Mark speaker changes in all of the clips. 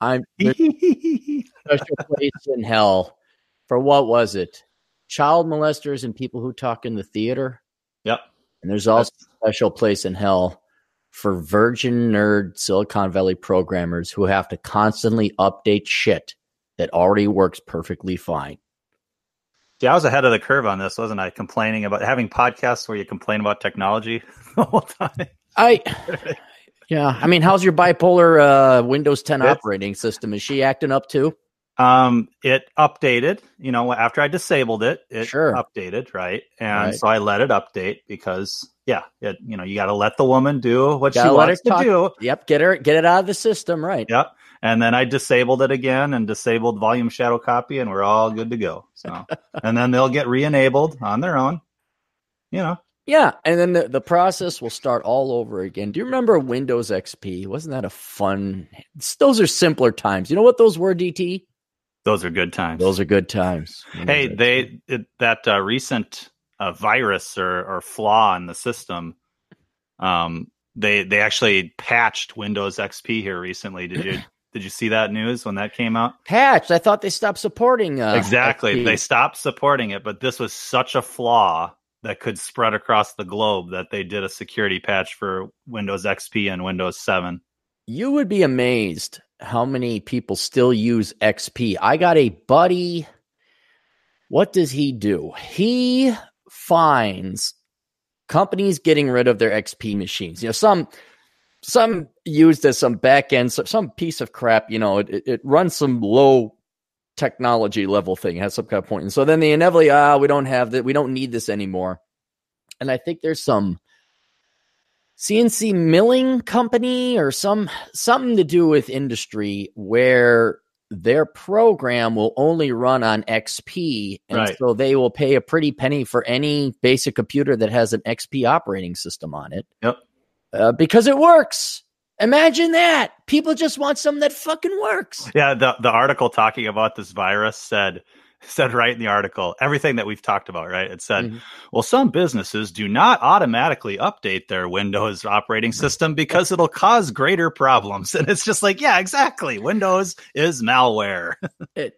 Speaker 1: I'm special place in hell for what was it? Child molesters and people who talk in the theater.
Speaker 2: Yep.
Speaker 1: And there's also a special place in hell for virgin nerd Silicon Valley programmers who have to constantly update shit that already works perfectly fine.
Speaker 2: Yeah, I was ahead of the curve on this, wasn't I? Complaining about having podcasts where you complain about technology the whole time.
Speaker 1: I yeah, I mean, how's your bipolar uh, Windows 10 it's, operating system? Is she acting up too?
Speaker 2: Um, it updated. You know, after I disabled it, it
Speaker 1: sure.
Speaker 2: updated, right? And right. so I let it update because, yeah, it, you know, you got to let the woman do what she wants to do.
Speaker 1: Yep, get her, get it out of the system, right?
Speaker 2: Yep. And then I disabled it again and disabled volume shadow copy, and we're all good to go. So, and then they'll get re-enabled on their own. You know,
Speaker 1: yeah, and then the, the process will start all over again. Do you remember Windows XP? Wasn't that a fun? Those are simpler times. You know what those were, DT?
Speaker 2: Those are good times.
Speaker 1: Those are good times.
Speaker 2: Windows hey, XP. they it, that uh, recent uh, virus or, or flaw in the system. Um, they they actually patched Windows XP here recently. Did you did you see that news when that came out?
Speaker 1: Patched. I thought they stopped supporting. Uh,
Speaker 2: exactly,
Speaker 1: XP.
Speaker 2: they stopped supporting it, but this was such a flaw that could spread across the globe that they did a security patch for Windows XP and Windows 7.
Speaker 1: You would be amazed how many people still use XP. I got a buddy. What does he do? He finds companies getting rid of their XP machines. You know, some some used as some back end, some piece of crap. You know, it, it runs some low technology level thing has some kind of point. And so then they inevitably, ah, we don't have that. We don't need this anymore. And I think there's some CNC milling company or some something to do with industry where their program will only run on XP, and right. so they will pay a pretty penny for any basic computer that has an XP operating system on it.
Speaker 2: Yep,
Speaker 1: uh, because it works. Imagine that. People just want something that fucking works.
Speaker 2: Yeah, the the article talking about this virus said said right in the article everything that we've talked about, right? It said, mm-hmm. well, some businesses do not automatically update their Windows operating system because it'll cause greater problems. And it's just like, yeah, exactly. Windows is malware.
Speaker 1: it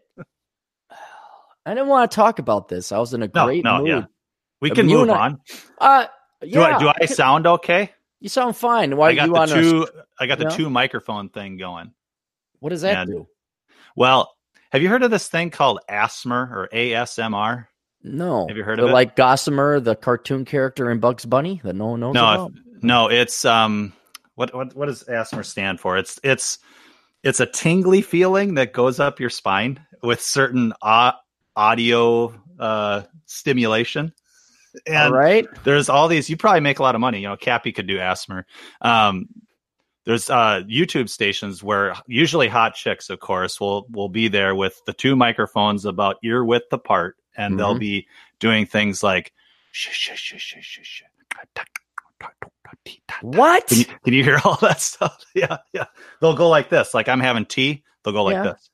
Speaker 1: I didn't want to talk about this. I was in a great no, no, mood. Yeah.
Speaker 2: We can move on.
Speaker 1: uh yeah,
Speaker 2: do I, do I sound okay?
Speaker 1: You sound fine. Why
Speaker 2: I got
Speaker 1: you
Speaker 2: the two?
Speaker 1: A,
Speaker 2: I got the know? two microphone thing going.
Speaker 1: What does that and, do?
Speaker 2: Well, have you heard of this thing called ASMR or ASMR?
Speaker 1: No.
Speaker 2: Have you heard of it?
Speaker 1: Like Gossamer, the cartoon character in Bugs Bunny that no one knows
Speaker 2: no,
Speaker 1: about?
Speaker 2: No, it's um what what what does ASMR stand for? It's it's it's a tingly feeling that goes up your spine with certain uh, audio uh, stimulation. And
Speaker 1: all right.
Speaker 2: there's all these. You probably make a lot of money. You know, Cappy could do ASMR. Um, there's uh, YouTube stations where usually hot chicks, of course, will will be there with the two microphones about ear width apart, and mm-hmm. they'll be doing things like
Speaker 1: what?
Speaker 2: Can you, can you, hear all that stuff? Yeah, yeah. They'll go like this. Like I'm having tea. They'll go like yeah. this,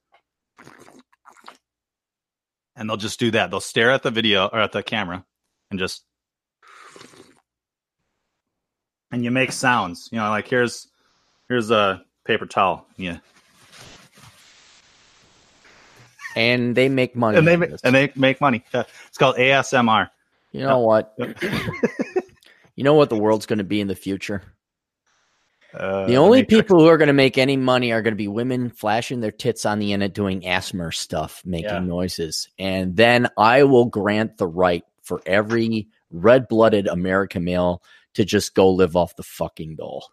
Speaker 2: and they'll just do that. They'll stare at the video or at the camera, and just and you make sounds. You know, like here's Here's a paper towel. Yeah.
Speaker 1: And they make money.
Speaker 2: and they make, and they make money. it's called ASMR.
Speaker 1: You know what? you know what the world's going to be in the future? Uh, the only people who are going to make any money are going to be women flashing their tits on the internet doing ASMR stuff, making yeah. noises. And then I will grant the right for every red blooded American male to just go live off the fucking dole.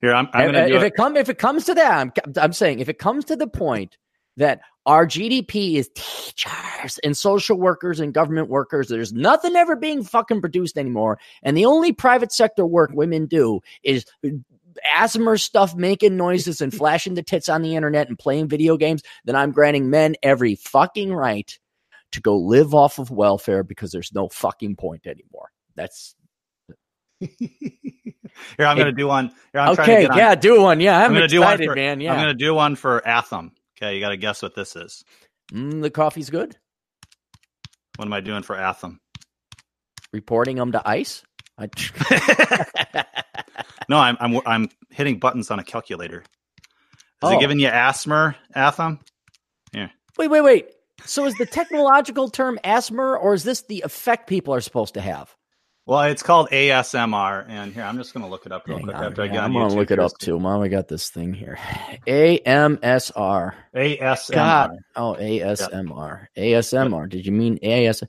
Speaker 2: Here, I'm, I'm to uh,
Speaker 1: if it, it come if it comes to that, I'm, I'm saying if it comes to the point that our GDP is teachers and social workers and government workers. There's nothing ever being fucking produced anymore. And the only private sector work women do is asthma stuff, making noises and flashing the tits on the internet and playing video games. Then I'm granting men every fucking right to go live off of welfare because there's no fucking point anymore. That's
Speaker 2: Here, I'm going to do one. Here, I'm
Speaker 1: okay, yeah,
Speaker 2: on.
Speaker 1: do one. Yeah, I'm, I'm
Speaker 2: going
Speaker 1: to do
Speaker 2: one
Speaker 1: for, man. Yeah,
Speaker 2: I'm going to do one for Atham. Okay, you got to guess what this is.
Speaker 1: Mm, the coffee's good.
Speaker 2: What am I doing for Atham?
Speaker 1: Reporting them to ICE. I...
Speaker 2: no, I'm I'm I'm hitting buttons on a calculator. Is oh. it giving you asthma, Atham?
Speaker 1: Yeah. Wait, wait, wait. So is the technological term asthma, or is this the effect people are supposed to have?
Speaker 2: Well, it's called ASMR, and here I'm just going to look it up real Hang quick. On,
Speaker 1: after I get I'm going to look it up too. Mom, we got this thing here. AMSR.
Speaker 2: ASMR.
Speaker 1: God. Oh, ASMR. Yep. ASMR. Did you mean AS?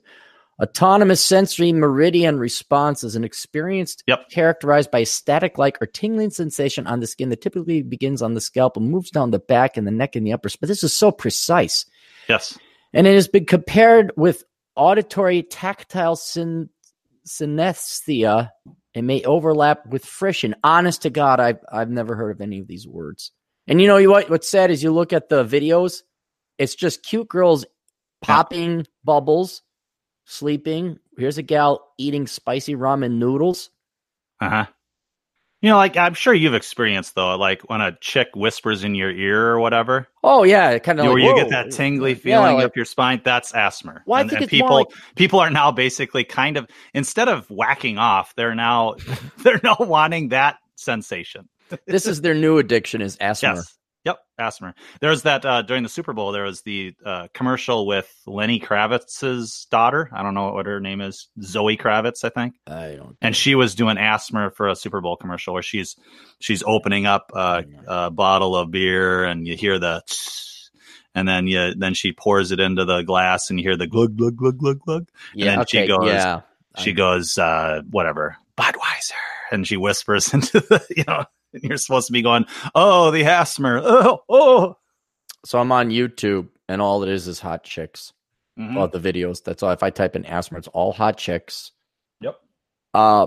Speaker 1: Autonomous sensory meridian response is an experience
Speaker 2: yep.
Speaker 1: characterized by static like or tingling sensation on the skin that typically begins on the scalp and moves down the back and the neck and the upper. But this is so precise.
Speaker 2: Yes.
Speaker 1: And it has been compared with auditory tactile syn- synesthesia. It may overlap with frisson. Honest to God, I've, I've never heard of any of these words. And you know what? What's sad is you look at the videos, it's just cute girls popping yeah. bubbles sleeping. Here's a gal eating spicy ramen noodles.
Speaker 2: Uh huh. You know, like I'm sure you've experienced though, like when a chick whispers in your ear or whatever.
Speaker 1: Oh yeah, kind of
Speaker 2: like, where you get that tingly feeling yeah, like, up your spine. That's asthma.
Speaker 1: Well, and, I think
Speaker 2: and
Speaker 1: people like...
Speaker 2: people are now basically kind of instead of whacking off, they're now they're now wanting that sensation.
Speaker 1: this is their new addiction is asthma.
Speaker 2: Yes. Yep, asthma. There was that uh, during the Super Bowl. There was the uh, commercial with Lenny Kravitz's daughter. I don't know what her name is, Zoe Kravitz, I think.
Speaker 1: I don't.
Speaker 2: And she was doing asthma for a Super Bowl commercial where she's she's opening up a, a bottle of beer, and you hear the, and then you then she pours it into the glass, and you hear the glug glug glug glug glug.
Speaker 1: Yeah,
Speaker 2: and then
Speaker 1: okay,
Speaker 2: she goes,
Speaker 1: yeah.
Speaker 2: she goes, uh, whatever, Budweiser, and she whispers into the, you know and you're supposed to be going, "Oh, the Hasmer, oh, oh."
Speaker 1: So I'm on YouTube, and all it is is hot chicks. Mm-hmm. All the videos. That's all. If I type in Asthma, it's all hot chicks.
Speaker 2: Yep.
Speaker 1: Uh,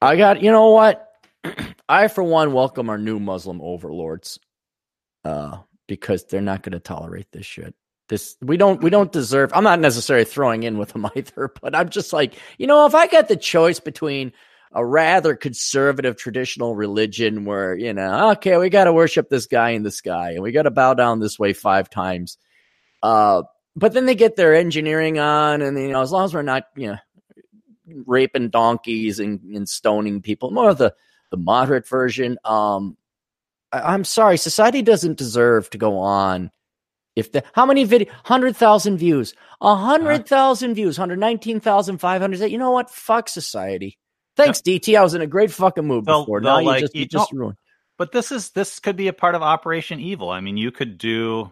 Speaker 1: I got. You know what? I, for one, welcome our new Muslim overlords. Uh, because they're not going to tolerate this shit. This we don't we don't deserve. I'm not necessarily throwing in with them either, but I'm just like, you know, if I got the choice between a rather conservative traditional religion where, you know, okay, we got to worship this guy in the sky and we got to bow down this way five times. Uh, but then they get their engineering on, and you know, as long as we're not, you know, raping donkeys and, and stoning people, more of the the moderate version. Um, I, am sorry, society doesn't deserve to go on. If the how many video hundred thousand views, a hundred thousand views, hundred nineteen thousand five hundred. You know what? Fuck society. Thanks, yep. DT. I was in a great fucking mood they'll, before. They'll now like, you just, you just no, ruined.
Speaker 2: But this is this could be a part of Operation Evil. I mean, you could do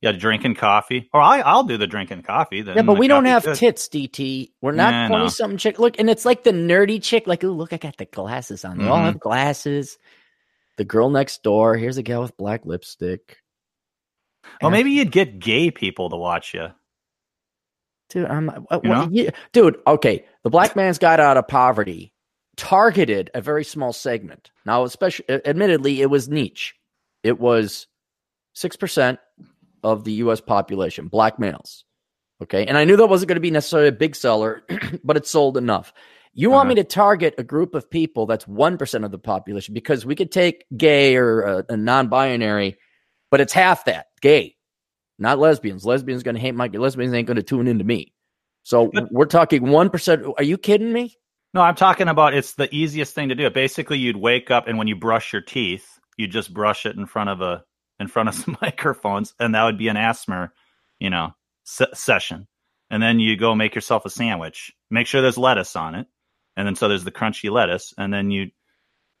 Speaker 2: yeah, drinking coffee, or I, I'll do the drinking coffee. Then
Speaker 1: yeah, but we don't have good. tits, DT. We're not twenty something chick. Look, and it's like the nerdy chick. Like, oh, look, I got the glasses on. They mm-hmm. all have glasses. The girl next door. Here's a gal with black lipstick.
Speaker 2: Well, maybe you'd get gay people to watch you.
Speaker 1: Dude, I'm, what, what, dude. Okay, the black man's got out of poverty targeted a very small segment. Now, especially, admittedly, it was niche. It was 6% of the US population, black males. Okay. And I knew that wasn't going to be necessarily a big seller, but it sold enough. You uh-huh. want me to target a group of people that's 1% of the population because we could take gay or a, a non binary, but it's half that gay, not lesbians. Lesbians going to hate my lesbians ain't going to tune into me. So we're talking 1%. Are you kidding me?
Speaker 2: No, I'm talking about it's the easiest thing to do. Basically, you'd wake up and when you brush your teeth, you just brush it in front of a in front of some microphones, and that would be an asthma, you know, se- session. And then you go make yourself a sandwich. Make sure there's lettuce on it, and then so there's the crunchy lettuce, and then you,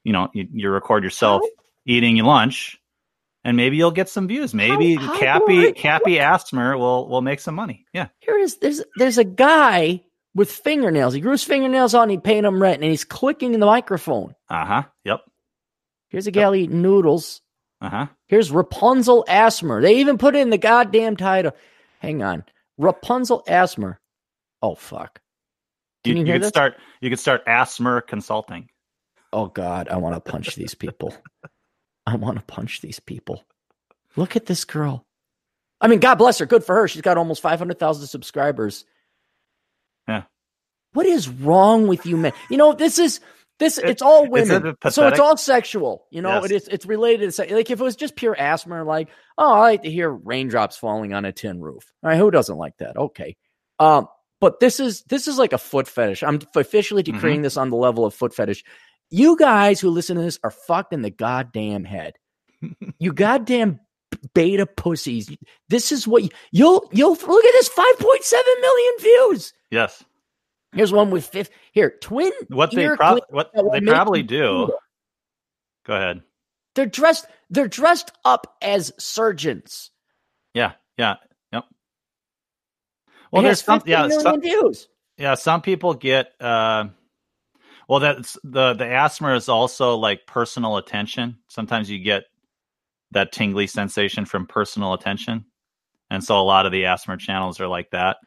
Speaker 2: you know, you, you record yourself how? eating your lunch, and maybe you'll get some views. Maybe how, how Cappy Cappy Asthma will will make some money. Yeah.
Speaker 1: Here is there's there's a guy with fingernails. He grew his fingernails on, he painted them red, and he's clicking in the microphone.
Speaker 2: Uh huh. Yep.
Speaker 1: Here's a gal yep. eating noodles.
Speaker 2: Uh huh.
Speaker 1: Here's Rapunzel ASMR. They even put in the goddamn title. Hang on. Rapunzel ASMR. Oh, fuck.
Speaker 2: Can you, you, you could this? start you could start ASMR Consulting.
Speaker 1: Oh God, I want to punch these people. I want to punch these people. Look at this girl. I mean, God bless her. Good for her. She's got almost 500,000 subscribers. What is wrong with you, men? You know, this is this. It, it's all women, so it's all sexual. You know, yes. it is. It's related to like if it was just pure asthma, like oh, I like to hear raindrops falling on a tin roof. All right, who doesn't like that? Okay, um, but this is this is like a foot fetish. I'm officially decreeing mm-hmm. this on the level of foot fetish. You guys who listen to this are fucked in the goddamn head. you goddamn beta pussies. This is what you, you'll you'll look at this 5.7 million views.
Speaker 2: Yes.
Speaker 1: Here's one with fifth. Here, twin.
Speaker 2: What they prob- what they probably do. Go ahead.
Speaker 1: They're dressed. They're dressed up as surgeons.
Speaker 2: Yeah. Yeah. Yep.
Speaker 1: Well,
Speaker 2: Well, there's some. Yeah. Some,
Speaker 1: views.
Speaker 2: yeah. Some people get. uh Well, that's the the asthma is also like personal attention. Sometimes you get that tingly sensation from personal attention, and so a lot of the asthma channels are like that.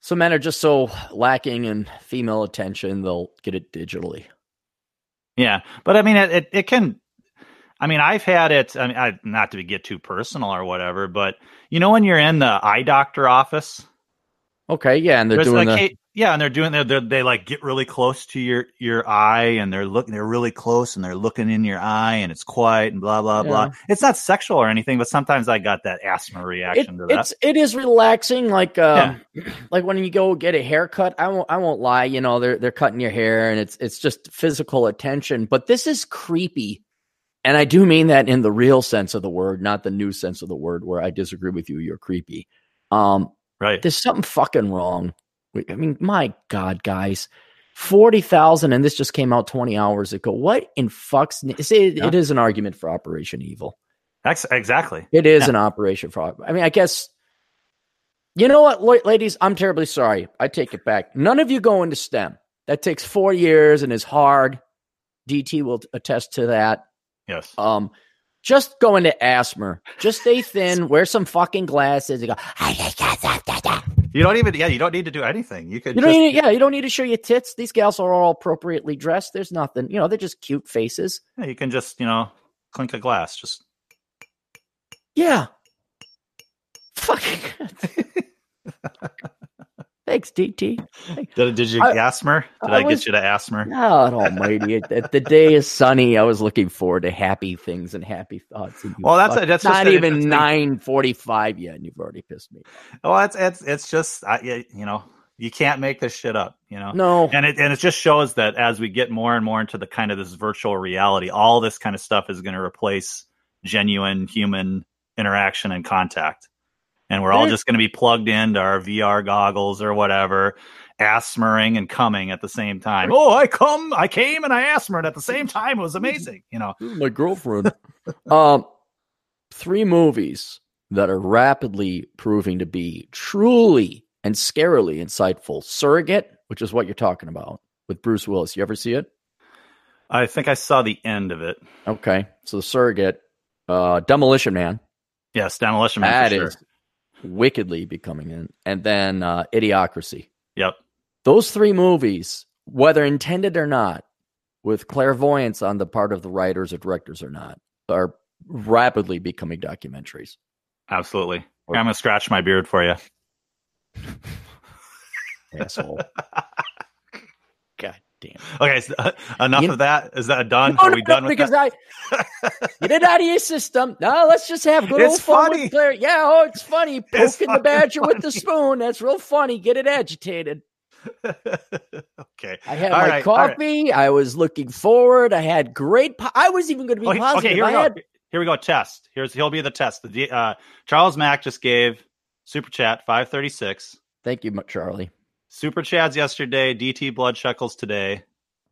Speaker 1: So men are just so lacking in female attention, they'll get it digitally.
Speaker 2: Yeah, but I mean, it it, can. I mean, I've had it. I mean, I, not to get too personal or whatever, but you know, when you're in the eye doctor office,
Speaker 1: Okay, yeah, and they're
Speaker 2: there's
Speaker 1: doing
Speaker 2: like,
Speaker 1: the
Speaker 2: hey- yeah, and they're doing they they they like get really close to your your eye, and they're looking, they're really close, and they're looking in your eye, and it's quiet, and blah blah blah. It's not sexual or anything, but sometimes I got that asthma
Speaker 1: it,
Speaker 2: reaction to that.
Speaker 1: it's it is relaxing like um like when you go get a haircut i won't i won't lie you know they're they're cutting your hair and it's it's just physical attention but this is creepy and i do mean that in the real sense of the word not the new sense of the word where i disagree with you you're creepy um
Speaker 2: right.
Speaker 1: there's something fucking wrong i mean my god guys 40,000 and this just came out 20 hours ago what in fuck's it,
Speaker 2: Yeah.
Speaker 1: it is an argument for operation evil
Speaker 2: Ex- exactly.
Speaker 1: it is
Speaker 2: Yeah.
Speaker 1: an operation for. I mean, I guess. You know what, ladies? I'm terribly sorry. I take it back. None of you go into STEM. That takes four years and is hard. DT will attest to that.
Speaker 2: Yes.
Speaker 1: Um, just go into asthma. Just stay thin. wear some fucking glasses. And go.
Speaker 2: You don't even. Yeah, you don't need to do anything. You could.
Speaker 1: You don't
Speaker 2: just,
Speaker 1: need, yeah, you don't need to show your tits. These gals are all appropriately dressed. There's nothing. You know, they're just cute faces.
Speaker 2: yeah, you can just you know clink a glass. Just
Speaker 1: Yeah. Fucking. Thanks, DT.
Speaker 2: did, did you
Speaker 1: I-
Speaker 2: asthma? Did
Speaker 1: I
Speaker 2: I,
Speaker 1: was-
Speaker 2: get you to asthma?
Speaker 1: God almighty. It- the day is sunny. I was looking forward to happy things and happy thoughts. And
Speaker 2: Well, that's-
Speaker 1: fuck-
Speaker 2: that's
Speaker 1: not even 945 yet, and you've already pissed me.
Speaker 2: Well, it's it's it's just I, you know you can't make this shit up. You know.
Speaker 1: No.
Speaker 2: And it and it just shows that as we get more and more into the kind of this virtual reality, all this kind of stuff is going to replace genuine human interaction and contact. And we're all just going to be plugged into our VR goggles or whatever, asthmaing and coming at the same time. Oh, I come, I came, and I asthmaed at the same time. It was amazing. You know.
Speaker 1: My girlfriend. um, three movies that are rapidly proving to be truly and scarily insightful. Surrogate, which is what you're talking about with Bruce Willis. You ever see it?
Speaker 2: I think I saw the end of it.
Speaker 1: Okay. So the Surrogate, uh, Demolition Man.
Speaker 2: Yes, Demolition Man.
Speaker 1: That
Speaker 2: for
Speaker 1: is
Speaker 2: sure.
Speaker 1: Wickedly becoming in. And then uh, Idiocracy.
Speaker 2: Yep.
Speaker 1: Those three movies, whether intended or not, with clairvoyance on the part of the writers or directors or not, are rapidly becoming documentaries.
Speaker 2: Absolutely. Here, I'm gonna scratch my beard for you.
Speaker 1: Asshole. Damn.
Speaker 2: Okay, so, uh, enough
Speaker 1: You-
Speaker 2: of that. Is that done?
Speaker 1: No,
Speaker 2: Are we
Speaker 1: no,
Speaker 2: done with
Speaker 1: because
Speaker 2: that?
Speaker 1: I get it out of your system. No, let's just have good
Speaker 2: It's
Speaker 1: old fun
Speaker 2: funny.
Speaker 1: with Claire. Yeah, oh, it's funny.
Speaker 2: It's
Speaker 1: Poking the badger
Speaker 2: fucking
Speaker 1: with the spoon. That's real funny. Get it agitated.
Speaker 2: okay.
Speaker 1: I had
Speaker 2: All
Speaker 1: my
Speaker 2: right, all right.
Speaker 1: coffee. I was looking forward. I had great. Po- I was even going to be
Speaker 2: Okay,
Speaker 1: positive.
Speaker 2: okay, here we
Speaker 1: I
Speaker 2: go.
Speaker 1: had
Speaker 2: Here we go. Test. Here's he'll be the test. The uh, Charles Mack just gave super chat five thirty six.
Speaker 1: Thank you, Charlie.
Speaker 2: Super chats yesterday. DT blood shekels today.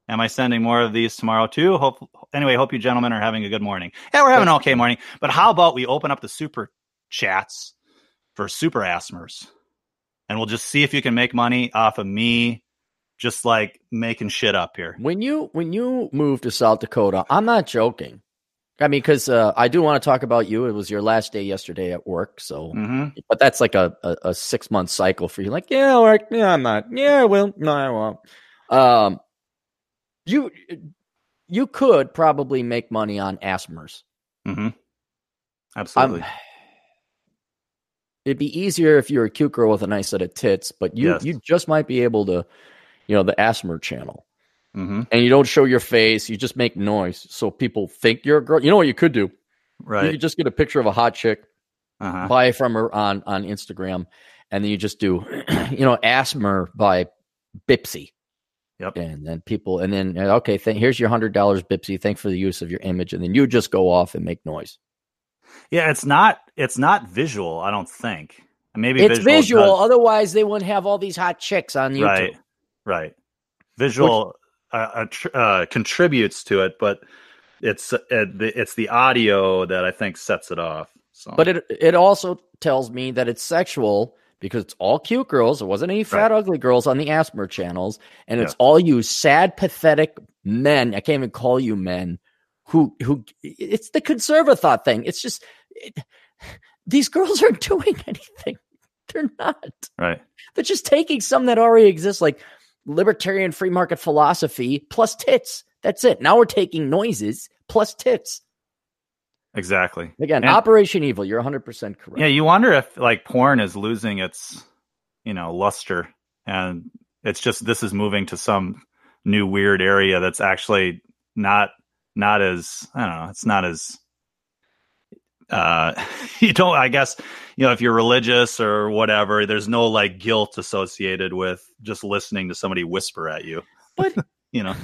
Speaker 2: Am I sending more of these tomorrow too? Hope anyway. Hope you gentlemen are having a good morning. Yeah, we're having an okay morning. But how about we open up the super chats for super asthmers, and we'll just see if you can make money off of me, just like making shit up here.
Speaker 1: When you when you moved to South Dakota, I'm not joking. I mean, because uh, I do want to talk about you. It was your last day yesterday at work, so
Speaker 2: hmm
Speaker 1: but that's like a, a, a six month cycle for you. Like, yeah, I'll work. Yeah, I'm not. Yeah, I will. No, I won't. Um, you you could probably make money on asthmers.
Speaker 2: hmm Absolutely.
Speaker 1: I'm, it'd be easier if you're a cute girl with a nice set of tits, but you
Speaker 2: Yes.
Speaker 1: you just might be able to, you know, the asthma channel.
Speaker 2: Hmm
Speaker 1: and you don't show your face. You just make noise, so people think you're a girl. You know what you could do? You
Speaker 2: Right.
Speaker 1: could just get a picture of a hot chick,
Speaker 2: Uh-huh.
Speaker 1: buy from her on on Instagram, and then you just do, you know, asthma by Bipsy.
Speaker 2: Yep.
Speaker 1: And then people, and then uh, okay, th- here's your hundred dollars, Bipsy. Thanks for the use of your image, and then you just go off and make noise.
Speaker 2: Yeah, it's not it's not visual. I don't think. Maybe
Speaker 1: it's visual.
Speaker 2: visual
Speaker 1: otherwise, they wouldn't have all these hot chicks on YouTube.
Speaker 2: Right, right. Visual uh, uh, uh, contributes to it, but it's uh, the, it's the audio that I think sets it off. So.
Speaker 1: But it it also tells me that it's sexual because it's all cute girls. It wasn't any fat,
Speaker 2: Right.
Speaker 1: ugly girls on the ASMR channels, and it's all you sad, pathetic men. I can't even call you men. Who who? It's the conservative thought thing. It's just it, these girls aren't doing anything. They're not.
Speaker 2: right.
Speaker 1: They're just taking some that already exists, like libertarian free market philosophy plus tits. That's it. Now we're taking noises plus tits.
Speaker 2: Exactly.
Speaker 1: Again,
Speaker 2: And-
Speaker 1: Operation Evil. You're 100% correct.
Speaker 2: Yeah, you wonder if like porn is losing its, you know, luster, and it's just this is moving to some new weird area that's actually not not as I don't know. It's not as uh you don't i guess you know if you're religious or whatever there's no like guilt associated with just listening to somebody whisper at you
Speaker 1: But
Speaker 2: you know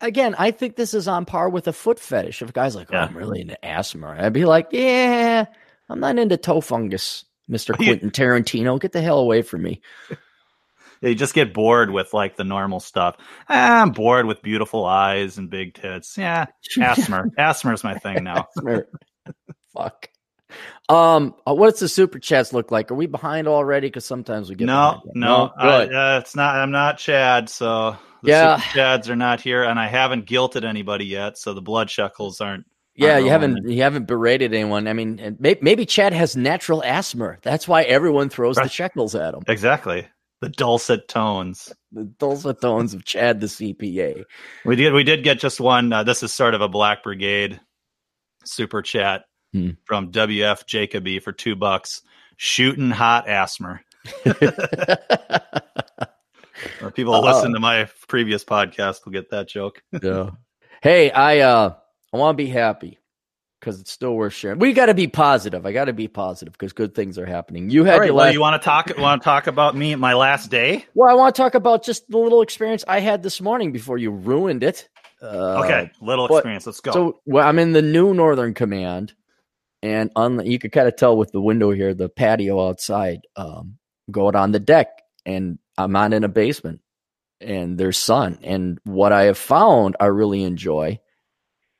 Speaker 1: again, I think this is on par with a foot fetish. If a guy's like, oh,
Speaker 2: Yeah.
Speaker 1: I'm really into asthma, I'd be like, yeah, I'm not into toe fungus, Mr. Quentin Tarantino. Get the hell away from me.
Speaker 2: They just get bored with like the normal stuff ah, i'm bored with beautiful eyes and big tits yeah asthma asthma's my thing now
Speaker 1: Fuck. Um, uh, what's the super chats look like? Are we behind already? Because sometimes we get
Speaker 2: no, no. I, uh, it's not. I'm not Chad, so the
Speaker 1: Yeah.
Speaker 2: super Chads are not here, and I haven't guilted anybody yet, so the blood shekels aren't.
Speaker 1: yeah, you haven't you haven't berated anyone. I mean, and maybe Chad has natural asthma. That's why everyone throws the
Speaker 2: Right.
Speaker 1: shekels at him.
Speaker 2: exactly the dulcet tones.
Speaker 1: The dulcet tones of Chad the CPA.
Speaker 2: We did. We did get just one. Uh, this is sort of a Black Brigade super chat
Speaker 1: Hmm.
Speaker 2: from WF Jacoby for two bucks. Shooting hot asthma. People
Speaker 1: Uh,
Speaker 2: listen to my previous podcast will get that joke.
Speaker 1: Yeah. Hey, I uh I want to be happy because it's still worth sharing. We got to be positive. I got to be positive because good things are happening. You had
Speaker 2: right,
Speaker 1: your
Speaker 2: well,
Speaker 1: last.
Speaker 2: you want to talk? Want to talk about me? My last day.
Speaker 1: well, I want to talk about just the little experience I had this morning before you ruined it. Uh,
Speaker 2: Okay, little
Speaker 1: but-
Speaker 2: experience. Let's go.
Speaker 1: So well, I'm in the new Northern Command, and on the, you could kind of tell with the window here, the patio outside, um, go on the deck, and I'm on in a basement, and there's sun. And what I have found I really enjoy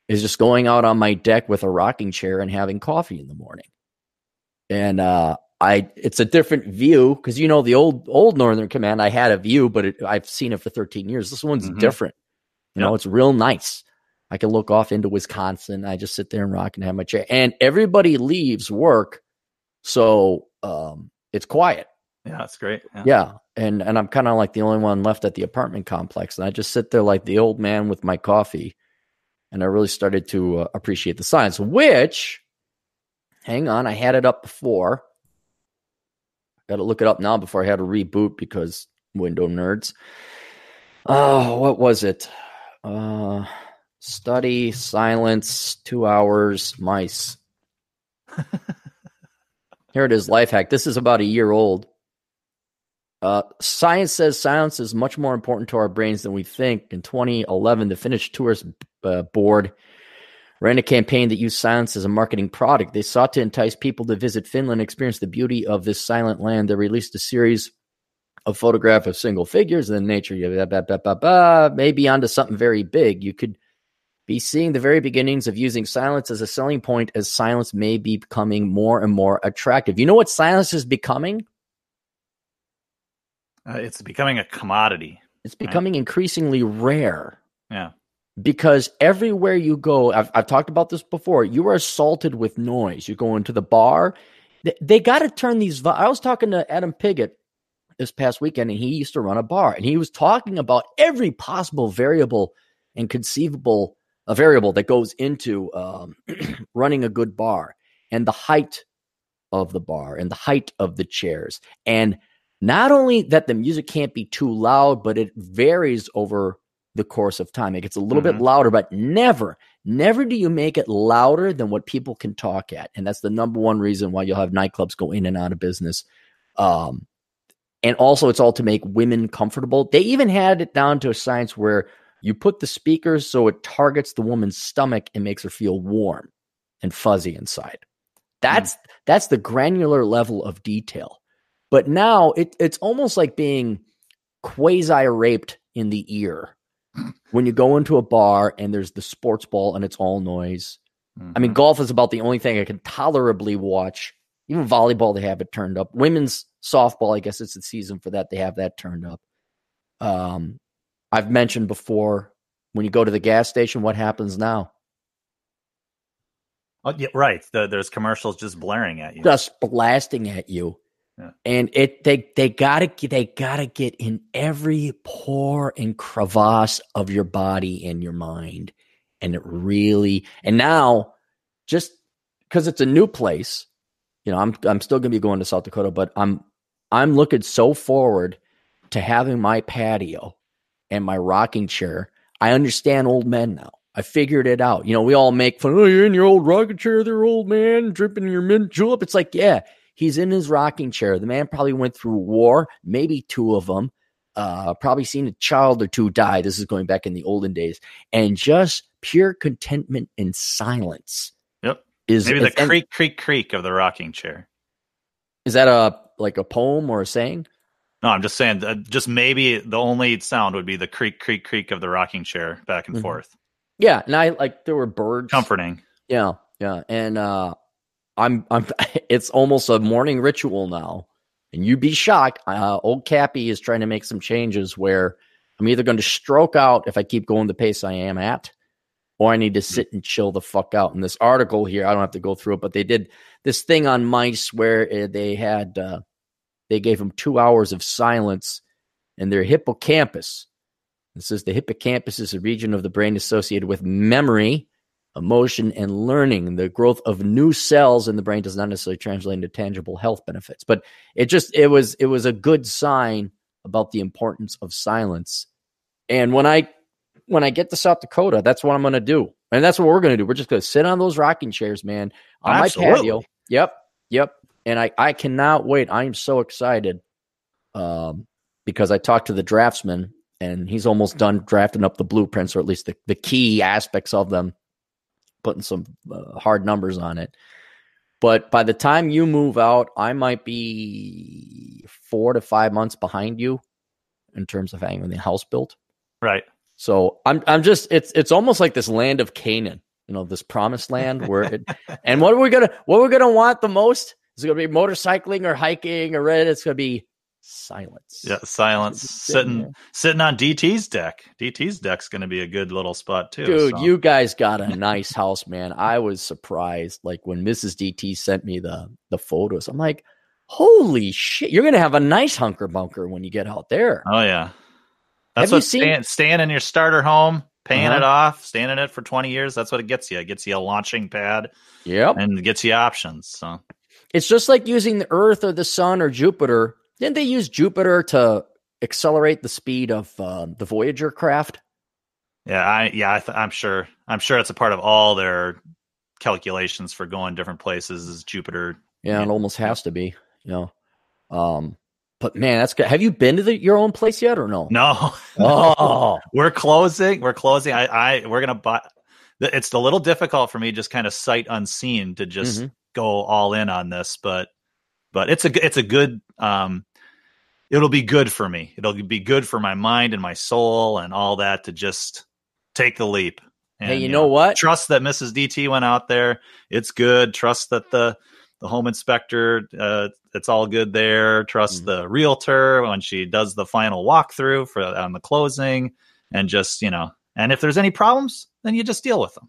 Speaker 1: is just going out on my deck with a rocking chair and having coffee in the morning. And uh, I, it's a different view because you know the old old Northern Command, I had a view, but it, I've seen it for 13 years. This one's
Speaker 2: Mhm.
Speaker 1: different. You know,
Speaker 2: Yep.
Speaker 1: it's real nice. I can look off into Wisconsin. I just sit there and rock and have my chair. And everybody leaves work, so um, it's quiet.
Speaker 2: yeah, that's great. Yeah.
Speaker 1: Yeah, and and I'm kind of like the only one left at the apartment complex, and I just sit there like the old man with my coffee, and I really started to uh, appreciate the science. Which, hang on, I had it up before. Got to look it up now before I had to reboot because window nerds. Oh, what was it? Uh, study silence two hours mice. Here it is, life hack. This is about a year old. Uh, science says silence is much more important to our brains than we think. In 2011, the Finnish Tourist uh, Board ran a campaign that used silence as a marketing product. They sought to entice people to visit Finland experience the beauty of this silent land. They released a series of photograph of single figures in nature. You blah, blah, blah, blah, blah, maybe onto something very big. You could be seeing the very beginnings of using silence as a selling point as silence may be becoming more and more attractive. You know what silence is becoming?
Speaker 2: Uh, it's becoming a commodity.
Speaker 1: It's becoming increasingly rare
Speaker 2: Yeah.
Speaker 1: because everywhere you go, I've, I've talked about this before, you are assaulted with noise. You go into the bar, they, they got to turn these. I was talking to Adam Piggott this past weekend, and he used to run a bar, and he was talking about every possible variable and conceivable a variable that goes into um, running a good bar and the height of the bar and the height of the chairs. And not only that the music can't be too loud but it varies over the course of time. It gets a little bit
Speaker 2: Mhm.
Speaker 1: louder but never never do you make it louder than what people can talk at. And that's the number one reason why you'll have nightclubs go in and out of business. Um, and also it's all to make women comfortable they even had it down to a science where you put the speakers so it targets the woman's stomach and makes her feel warm and fuzzy inside. That's mm. that's the granular level of detail. But now it, it's almost like being quasi raped in the ear when you go into a bar and there's the sports ball and it's all noise. Mm-hmm. I mean, mm-hmm. golf is about the only thing I can tolerably watch. Even volleyball, they have it turned up. Women's softball, I guess it's the season for that. They have that turned up. Um, I've mentioned before when you go to the gas station, what happens now?
Speaker 2: Oh, yeah, right. The, there's commercials just blaring at you,
Speaker 1: just blasting at you. Yeah. And it they they gotta they gotta get in every pore and crevasse of your body and your mind, and it really and now just because it's a new place, you know, I'm I'm still gonna be going to South Dakota, but I'm I'm looking so forward to having my patio and my rocking chair. I understand old men now. I figured it out. You know, we all make fun. Oh, you're in your old rocking chair, there, old man, dripping your mint julep. It's like, yeah, he's in his rocking chair. The man probably went through war, maybe two of them. Uh, probably seen a child or two die. This is going back in the olden days, and just pure contentment and silence.
Speaker 2: Is maybe the creak, creak, creak of the rocking chair.
Speaker 1: Is that a like a poem or a saying?
Speaker 2: No, I'm just saying. Uh, just maybe the only sound would be the creak, creak, creak of the rocking chair back and mm-hmm. forth.
Speaker 1: Yeah, and I like there were birds.
Speaker 2: Comforting.
Speaker 1: Yeah, yeah, and uh, I'm I'm. It's almost a morning ritual now, and you'd be shocked. Uh, old Cappy is trying to make some changes where I'm either going to stroke out if I keep going the pace I am at, or I need to sit and chill the fuck out. In this article here, I don't have to go through it, but they did this thing on mice where uh, they had uh, they gave them two hours of silence, and their hippocampus it says the hippocampus is a region of the brain associated with memory, emotion, and learning. The growth of new cells in the brain does not necessarily translate into tangible health benefits, but it just it was it was a good sign about the importance of silence. And when I when I get to South Dakota, that's what I'm going to do, and that's what we're going to do. We're just going to sit on those rocking chairs, man, on Absolutely. my patio. Yep, yep. And I I cannot wait. I am so excited. Um, because I talked to the draftsman and he's almost done drafting up the blueprints or at least the, the key aspects of them putting some uh, hard numbers on it but by the time you move out i might be four to five months behind you in terms of having the house built
Speaker 2: right
Speaker 1: so i'm i'm just it's it's almost like this land of canaan you know this promised land where it, and what are we gonna what we're gonna want the most is it gonna be motorcycling or hiking or red it's gonna be silence.
Speaker 2: Yeah, silence. Sitting there. sitting on DT's deck. DT's deck's going to be a good little spot too.
Speaker 1: Dude, so. you guys got a nice house, man. I was surprised. Like when Mrs. DT sent me the the photos, I'm like, holy shit! You're going to have a nice hunker bunker when you get out there.
Speaker 2: Oh yeah, that's have what seen- staying, staying in your starter home. Paying uh-huh. it off, staying in it for 20 years, that's what it gets you. It gets you a launching pad.
Speaker 1: Yep.
Speaker 2: And it gets you options. So
Speaker 1: it's just like using the Earth or the Sun or Jupiter didn't they use Jupiter to accelerate the speed of uh, the Voyager craft?
Speaker 2: Yeah, I yeah, I am sure. I'm sure it's a part of all their calculations for going different places. Is Jupiter?
Speaker 1: Yeah, it almost has to be. You know, um, but man, that's good. Have you been to the, your own place yet, or no?
Speaker 2: No. Oh, we're closing. We're closing. I, I, we're gonna buy. It's a little difficult for me, just kind of sight unseen, to just mm-hmm. go all in on this. But, but it's a, it's a good. Um, it'll be good for me. It'll be good for my mind and my soul and all that to just take the leap.
Speaker 1: And, hey, you, you know, know, what?
Speaker 2: Trust that Mrs. DT went out there. It's good. Trust that the the home inspector, uh, it's all good there. Trust mm the realtor when she does the final walkthrough for on the closing, and just you know, and if there's any problems, then you just deal with them.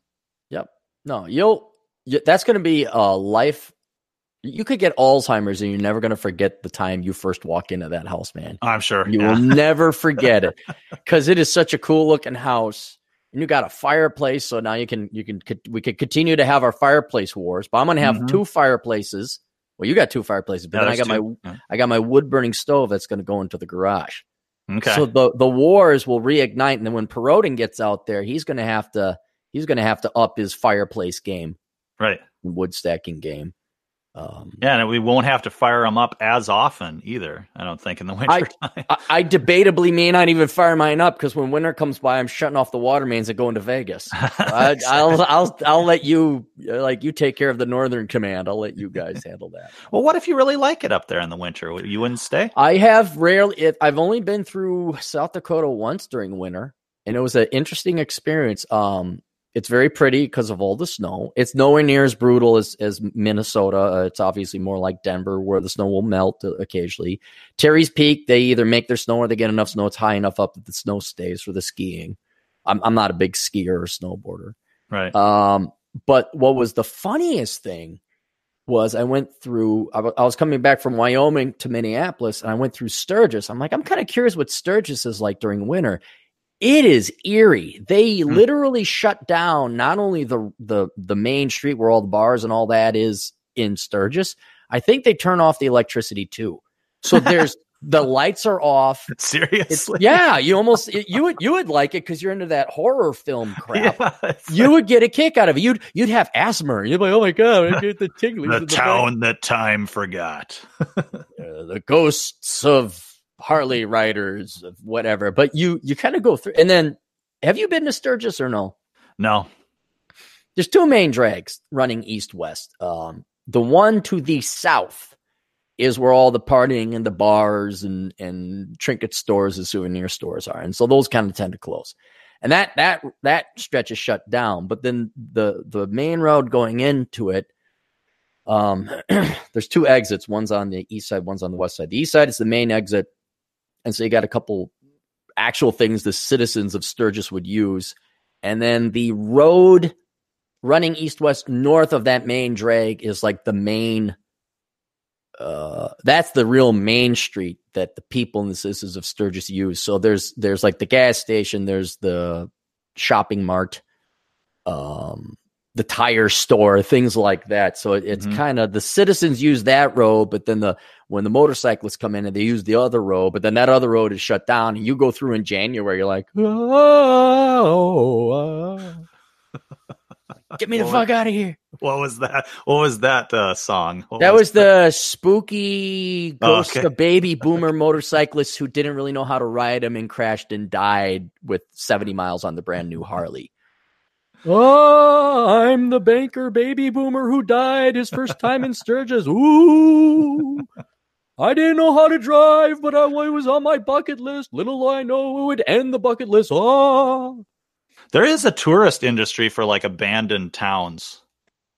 Speaker 1: Yep. No, you'll. You, that's going to be a life you could get Alzheimer's and you're never going to forget the time you first walk into that house, man.
Speaker 2: I'm sure.
Speaker 1: You yeah. will never forget it because it is such a cool looking house. And you got a fireplace, so now you can you can we could continue to have our fireplace wars. But I'm going to have mm-hmm. two fireplaces. Well, you got two fireplaces, but yeah, then I got two. my I got my wood burning stove that's going to go into the garage. Okay. So the the wars will reignite, and then when Perodin gets out there, he's going to have to he's going to have to up his fireplace game,
Speaker 2: right?
Speaker 1: Wood stacking game. Um,
Speaker 2: yeah, and we won't have to fire them up as often either. I don't think in the winter
Speaker 1: I, time. I, I debatably may not even fire mine up because when winter comes by, I'm shutting off the water mains and going to Vegas. I, will I'll I'll let you like you take care of the Northern Command. I'll let you guys handle that.
Speaker 2: well, what if you really like it up there in the winter? You wouldn't stay?
Speaker 1: I have rarely. It, I've only been through South Dakota once during winter, and it was an interesting experience. Um, it's very pretty because of all the snow. It's nowhere near as brutal as, as Minnesota. Uh, it's obviously more like Denver, where the snow will melt uh, occasionally. Terry's Peak, they either make their snow or they get enough snow. It's high enough up that the snow stays for the skiing. I'm, I'm not a big skier or snowboarder.
Speaker 2: Right.
Speaker 1: Um, but what was the funniest thing was I went through, I, w- I was coming back from Wyoming to Minneapolis and I went through Sturgis. I'm like, I'm kind of curious what Sturgis is like during winter. It is eerie. They hmm. literally shut down not only the the the main street where all the bars and all that is in Sturgis. I think they turn off the electricity too. So there's the lights are off.
Speaker 2: Seriously?
Speaker 1: yeah, you almost you would you would like it because you're into that horror film crap. Yeah, you would get a kick out of it. You'd you'd have asthma. You'd be like, oh my god, I get the tingling.
Speaker 2: the town that time forgot.
Speaker 1: uh, the ghosts of Harley riders, whatever. But you you kind of go through, and then have you been to Sturgis or no?
Speaker 2: No.
Speaker 1: There's two main drags running east west. Um, the one to the south is where all the partying and the bars and and trinket stores and souvenir stores are, and so those kind of tend to close. And that that that stretch is shut down. But then the the main road going into it um, there's two exits. One's on the east side, one's on the west side. The east side is the main exit. And so you got a couple actual things the citizens of Sturgis would use. And then the road running east west north of that main drag is like the main uh, that's the real main street that the people and the citizens of Sturgis use. So there's there's like the gas station, there's the shopping mart, um, the tire store, things like that. So it, it's mm-hmm. kind of the citizens use that road, but then the when the motorcyclists come in and they use the other road, but then that other road is shut down, and you go through in January, you're like, oh, oh. get me the fuck out of here.
Speaker 2: What was that? What was that uh, song?
Speaker 1: What that was, was the spooky ghost oh, okay. of baby boomer motorcyclists who didn't really know how to ride them and crashed and died with 70 miles on the brand new Harley. Oh, I'm the banker baby boomer who died his first time in Sturgis. Ooh. I didn't know how to drive, but I was on my bucket list. Little I know it would end the bucket list. Oh.
Speaker 2: There is a tourist industry for like abandoned towns.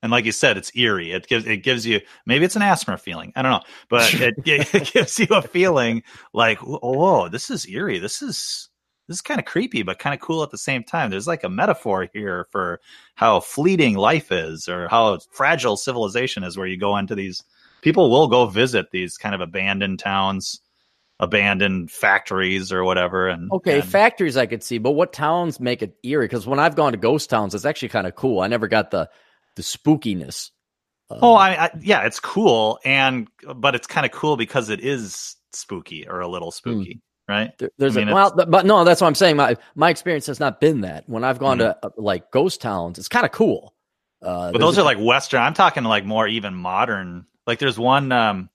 Speaker 2: And like you said, it's eerie. It gives it gives you maybe it's an asthma feeling. I don't know, but it, it gives you a feeling like, oh, this is eerie. This is this is kind of creepy, but kind of cool at the same time. There's like a metaphor here for how fleeting life is, or how fragile civilization is, where you go into these people will go visit these kind of abandoned towns abandoned factories or whatever and
Speaker 1: okay
Speaker 2: and,
Speaker 1: factories i could see but what towns make it eerie because when i've gone to ghost towns it's actually kind of cool i never got the the spookiness
Speaker 2: oh I, I, yeah it's cool and but it's kind of cool because it is spooky or a little hmm. spooky mm. right
Speaker 1: there, there's I mean, a well but no that's what i'm saying my my experience has not been that when i've gone mm-hmm. to uh, like ghost towns it's kind of cool
Speaker 2: uh, but those a, are like western i'm talking like more even modern like there's one um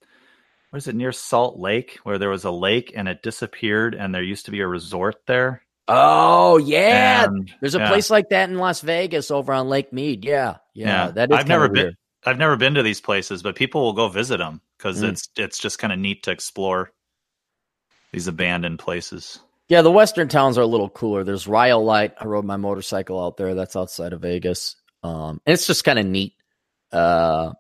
Speaker 2: what is it near Salt Lake where there was a lake and it disappeared and there used to be a resort there.
Speaker 1: Oh yeah, and, there's a yeah. place like that in Las Vegas over on Lake Mead. Yeah, yeah, yeah. that is.
Speaker 2: I've never
Speaker 1: weird.
Speaker 2: been. I've never been to these places, but people will go visit them because mm. it's it's just kind of neat to explore these abandoned places.
Speaker 1: Yeah, the western towns are a little cooler. There's Rhyolite. I rode my motorcycle out there. That's outside of Vegas. Um, and it's just kind of neat. Uh,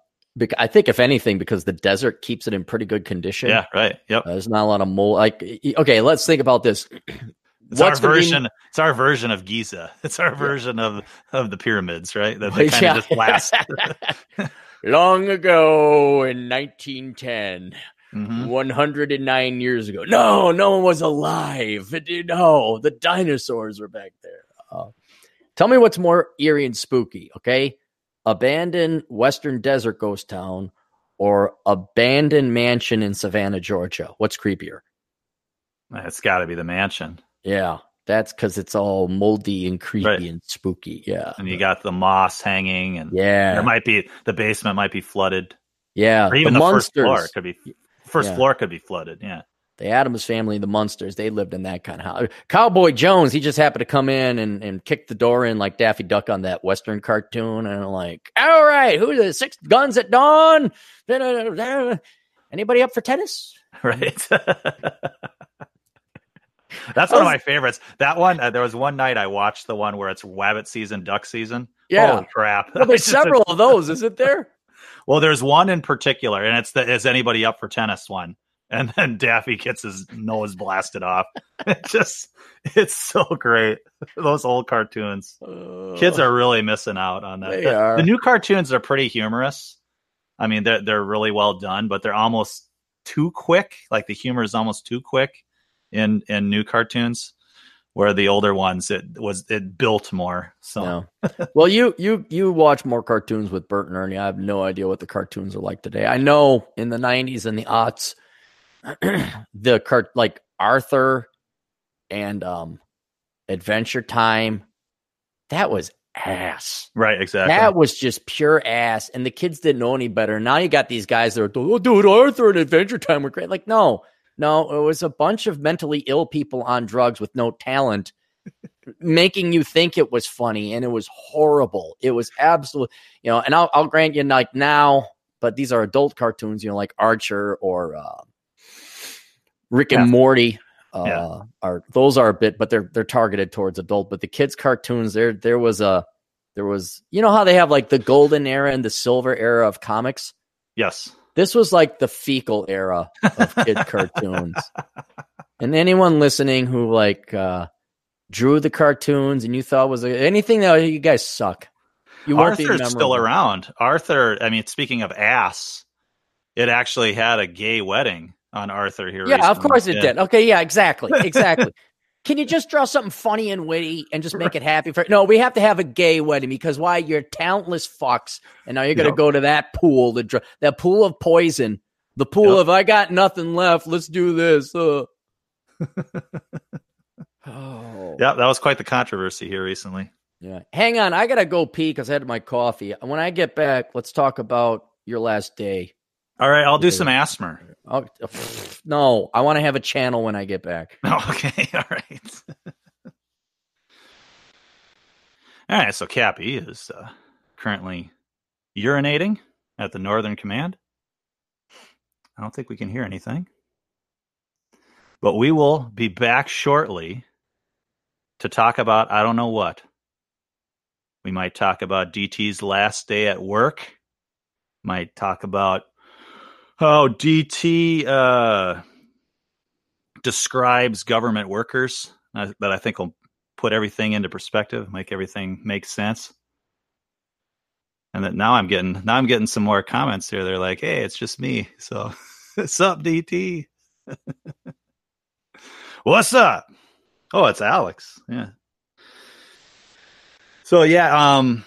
Speaker 1: I think if anything, because the desert keeps it in pretty good condition.
Speaker 2: Yeah, right. Yep.
Speaker 1: Uh, there's not a lot of mold. Like, okay, let's think about this.
Speaker 2: It's What's our version. Be... It's our version of Giza. It's our version of of the pyramids, right? That they kind yeah. of just last.
Speaker 1: Long ago in 1910, mm-hmm. 109 years ago. No, no one was alive. No, the dinosaurs were back there. Uh, tell me what's more eerie and spooky, okay? Abandoned Western Desert ghost town or abandoned mansion in Savannah, Georgia? What's creepier?
Speaker 2: It's got to be the mansion.
Speaker 1: Yeah, that's because it's all moldy and creepy right. and spooky. Yeah,
Speaker 2: and you got the moss hanging, and
Speaker 1: yeah,
Speaker 2: there might be the basement might be flooded.
Speaker 1: Yeah,
Speaker 2: or even the,
Speaker 1: the,
Speaker 2: first floor could be first
Speaker 1: Yeah.
Speaker 2: floor could be flooded. Yeah,
Speaker 1: the Addams family, the Munsters, they lived in that kind of house. Cowboy Jones, he just happened to come in and, and kick the door in like Daffy Duck on that Western cartoon, and I'm like, all right, who's the six guns at dawn? Anybody up for tennis?
Speaker 2: right. That's one of my favorites. That one, uh, there was one night I watched the one where it's rabbit season, duck season.
Speaker 1: Yeah.
Speaker 2: Holy crap.
Speaker 1: Well, there's several of those, isn't there?
Speaker 2: Well, there's one in particular, and it's the is anybody up for tennis one. And then Daffy gets his nose blasted off. It just it's so great. Those old cartoons. Kids are really missing out on that.
Speaker 1: They
Speaker 2: the,
Speaker 1: are.
Speaker 2: the new cartoons are pretty humorous. I mean, they're they're really well done, but they're almost too quick. Like the humor is almost too quick in in new cartoons. Where the older ones, it was it built more. So
Speaker 1: No. well, you you you watch more cartoons with Bert and Ernie. I have no idea what the cartoons are like today. I know in the '90s and the aughts, the cart like Arthur and um Adventure Time, that was ass.
Speaker 2: right, exactly.
Speaker 1: That was just pure ass, and the kids didn't know any better. Now you got these guys that are, oh, dude, Arthur and Adventure Time were great. Like, no, no, it was a bunch of mentally ill people on drugs with no talent, making you think it was funny, and it was horrible. It was absolute, you know. And I'll, I'll grant you, like now, but these are adult cartoons, you know, like Archer or uh, Rick and
Speaker 2: Yeah.
Speaker 1: Morty. Uh,
Speaker 2: Yeah.
Speaker 1: are those are a bit, but they're they're targeted towards adult. But the kids' cartoons, there there was a there was you know how they have like the golden era and the silver era of comics.
Speaker 2: yes.
Speaker 1: This was like the fecal era of kid cartoons. And anyone listening who like uh drew the cartoons and you thought was anything that you guys suck. You
Speaker 2: Arthur's still around. Arthur, I mean, speaking of ass, it actually had a gay wedding on Arthur here.
Speaker 1: Yeah, of course it
Speaker 2: Yeah.
Speaker 1: did. Okay, yeah, exactly, exactly. Can you just draw something funny and witty and just make it happy for? No, we have to have a gay wedding because why? You're talentless fucks, and now you're going to
Speaker 2: Yep.
Speaker 1: go to that pool, the dr- that pool of poison, the pool
Speaker 2: Yep.
Speaker 1: of I got nothing left. Let's do this. Uh. oh,
Speaker 2: Yeah, that was quite the controversy here recently.
Speaker 1: yeah. Hang on, I gotta go pee because I had my coffee. When I get back, let's talk about your last day.
Speaker 2: All right, I'll do some ASMR.
Speaker 1: Oh, no, I want to have a channel when I get back.
Speaker 2: Oh, okay, all right. all right, so Cappy is uh, currently urinating at the Northern Command. I don't think we can hear anything. But we will be back shortly to talk about I don't know what. We might talk about DT's last day at work. Might talk about how DT uh, describes government workers that I think will put everything into perspective, make everything make sense. And that now I'm getting now I'm getting some more comments here. They're like, "Hey, it's just me." So, what's up, DT? what's up? Oh, it's Alex. Yeah. So yeah, um,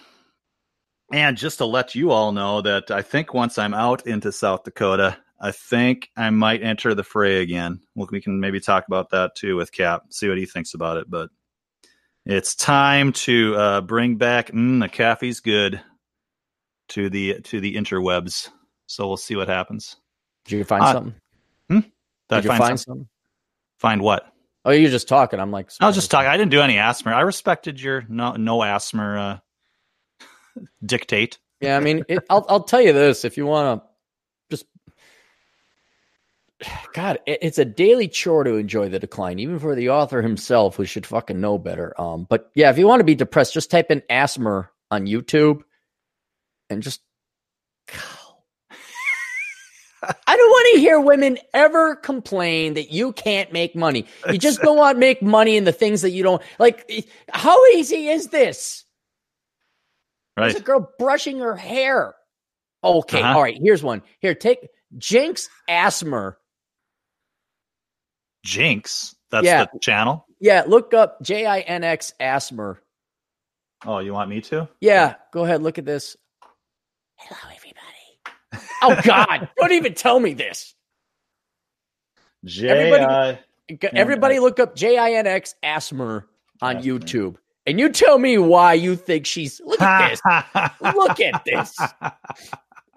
Speaker 2: and just to let you all know that I think once I'm out into South Dakota, I think I might enter the fray again. Well, we can maybe talk about that too with Cap, see what he thinks about it. But it's time to uh, bring back mm, the coffee's good to the to the interwebs. So we'll see what happens.
Speaker 1: Did you find
Speaker 2: Uh,
Speaker 1: something?
Speaker 2: Did,
Speaker 1: Did you
Speaker 2: find,
Speaker 1: find
Speaker 2: some-
Speaker 1: something?
Speaker 2: find what?
Speaker 1: Oh, you're just talking. I'm like,
Speaker 2: I was just talking. I didn't do any ASMR. I respected your no no ASMR uh, dictate.
Speaker 1: Yeah, I mean, it, I'll I'll tell you this: if you want to, just God, it, it's a daily chore to enjoy the decline, even for the author himself, who should fucking know better. Um, but yeah, if you want to be depressed, just type in ASMR on YouTube, and just. I don't want to hear women ever complain that you can't make money. You just don't want to make money in the things that you don't like. How easy is this? There's a girl brushing her hair. Okay,
Speaker 2: Uh-huh.
Speaker 1: all right. Here's one. Here, take Jinx ASMR.
Speaker 2: Jinx. That's
Speaker 1: Yeah.
Speaker 2: the channel.
Speaker 1: Yeah, look up J I N X ASMR.
Speaker 2: Oh, you want me to?
Speaker 1: Yeah, go ahead. Look at this. Hello, everybody. Oh God! don't even tell me this.
Speaker 2: J
Speaker 1: Everybody- Everybody, look up J I N X ASMR on. YouTube, and you tell me why you think she's. Look at this. Look at this.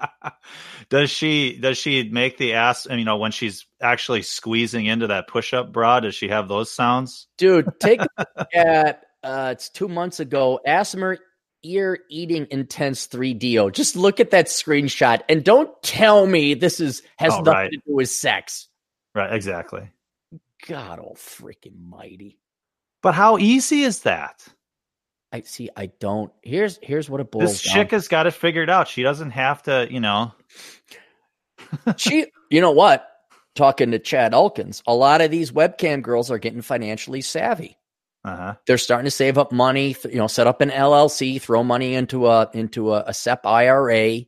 Speaker 2: does she does she make the ass? You know, when she's actually squeezing into that push up bra, does she have those sounds?
Speaker 1: Dude, take a look at uh, it's two months ago. ASMR ear eating intense 3Dio. Just look at that screenshot and don't tell me this is has
Speaker 2: Oh,
Speaker 1: nothing
Speaker 2: right.
Speaker 1: to do with sex.
Speaker 2: Right, exactly.
Speaker 1: God oh freaking mighty.
Speaker 2: But how easy is that?
Speaker 1: I see I don't here's here's what it boils
Speaker 2: This
Speaker 1: down
Speaker 2: chick has got it figured out. She doesn't have to, you know.
Speaker 1: she you know what talking to chad elkins a lot of these webcam girls are getting financially savvy
Speaker 2: Uh-huh.
Speaker 1: they're starting to save up money you know set up an llc throw money into a into a, a sep ira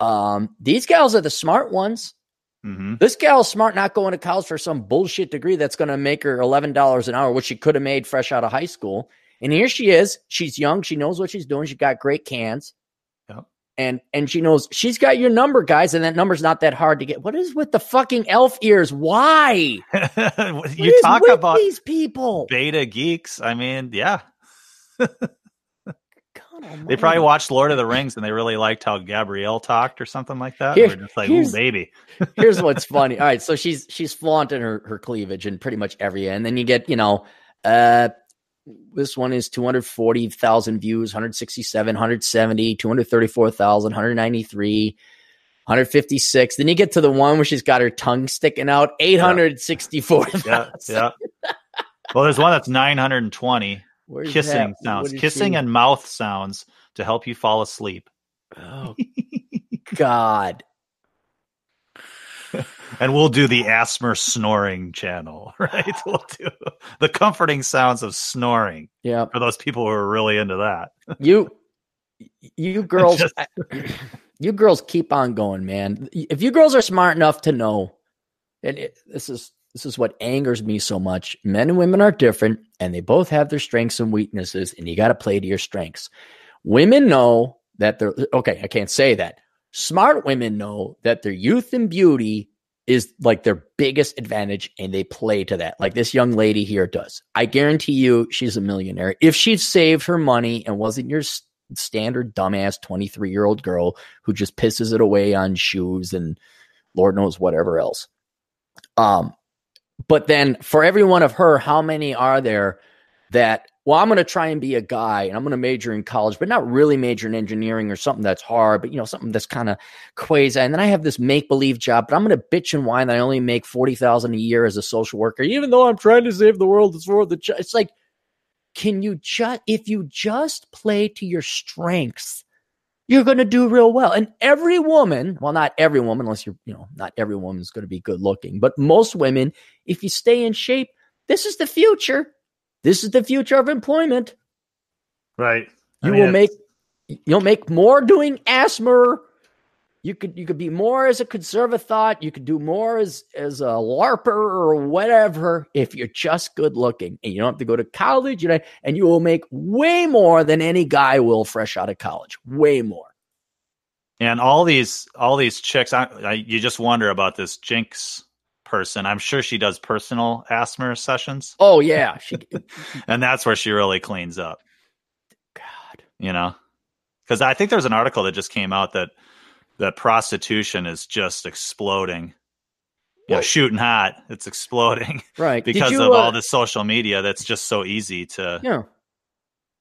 Speaker 1: um these gals are the smart ones
Speaker 2: hmm
Speaker 1: this gal's smart not going to college for some bullshit degree that's going to make her $11 an hour which she could have made fresh out of high school and here she is she's young she knows what she's doing she got great cans
Speaker 2: Yep.
Speaker 1: and and she knows she's got your number guys and that number's not that hard to get what is with the fucking elf ears why
Speaker 2: you talk about
Speaker 1: these people
Speaker 2: beta geeks. I mean, yeah. They probably watched Lord of the Rings and they really liked how Gabrielle talked or something like that.
Speaker 1: Here-
Speaker 2: They're just like,
Speaker 1: here's-
Speaker 2: ooh, baby.
Speaker 1: Here's what's funny. All right, so she's she's flaunting her her cleavage in pretty much every and then you get you know, uh, this one is two hundred forty thousand views, 167, 170, 234,000, 193, 156. Then you get to the one where she's got her tongue sticking out, eight hundred sixty-four.
Speaker 2: Yeah, yeah. Well, there's one that's 920
Speaker 1: Where's
Speaker 2: kissing
Speaker 1: that?
Speaker 2: sounds, kissing
Speaker 1: she-
Speaker 2: and mouth sounds to help you fall asleep.
Speaker 1: oh God.
Speaker 2: And we'll do the ASMR snoring channel, right? We'll do the comforting sounds of snoring
Speaker 1: Yeah,
Speaker 2: for those people who are really into that.
Speaker 1: you you girls
Speaker 2: Just-
Speaker 1: you girls keep on going man. If you girls are smart enough to know and it, this is this is what angers me so much. Men and women are different and they both have their strengths and weaknesses and you got to play to your strengths. Women know that they're okay i can't say that. Smart women know that their youth and beauty is like their biggest advantage and they play to that like this young lady here does. I guarantee you she's a millionaire. If she'd saved her money and wasn't your standard dumbass 23 year old girl who just pisses it away on shoes and lord knows whatever else. Um but then for every one of her how many are there that well i'm going to try and be a guy and i'm going to major in college but not really major in engineering or something that's hard but you know something that's kind of quasi and then i have this make believe job but i'm going to bitch and whine that i only make 40000 a year as a social worker even though i'm trying to save the world it's for the ch-. it's like can you just if you just play to your strengths you're going to do real well and every woman well not every woman unless you're you know not every woman's going to be good looking but most women if you stay in shape this is the future this is the future of employment.
Speaker 2: Right.
Speaker 1: you will make you'll make more doing ASMR you could you could be more as a conservative thought you could do more as as a larper or whatever if you're just good looking and you don't have to go to college you know and you will make way more than any guy will fresh out of college. Way more.
Speaker 2: And all these all these chicks, I, I, you just wonder about this Jinx person. I'm sure she does personal ASMR sessions,
Speaker 1: oh yeah she
Speaker 2: and that's where she really cleans up.
Speaker 1: god
Speaker 2: You know, because I think there's an article that just came out that that prostitution is just exploding. You know, shooting hot. It's exploding
Speaker 1: right
Speaker 2: because
Speaker 1: you,
Speaker 2: of
Speaker 1: uh,
Speaker 2: all the social media. That's just so easy to.
Speaker 1: Yeah.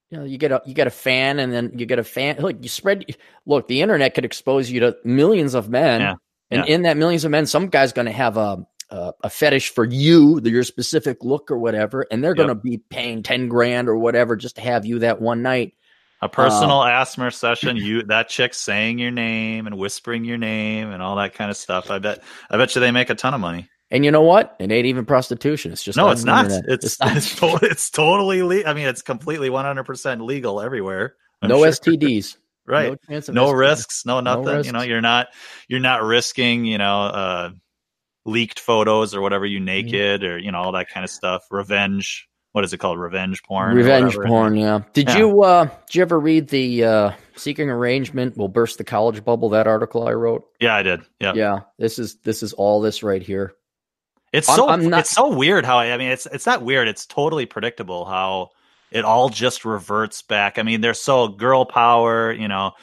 Speaker 1: You know, you get a you get a fan, and then you get a fan. Look, you spread. Look, the internet could expose you to millions of men,
Speaker 2: Yeah,
Speaker 1: and
Speaker 2: yeah.
Speaker 1: in that millions of men, some guy's going to have a, a a fetish for you, your specific look or whatever, and they're
Speaker 2: Yep.
Speaker 1: going to be paying ten grand or whatever just to have you that one night.
Speaker 2: A personal ASMR session, you that chick saying your name and whispering your name and all that kind of stuff. I bet I bet you they make a ton of money.
Speaker 1: And you know what? It ain't even prostitution. It's just
Speaker 2: no, it's not.
Speaker 1: internet.
Speaker 2: It's
Speaker 1: not.
Speaker 2: it's, to- it's totally le- I mean, it's completely one hundred percent legal everywhere. I'm
Speaker 1: no
Speaker 2: sure.
Speaker 1: STDs.
Speaker 2: right?
Speaker 1: No,
Speaker 2: No, risks, no nothing.
Speaker 1: risks.
Speaker 2: You know, you're not you're not risking. You know, uh, leaked photos or whatever
Speaker 1: Mm-hmm.
Speaker 2: you naked or you know all that kind of stuff. Revenge. What is it called? Revenge porn.
Speaker 1: Revenge porn, yeah. Did
Speaker 2: Yeah.
Speaker 1: you uh did you ever read the uh Seeking Arrangement Will Burst the College Bubble, that article I wrote?
Speaker 2: Yeah, I did. Yeah.
Speaker 1: Yeah. This is this is all this right here.
Speaker 2: It's
Speaker 1: I'm-
Speaker 2: so
Speaker 1: I'm not-
Speaker 2: it's so weird how I mean it's it's not weird. It's totally predictable how it all just reverts back. I mean, they're so girl power, you know,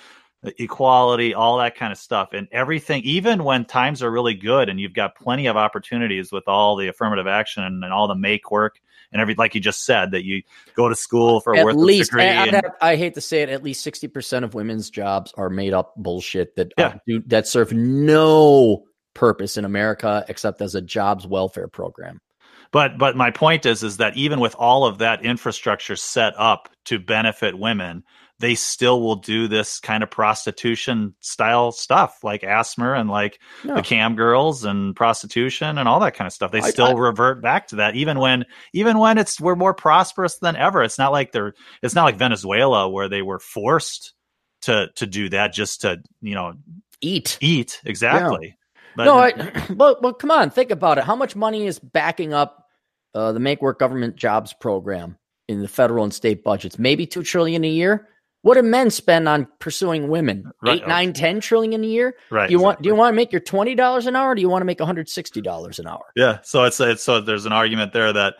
Speaker 2: equality, all that kind of stuff. And everything, even when times are really good and you've got plenty of opportunities with all the affirmative action and, and all the make work and every, like you just said, that you go to school for a
Speaker 1: at least,
Speaker 2: degree.
Speaker 1: And, I hate to say it, at least 60% of women's jobs are made up bullshit that, uh, yeah. uh, do, that serve no purpose in America except as a jobs welfare program.
Speaker 2: But but my point is is that even with all of that infrastructure set up to benefit women, they still will do this kind of prostitution style stuff like ASMR and like yeah. the cam girls and prostitution and all that kind of stuff. They I, still I, revert back to that even when even when it's we're more prosperous than ever. It's not like they're it's not like Venezuela where they were forced to to do that just to, you know,
Speaker 1: eat.
Speaker 2: Eat, exactly. Yeah.
Speaker 1: But, no, I, but but come on, think about it. How much money is backing up uh, the Make Work Government Jobs Program in the federal and state budgets? Maybe two trillion a year. What do men spend on pursuing women? Right. Eight, nine, ten trillion a year.
Speaker 2: Right.
Speaker 1: Do you exactly. want? Do you want to make your twenty dollars an hour? or Do you want to make one hundred sixty dollars an hour?
Speaker 2: Yeah. So it's it's so there's an argument there that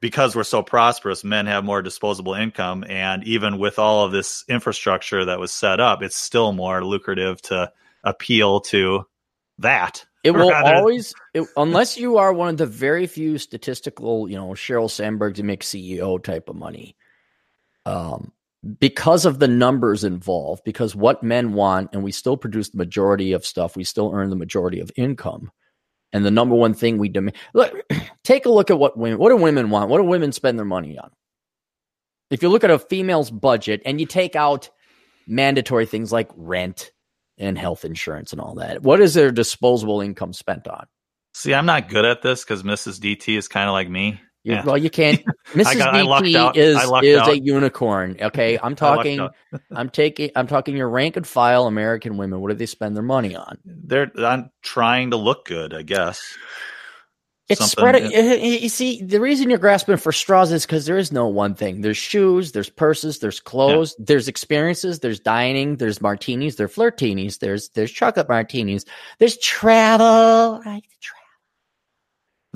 Speaker 2: because we're so prosperous, men have more disposable income, and even with all of this infrastructure that was set up, it's still more lucrative to appeal to that.
Speaker 1: It will always, it, unless you are one of the very few statistical, you know, Sheryl Sandberg to make CEO type of money. Um, because of the numbers involved, because what men want, and we still produce the majority of stuff, we still earn the majority of income. And the number one thing we demand look, take a look at what women what do women want? What do women spend their money on? If you look at a female's budget and you take out mandatory things like rent and health insurance and all that, what is their disposable income spent on?
Speaker 2: See, I'm not good at this because Mrs. DT is kind of like me.
Speaker 1: Yeah. Well, you can't. Mrs. got, is is out. a unicorn. Okay, I'm talking. I'm taking. I'm talking your rank and file American women. What do they spend their money on?
Speaker 2: They're I'm trying to look good, I guess.
Speaker 1: It's Something, spread. Uh, you see, the reason you're grasping for straws is because there is no one thing. There's shoes, there's purses, there's clothes, yeah. there's experiences, there's dining, there's martinis, there's flirtinis, there's there's chocolate martinis, there's travel. Right, travel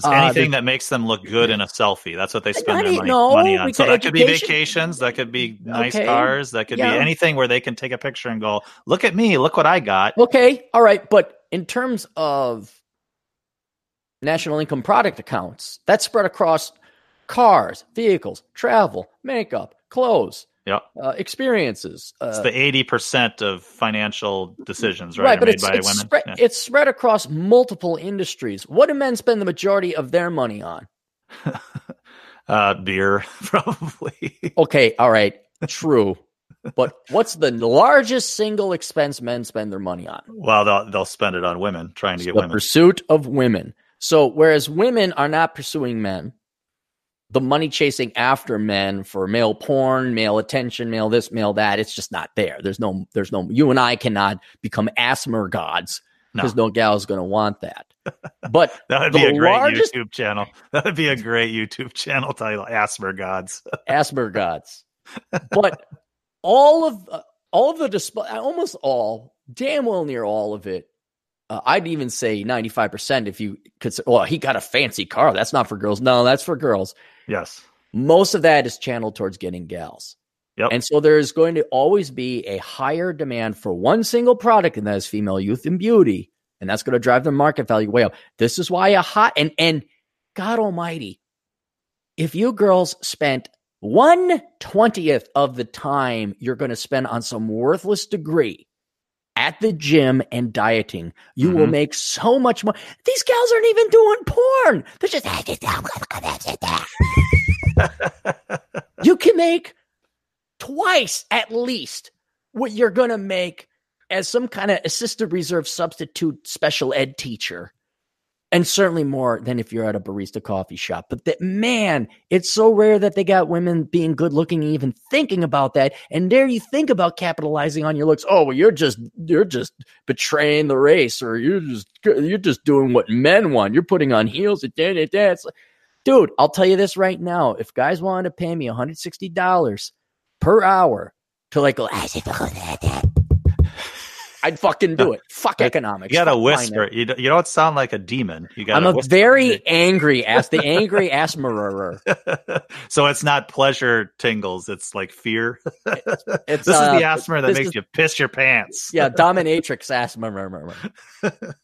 Speaker 2: it's uh, anything that makes them look good in a selfie. That's what they spend their money, no, money on. So that education. could be vacations, that could be nice okay. cars, that could yeah. be anything where they can take a picture and go, "Look at me, look what I got."
Speaker 1: Okay, all right, but in terms of national income product accounts, that's spread across cars, vehicles, travel, makeup, clothes, Uh, experiences.
Speaker 2: Uh, it's the eighty percent of financial decisions, right?
Speaker 1: Right, but it's, it's, spread, yeah. it's spread across multiple industries. What do men spend the majority of their money on?
Speaker 2: uh, beer, probably.
Speaker 1: okay, all right, true. but what's the largest single expense men spend their money on?
Speaker 2: Well, they'll they'll spend it on women, trying to get
Speaker 1: the
Speaker 2: women.
Speaker 1: Pursuit of women. So whereas women are not pursuing men, the money chasing after men for male porn, male attention, male this, male that. It's just not there. There's no, there's no, you and I cannot become ASMR gods because no. no gal is going to want that. But
Speaker 2: that would be a great largest, YouTube channel. That would be a great YouTube channel title, ASMR gods.
Speaker 1: ASMR gods. But all of, uh, all of the display, almost all, damn well near all of it uh, I'd even say 95% if you could say, well, he got a fancy car. That's not for girls. No, that's for girls.
Speaker 2: Yes.
Speaker 1: Most of that is channeled towards getting gals.
Speaker 2: Yep.
Speaker 1: And so there's going to always be a higher demand for one single product, and that is female youth and beauty. And that's going to drive the market value way up. This is why a hot and and God Almighty, if you girls spent one twentieth of the time you're going to spend on some worthless degree at the gym and dieting, you mm-hmm. will make so much more. These gals aren't even doing porn. They're just. you can make twice at least what you're going to make as some kind of assisted reserve substitute special ed teacher and certainly more than if you're at a barista coffee shop. But that man, it's so rare that they got women being good looking, even thinking about that. And there you think about capitalizing on your looks. Oh, well, you're just you're just betraying the race, or you're just you're just doing what men want. You're putting on heels and da, da, da. dude. I'll tell you this right now: if guys wanted to pay me 160 dollars per hour to like oh, go, I'd fucking do it. Fuck economics.
Speaker 2: You got to whisper. You don't, you don't sound like a demon. You got.
Speaker 1: I'm a very angry ass, the angry ass mirror.
Speaker 2: so it's not pleasure tingles. It's like fear.
Speaker 1: It's,
Speaker 2: this
Speaker 1: uh,
Speaker 2: is the ASMR that makes
Speaker 1: is-
Speaker 2: you piss your pants.
Speaker 1: yeah, dominatrix ass mirror. The,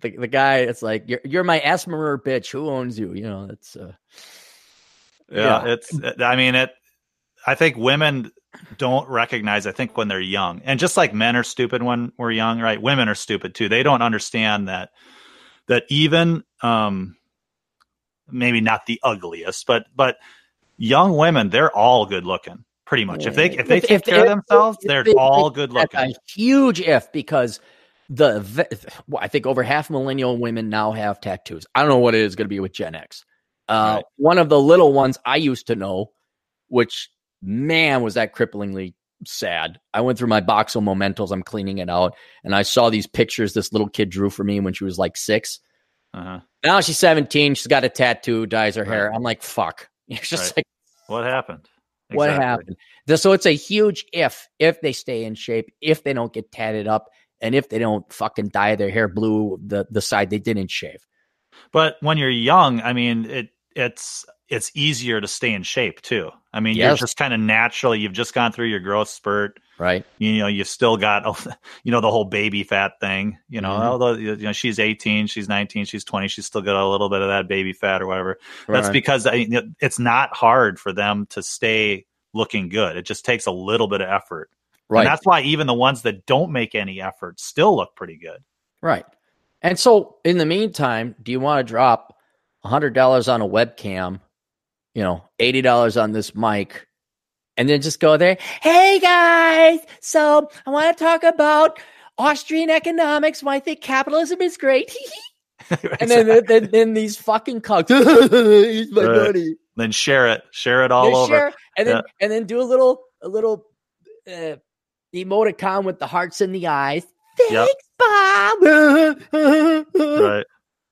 Speaker 1: the, the guy, it's like you're you're my mirror bitch. Who owns you? You know, it's uh,
Speaker 2: yeah,
Speaker 1: Yeah.
Speaker 2: it's i mean it i think women don't recognize i think when they're young and just like men are stupid when we're young right women are stupid too they don't understand that that even um maybe not the ugliest but but young women they're all good looking pretty much if they if they
Speaker 1: If-
Speaker 2: take
Speaker 1: if-
Speaker 2: care of themselves
Speaker 1: if
Speaker 2: they're
Speaker 1: they-
Speaker 2: all good looking
Speaker 1: a huge if because the well, I think over half millennial women now have tattoos. I don't know what it is going to be with Gen X. Uh,
Speaker 2: Right.
Speaker 1: One of the little ones I used to know, which man was that cripplingly sad. I went through my box of mementos. I'm cleaning it out, and I saw these pictures this little kid drew for me when she was like six.
Speaker 2: uh-huh.
Speaker 1: Now she's 17. She's got a tattoo, dyes her hair. I'm like, fuck. It's just
Speaker 2: Right.
Speaker 1: like
Speaker 2: what happened
Speaker 1: what happened. So it's a huge if if they stay in shape, if they don't get tatted up, and if they don't fucking dye their hair blue the the side they didn't shave.
Speaker 2: But when you're young, I mean, it it's it's easier to stay in shape too. I mean, you're just kind of naturally You've just gone through your growth spurt.
Speaker 1: Right.
Speaker 2: You know, you've still got, you know, the whole baby fat thing. You know,
Speaker 1: Mhm.
Speaker 2: although you know she's 18, she's 19, she's 20, she's still got a little bit of that baby fat or whatever. That's because I, it's not hard for them to stay looking good. It just takes a little bit of effort. And
Speaker 1: right.
Speaker 2: that's why even the ones that don't make any effort still look pretty good.
Speaker 1: Right. And so in the meantime, do you want to drop hundred dollars on a webcam, you know, eighty dollars on this mic, and then just go there? Hey guys, so I want to talk about Austrian economics. Why I think capitalism is great. and then, then, then these fucking cocks. He's my
Speaker 2: Right.
Speaker 1: buddy.
Speaker 2: then share it, share it all
Speaker 1: They
Speaker 2: over.
Speaker 1: share, and then and then do a little a little uh, emoticon with the hearts in the eyes.
Speaker 2: Yep.
Speaker 1: Thanks, Bob.
Speaker 2: right.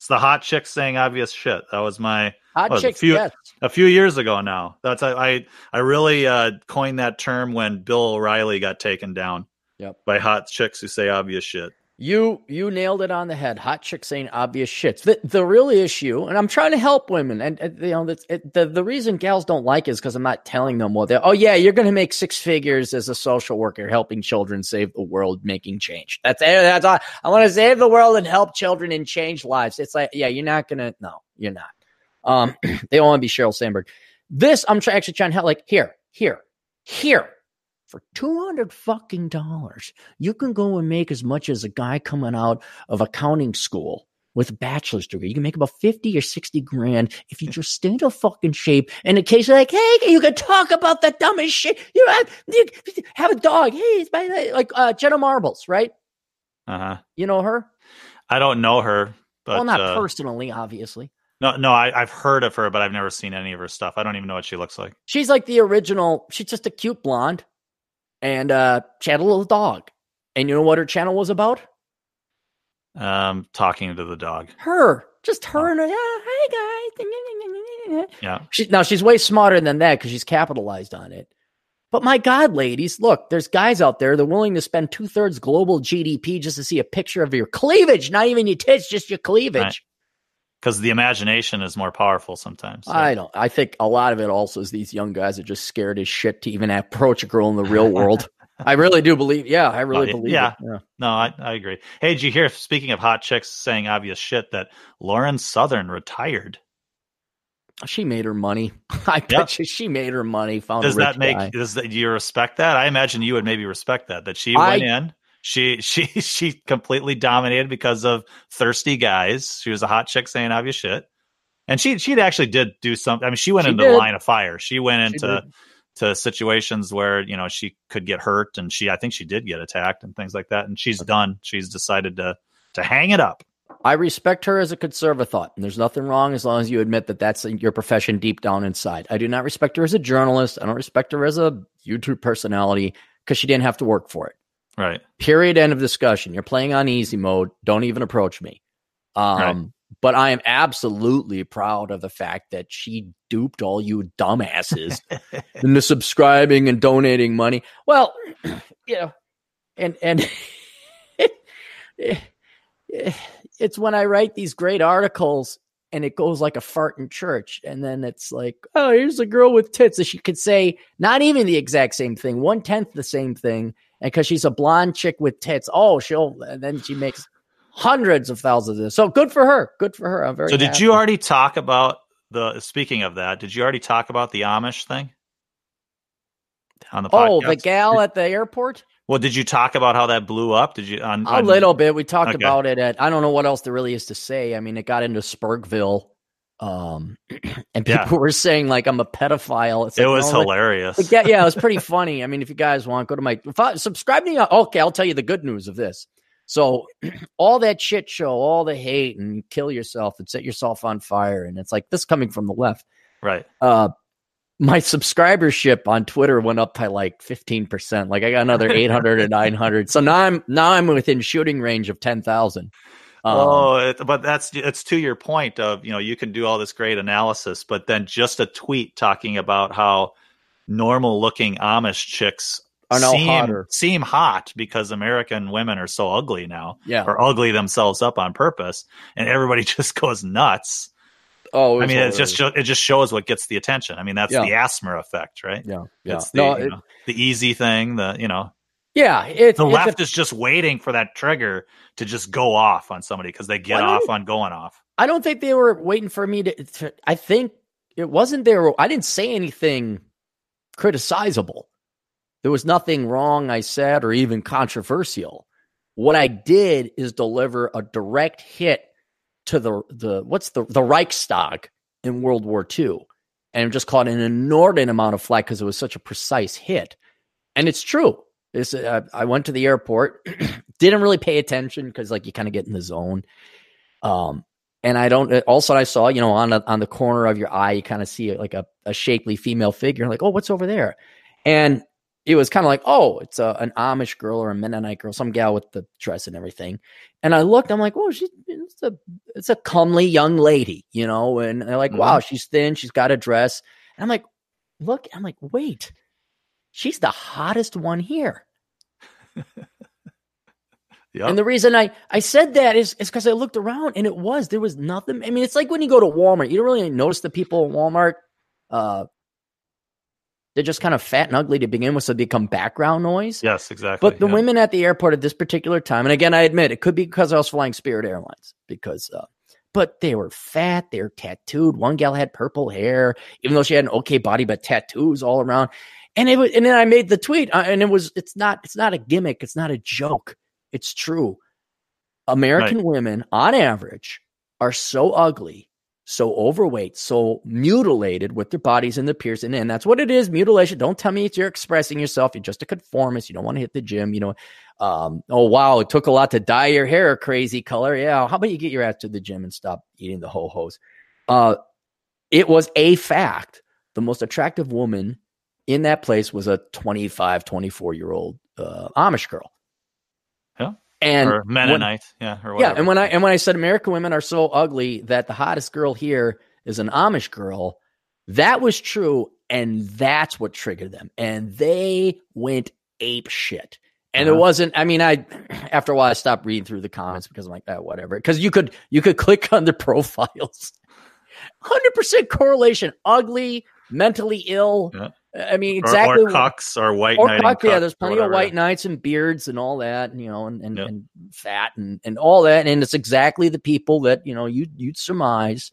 Speaker 2: It's the hot chick saying obvious shit. That was my
Speaker 1: Hot
Speaker 2: Well, a few-
Speaker 1: yes.
Speaker 2: a few years ago now. That's I I, I really uh, coined that term when Bill O'Reilly got taken down.
Speaker 1: Yep.
Speaker 2: By hot chicks who say obvious shit.
Speaker 1: You you nailed it on the head. Hot chicks saying obvious shits. The the real issue, and I'm trying to help women, and, and, you know it, the the reason gals don't like is because I'm not telling them. They're oh yeah, you're going to make six figures as a social worker, helping children save the world, making change. That's it. That's all. I want to save the world and help children and change lives. It's like yeah, you're not gonna. No, you're not. Um, they don't want to be Sheryl Sandberg. This I'm try, actually trying to help. Like here, here, here. For two hundred fucking dollars, you can go and make as much as a guy coming out of accounting school with a bachelor's degree. You can make about 50 or 60 grand if you just stay in a fucking shape. And case like, hey, you can talk about the dumbest shit. You have, you have a dog. Hey, it's my, like uh, Jenna Marbles, right?
Speaker 2: Uh huh.
Speaker 1: You know her?
Speaker 2: I don't know her, but
Speaker 1: well, not
Speaker 2: uh,
Speaker 1: personally, obviously.
Speaker 2: no, no, I, I've heard of her, but I've never seen any of her stuff. I don't even know what she looks like.
Speaker 1: She's like the original. She's just a cute blonde. And uh, she had a little dog. And you know what her channel was about?
Speaker 2: Um, talking to the dog.
Speaker 1: Her. Just her and her. "Yeah, hi, guys.
Speaker 2: Yeah.
Speaker 1: She, now she's way smarter than that because she's capitalized on it. But my God, ladies, look, there's guys out there that are willing to spend two thirds global GDP just to see a picture of your cleavage, not even your tits, just your cleavage.
Speaker 2: Because the imagination is more powerful sometimes. so.
Speaker 1: I don't. I think a lot of it also is these young guys are just scared as shit to even approach a girl in the real world. I really do believe. Yeah, I really believe.
Speaker 2: yeah.
Speaker 1: it. yeah.
Speaker 2: No, I, I agree. Hey, did you hear, speaking of hot chicks saying obvious shit, that Lauren Southern retired?
Speaker 1: She made her money. I bet
Speaker 2: Yep.
Speaker 1: you she made her money. Found
Speaker 2: Does
Speaker 1: a rich
Speaker 2: that make
Speaker 1: guy.
Speaker 2: does that do you respect that? I imagine you would maybe respect that. That she
Speaker 1: I-
Speaker 2: went in, she she she completely dominated because of thirsty guys. She was a hot chick saying obvious shit, and she she actually did do something. I mean, she went
Speaker 1: She
Speaker 2: into
Speaker 1: did.
Speaker 2: the line of fire. She went
Speaker 1: She
Speaker 2: into
Speaker 1: did.
Speaker 2: to situations where you know she could get hurt, and she I think she did get attacked and things like that. And she's done. She's decided to to hang it up.
Speaker 1: I respect her as a conservative thought, and there's nothing wrong as long as you admit that that's your profession deep down inside. I do not respect her as a journalist. I don't respect her as a YouTube personality because she didn't have to work for it.
Speaker 2: Right.
Speaker 1: Period. End of discussion. You're playing on easy mode. Don't even approach me. Um,
Speaker 2: Right.
Speaker 1: But I am absolutely proud of the fact that she duped all you dumbasses into subscribing and donating money. Well, you know, and and it's when I write these great articles and it goes like a fart in church. And then it's like, oh, here's a girl with tits. And she could say not even the exact same thing, one tenth the same thing. And because she's a blonde chick with tits, oh, she'll, and then she makes hundreds of thousands of this. So good for her. Good for her. I'm very
Speaker 2: So did
Speaker 1: happy.
Speaker 2: you already talk about the, speaking of that, did you already talk about the Amish thing? On the
Speaker 1: Oh, the gal at the airport?
Speaker 2: Well, did you talk about how that blew up? Did you on,
Speaker 1: A little bit. We talked
Speaker 2: Okay.
Speaker 1: about it at I don't know what else there really is to say. I mean, it got into Spurgville. Um and people
Speaker 2: Yeah.
Speaker 1: were saying like I'm a pedophile. It's
Speaker 2: It was
Speaker 1: no,
Speaker 2: hilarious.
Speaker 1: like, yeah, yeah, it was pretty funny. I mean, if you guys want, go to my fo- subscribe to me. Okay, I'll tell you the good news of this. So, all that shit show, all the hate, and you kill yourself and set yourself on fire, and it's like this coming from the left.
Speaker 2: right.
Speaker 1: Uh, my subscribership on Twitter went up by like 15%. Like I got another 800 or 900. So now I'm now I'm within shooting range of 10,000. Um,
Speaker 2: oh, it, but that's it's to your point of you know you can do all this great analysis, but then just a tweet talking about how normal looking Amish chicks
Speaker 1: Are now
Speaker 2: seem,
Speaker 1: hotter.
Speaker 2: seem hot because American women are so ugly now
Speaker 1: yeah.
Speaker 2: or ugly themselves up on purpose, and everybody just goes nuts.
Speaker 1: Oh,
Speaker 2: I mean, it just it just shows what gets the attention. I mean, that's
Speaker 1: Yeah.
Speaker 2: the ASMR effect, right?
Speaker 1: yeah, yeah.
Speaker 2: It's the,
Speaker 1: no,
Speaker 2: you know, the easy thing. The you know
Speaker 1: yeah, it's
Speaker 2: the
Speaker 1: a-
Speaker 2: left is just waiting for that trigger to just go off on somebody because they get off on going off.
Speaker 1: I don't think they were waiting for me to, to I think it wasn't there. I didn't say anything criticizable. There was nothing wrong I said or even controversial. What I did is deliver a direct hit to the the what's the the Reichstag in World War II, and just caught an inordinate amount of flack because it was such a precise hit. And it's true. This uh, I went to the airport, didn't really pay attention because like you kind of get in the zone. Um, and I don't. Also, I saw you know on the on the corner of your eye, you kind of see like a, a shapely female figure. Like, oh, what's over there? And it was kind of like, oh, it's a, an Amish girl or a Mennonite girl, some gal with the dress and everything. And I looked, I'm like, oh, she's it's a it's a comely young lady, you know. And they're like, wow, she's thin, she's got a dress. And I'm like, look, I'm like, wait, she's the hottest one here.
Speaker 2: Yep.
Speaker 1: And the reason I, I said that is is because I looked around and it was there was nothing. I mean, it's like when you go to Walmart, you don't really notice the people in Walmart. Uh, they're just kind of fat and ugly to begin with, so they become background noise.
Speaker 2: yes, exactly.
Speaker 1: But the
Speaker 2: yeah.
Speaker 1: women at the airport at this particular time, and again, I admit it could be because I was flying Spirit Airlines, because, uh, but they were fat, they were tattooed. One gal had purple hair, even though she had an okay body, but tattoos all around. And it was, and then I made the tweet, uh, and it was, it's not, it's not a gimmick, it's not a joke, it's true. American women, on average, are so ugly, so overweight, so mutilated with their bodies and the piercing. And that's what it is mutilation. Don't tell me it's you're expressing yourself. You're just a conformist. You don't want to hit the gym. You know, um, oh, wow, it took a lot to dye your hair a crazy color. Yeah. How about you get your ass to the gym and stop eating the ho hos? Uh, it was a fact. The most attractive woman in that place was a 25, 24 year old uh, Amish girl.
Speaker 2: Yeah.
Speaker 1: And
Speaker 2: or
Speaker 1: when-
Speaker 2: Mennonite, yeah, or
Speaker 1: yeah, and when I and when I said American women are so ugly that the hottest girl here is an Amish girl, that was true, and that's what triggered them, and they went ape shit. And it
Speaker 2: Uh-huh.
Speaker 1: wasn't. I mean, I after a while I stopped reading through the comments because I'm like, oh, whatever. Because you could you could click on the profiles, hundred percent correlation. Ugly, mentally ill.
Speaker 2: Yeah.
Speaker 1: I mean, exactly.
Speaker 2: or, cucks or white
Speaker 1: Or cuck, yeah, there's plenty of white knights and beards and all that, and, you know, and and,
Speaker 2: Yep.
Speaker 1: and fat and and all that, and it's exactly the people that you know you you'd surmise,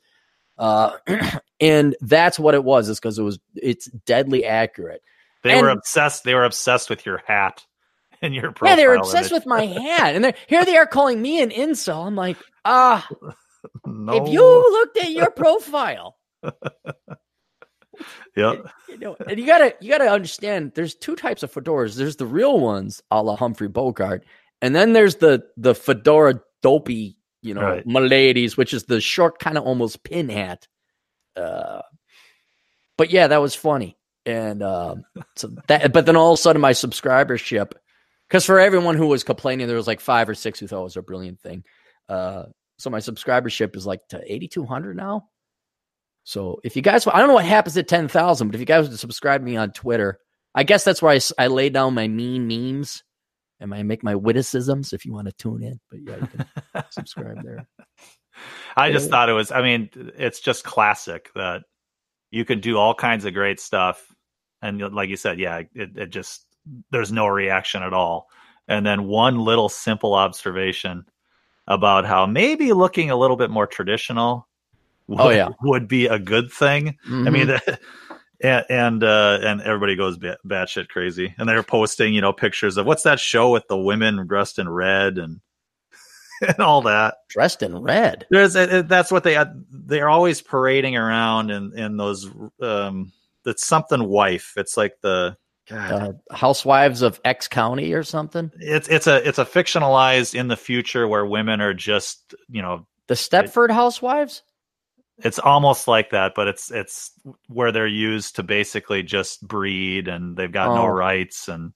Speaker 1: uh, and that's what it was. Is because it was it's deadly accurate.
Speaker 2: They were obsessed. They were obsessed with your hat and your profile.
Speaker 1: yeah, they were obsessed with my hat, and here they are calling me an incel. I'm like, ah,
Speaker 2: No.
Speaker 1: if you looked at your profile,
Speaker 2: yeah,
Speaker 1: you know, and you gotta you gotta understand. There's two types of fedoras. There's the real ones, a la Humphrey Bogart, and then there's the the fedora dopey, you know,
Speaker 2: Right.
Speaker 1: miladies, which is the short kind of almost pin hat. Uh, but yeah, that was funny, and um, so that. But then all of a sudden, my subscribership, because for everyone who was complaining, there was like five or six who thought it was a brilliant thing. Uh, so my subscribership is like to 8,200 now. So if you guys, I don't know what happens at 10,000, but if you guys would subscribe to me on Twitter, I guess that's where I, I lay down my mean memes. and I make my witticisms if you want to tune in. But yeah, you can subscribe there.
Speaker 2: I just thought it was. I mean, it's just classic that you could do all kinds of great stuff, and like you said, yeah, it, it just there's no reaction at all, and then one little simple observation about how maybe looking a little bit more traditional would,
Speaker 1: oh, yeah.
Speaker 2: would be a good thing. Mm-hmm. I mean, mm-hmm. and and, uh, and everybody goes bat, batshit crazy, and they're posting, you know, pictures of what's that show with the women dressed in red and and all that,
Speaker 1: dressed in red.
Speaker 2: There's that's what they they're always parading around in in those um that's something wife. It's like the
Speaker 1: uh, Housewives of X County or something.
Speaker 2: It's it's a it's a fictionalized in the future where women are just you know
Speaker 1: the Stepford it, Housewives.
Speaker 2: It's almost like that, but it's it's where they're used to basically just breed and they've got oh. no rights and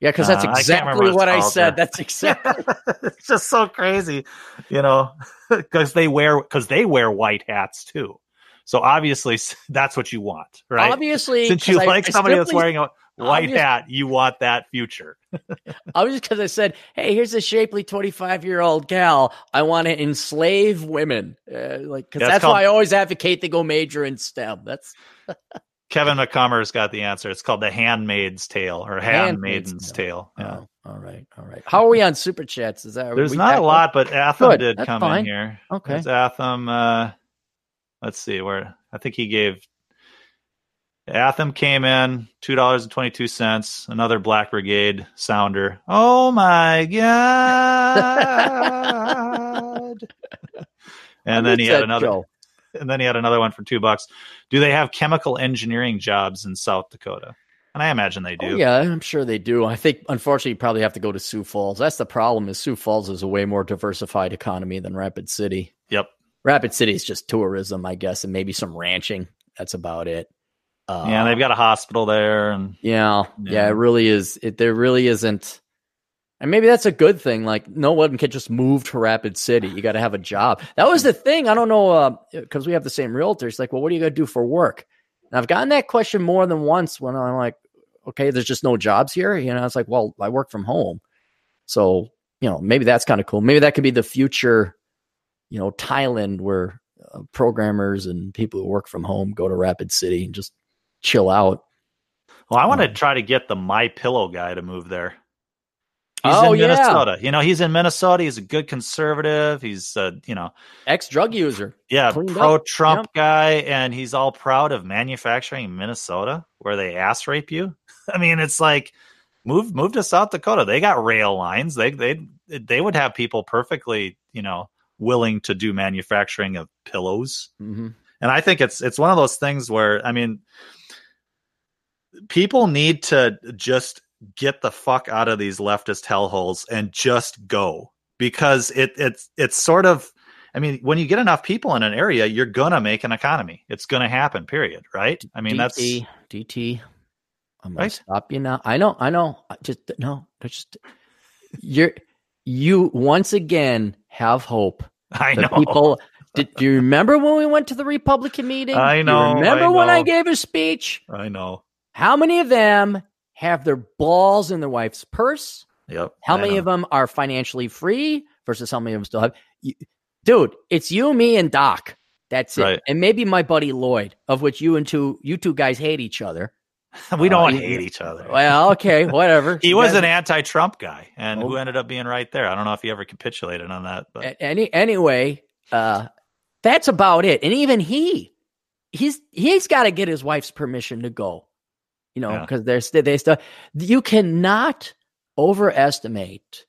Speaker 1: yeah, because that's exactly uh, what, what I said. There. That's exactly.
Speaker 2: it's just so crazy, you know, because they wear because they wear white hats too. So obviously that's what you want, right?
Speaker 1: Obviously,
Speaker 2: since you like I, somebody I simply, that's wearing a white hat, you want that future.
Speaker 1: I was just because I said, "Hey, here's a shapely 25 year old gal. I want to enslave women." Uh, like, because that's, that's called, why I always advocate to go major in STEM. That's
Speaker 2: Kevin McCummer's got the answer. It's called the Handmaid's Tale or Handmaiden's Tale. Yeah.
Speaker 1: Oh, all right, all right. How are we on super chats? Is that
Speaker 2: there's not a lot, but Atham Good, did come fine. in here.
Speaker 1: Okay,
Speaker 2: There's Atham. Uh, let's see where I think he gave. Atham came in two dollars and twenty two cents. Another Black Brigade sounder. Oh my god! and then he had another. Joe? and then he had another one for two bucks. Do they have chemical engineering jobs in South Dakota? And I imagine they do.
Speaker 1: Oh, yeah, I'm sure they do. I think, unfortunately, you probably have to go to Sioux Falls. That's the problem. Is Sioux Falls is a way more diversified economy than Rapid City.
Speaker 2: Yep.
Speaker 1: Rapid City is just tourism, I guess, and maybe some ranching. That's about it.
Speaker 2: Uh, yeah, they've got a hospital there, and
Speaker 1: yeah, yeah, yeah it really is. It there really isn't and maybe that's a good thing. Like, no one can just move to Rapid City. You got to have a job. That was the thing. I don't know, because uh, we have the same realtors. Like, well, what are you going to do for work? And I've gotten that question more than once when I'm like, okay, there's just no jobs here. You know, it's like, well, I work from home. So, you know, maybe that's kind of cool. Maybe that could be the future, you know, Thailand where uh, programmers and people who work from home go to Rapid City and just chill out.
Speaker 2: Well, I want to um, try to get the My Pillow guy to move there. He's oh, in Minnesota. Yeah. You know, he's in Minnesota. He's a good conservative. He's uh, you know,
Speaker 1: ex drug user.
Speaker 2: Yeah, pro Trump guy, and he's all proud of manufacturing in Minnesota, where they ass rape you. I mean, it's like move move to South Dakota. They got rail lines. They they they would have people perfectly, you know, willing to do manufacturing of pillows. Mm-hmm. And I think it's it's one of those things where I mean, people need to just get the fuck out of these leftist hellholes and just go because it it's it's sort of I mean, when you get enough people in an area, you're gonna make an economy. It's gonna happen. Period. Right? I mean,
Speaker 1: DT,
Speaker 2: that's
Speaker 1: DT. I'm gonna right? stop you now. I know. I know. Just no. Just you're you once again have hope.
Speaker 2: I know.
Speaker 1: People. Did, do you remember when we went to the Republican meeting?
Speaker 2: I know.
Speaker 1: remember
Speaker 2: I know.
Speaker 1: when I gave a speech?
Speaker 2: I know.
Speaker 1: How many of them have their balls in their wife's purse.
Speaker 2: Yep.
Speaker 1: How I many know. of them are financially free versus how many of them still have? Dude, it's you, me, and Doc. That's it. Right. And maybe my buddy Lloyd, of which you and two you two guys hate each other.
Speaker 2: we don't uh, hate each other.
Speaker 1: Well, okay, whatever.
Speaker 2: he you was guys, an anti-Trump guy, and oh. who ended up being right there. I don't know if he ever capitulated on that, but
Speaker 1: any anyway, uh, that's about it. And even he, he's he's got to get his wife's permission to go you know, because yeah. they're still they still you cannot overestimate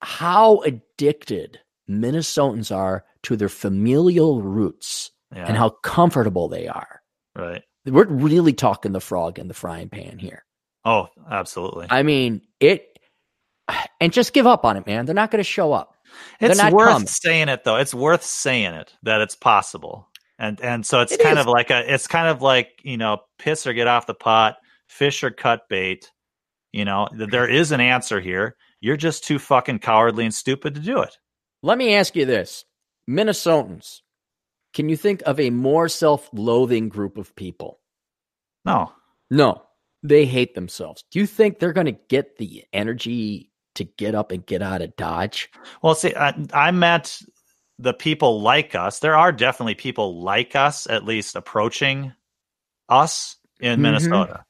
Speaker 1: how addicted Minnesotans are to their familial roots yeah. and how comfortable they are.
Speaker 2: Right.
Speaker 1: We're really talking the frog in the frying pan here.
Speaker 2: Oh, absolutely.
Speaker 1: I mean, it and just give up on it, man. They're not going to show up.
Speaker 2: It's worth coming. saying it though. It's worth saying it that it's possible and and so it's it kind is. of like a it's kind of like you know piss or get off the pot fish or cut bait. You know there is an answer here. You're just too fucking cowardly and stupid to do it.
Speaker 1: Let me ask you this. Minnesotans can you think of a more self-loathing group of people?
Speaker 2: No.
Speaker 1: No. They hate themselves. Do you think they're going to get the energy to get up and get out of Dodge?
Speaker 2: Well, see, I, I meant the people like us. There are definitely people like us, at least approaching us in mm-hmm. Minnesota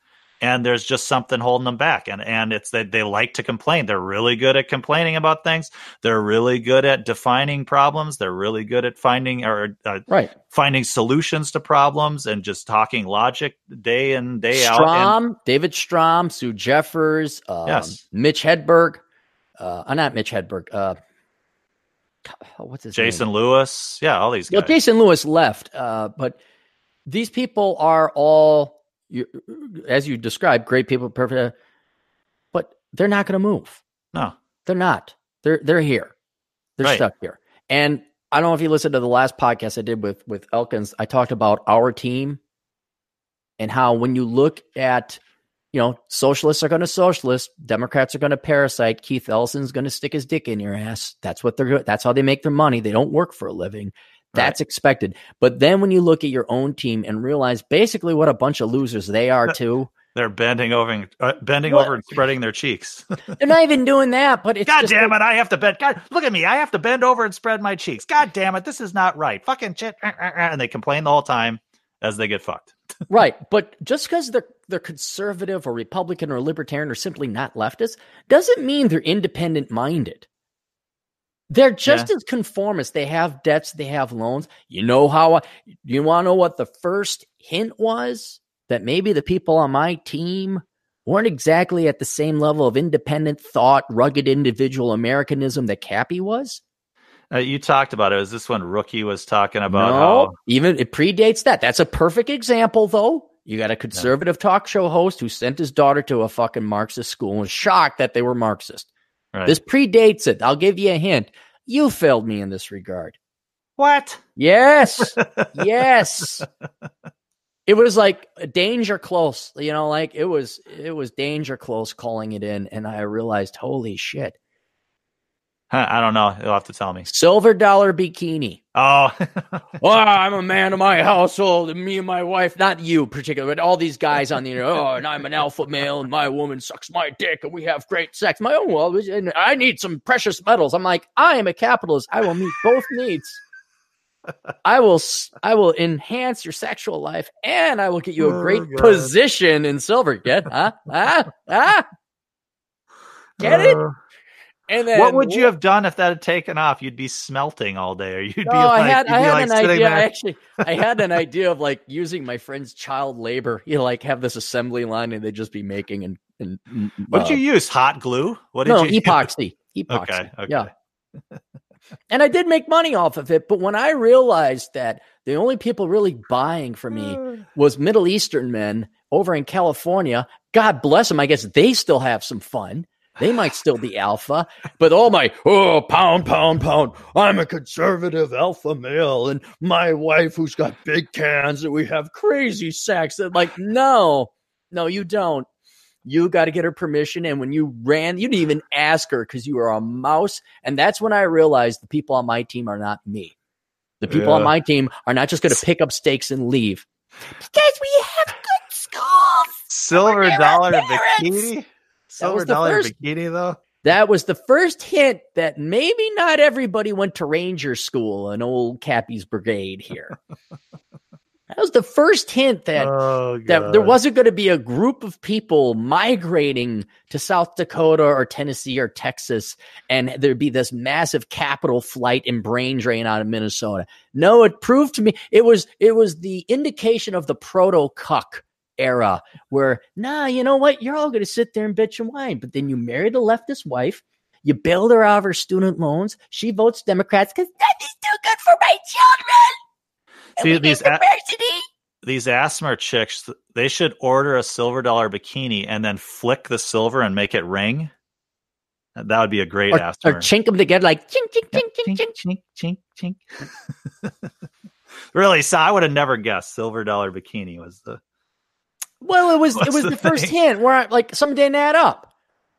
Speaker 2: and there's just something holding them back and and it's that they, they like to complain they're really good at complaining about things they're really good at defining problems they're really good at finding or uh,
Speaker 1: right
Speaker 2: finding solutions to problems and just talking logic day in day
Speaker 1: Strom,
Speaker 2: out and,
Speaker 1: david strom sue jeffers um, yes. mitch hedberg uh, not mitch hedberg uh, what's his
Speaker 2: jason
Speaker 1: name?
Speaker 2: lewis yeah all these guys
Speaker 1: well jason lewis left uh, but these people are all you, as you described, great people, perfect, but they're not going to move.
Speaker 2: No,
Speaker 1: they're not. They're they're here. They're right. stuck here. And I don't know if you listened to the last podcast I did with with Elkins. I talked about our team and how when you look at you know, socialists are going to socialist, Democrats are going to parasite. Keith Ellison's going to stick his dick in your ass. That's what they're. That's how they make their money. They don't work for a living. That's right. expected. But then when you look at your own team and realize basically what a bunch of losers they are too.
Speaker 2: They're bending over, uh, bending what? over and spreading their cheeks.
Speaker 1: They're not even doing that, but it's
Speaker 2: God damn like, it! I have to bend. God, look at me! I have to bend over and spread my cheeks. God damn it! This is not right. Fucking shit! And they complain the whole time as they get fucked.
Speaker 1: Right, but just because they're they're conservative or Republican or libertarian or simply not leftist doesn't mean they're independent minded. They're just yeah. as conformist. They have debts, they have loans. You know how, I, you want to know what the first hint was? That maybe the people on my team weren't exactly at the same level of independent thought, rugged individual Americanism that Cappy was?
Speaker 2: Uh, you talked about it. Was this when Rookie was talking about
Speaker 1: no,
Speaker 2: how
Speaker 1: even it predates that? That's a perfect example, though. You got a conservative talk show host who sent his daughter to a fucking Marxist school and was shocked that they were Marxist. Right. This predates it. I'll give you a hint. You failed me in this regard.
Speaker 2: What?
Speaker 1: Yes. yes. It was like danger close, you know, like it was it was danger close calling it in and I realized holy shit.
Speaker 2: I don't know. You'll have to tell me.
Speaker 1: Silver dollar bikini.
Speaker 2: Oh,
Speaker 1: oh, I'm a man of my household, and me and my wife. Not you, particularly, but all these guys on the internet. Oh, and I'm an alpha male, and my woman sucks my dick, and we have great sex. My own well, and I need some precious metals. I'm like, I am a capitalist. I will meet both needs. I will, I will enhance your sexual life, and I will get you a great oh, position in silver. Get, huh? Ah, ah. Get it? Uh,
Speaker 2: and then, what would you have done if that had taken off? You'd be smelting all day, or you'd be.
Speaker 1: like, I had, I had like an idea. I actually, I had an idea of like using my friend's child labor. You know, like have this assembly line, and they'd just be making and. and
Speaker 2: uh, what did you use? Hot glue? What did
Speaker 1: no,
Speaker 2: you
Speaker 1: epoxy. Use? Epoxy. Okay. okay. Yeah. and I did make money off of it, but when I realized that the only people really buying from me was Middle Eastern men over in California, God bless them. I guess they still have some fun they might still be alpha, but all my, oh, pound, pound, pound. I'm a conservative alpha male, and my wife, who's got big cans, and we have crazy sex. And like, no, no, you don't. You got to get her permission. And when you ran, you didn't even ask her because you were a mouse. And that's when I realized the people on my team are not me. The people yeah. on my team are not just going to pick up stakes and leave. Because we have good schools.
Speaker 2: Silver dollar bikini? Silver dollar first, bikini though.
Speaker 1: That was the first hint that maybe not everybody went to Ranger School and old Cappy's Brigade here. that was the first hint that oh, that there wasn't going to be a group of people migrating to South Dakota or Tennessee or Texas, and there'd be this massive capital flight and brain drain out of Minnesota. No, it proved to me it was it was the indication of the proto cuck era where, nah, you know what? You're all going to sit there and bitch and whine. But then you marry the leftist wife. You bail her out of her student loans. She votes Democrats because nothing's too good for my children.
Speaker 2: See, these, a- these ASMR chicks, they should order a silver dollar bikini and then flick the silver and make it ring. That would be a great
Speaker 1: or,
Speaker 2: ASMR.
Speaker 1: Or chink them together like chink, chink, chink, chink, chink,
Speaker 2: chink, chink, chink. really, so I would have never guessed silver dollar bikini was the
Speaker 1: well, it was What's it was the, the first hint where I, like some didn't add up.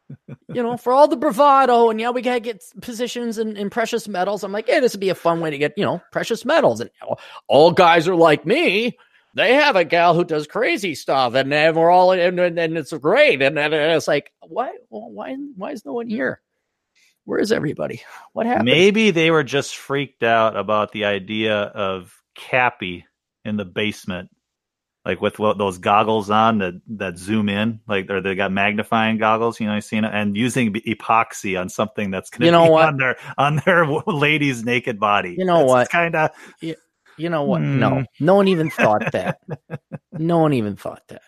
Speaker 1: you know, for all the bravado and yeah, we gotta get positions in, in precious metals. I'm like, yeah, this would be a fun way to get you know precious metals. And all guys are like me. they have a gal who does crazy stuff, and, and we're all and, and, and it's great. And, and it's like, why, why, why is no one here? Where is everybody? What happened?
Speaker 2: Maybe they were just freaked out about the idea of Cappy in the basement, like with what, those goggles on that that zoom in, like or they got magnifying goggles. You know, you seen it, and using epoxy on something that's going to
Speaker 1: You know what?
Speaker 2: on their on their lady's naked body.
Speaker 1: You know what?
Speaker 2: Kind of.
Speaker 1: You know what?
Speaker 2: Hmm.
Speaker 1: No, no one even thought that. no one even thought that.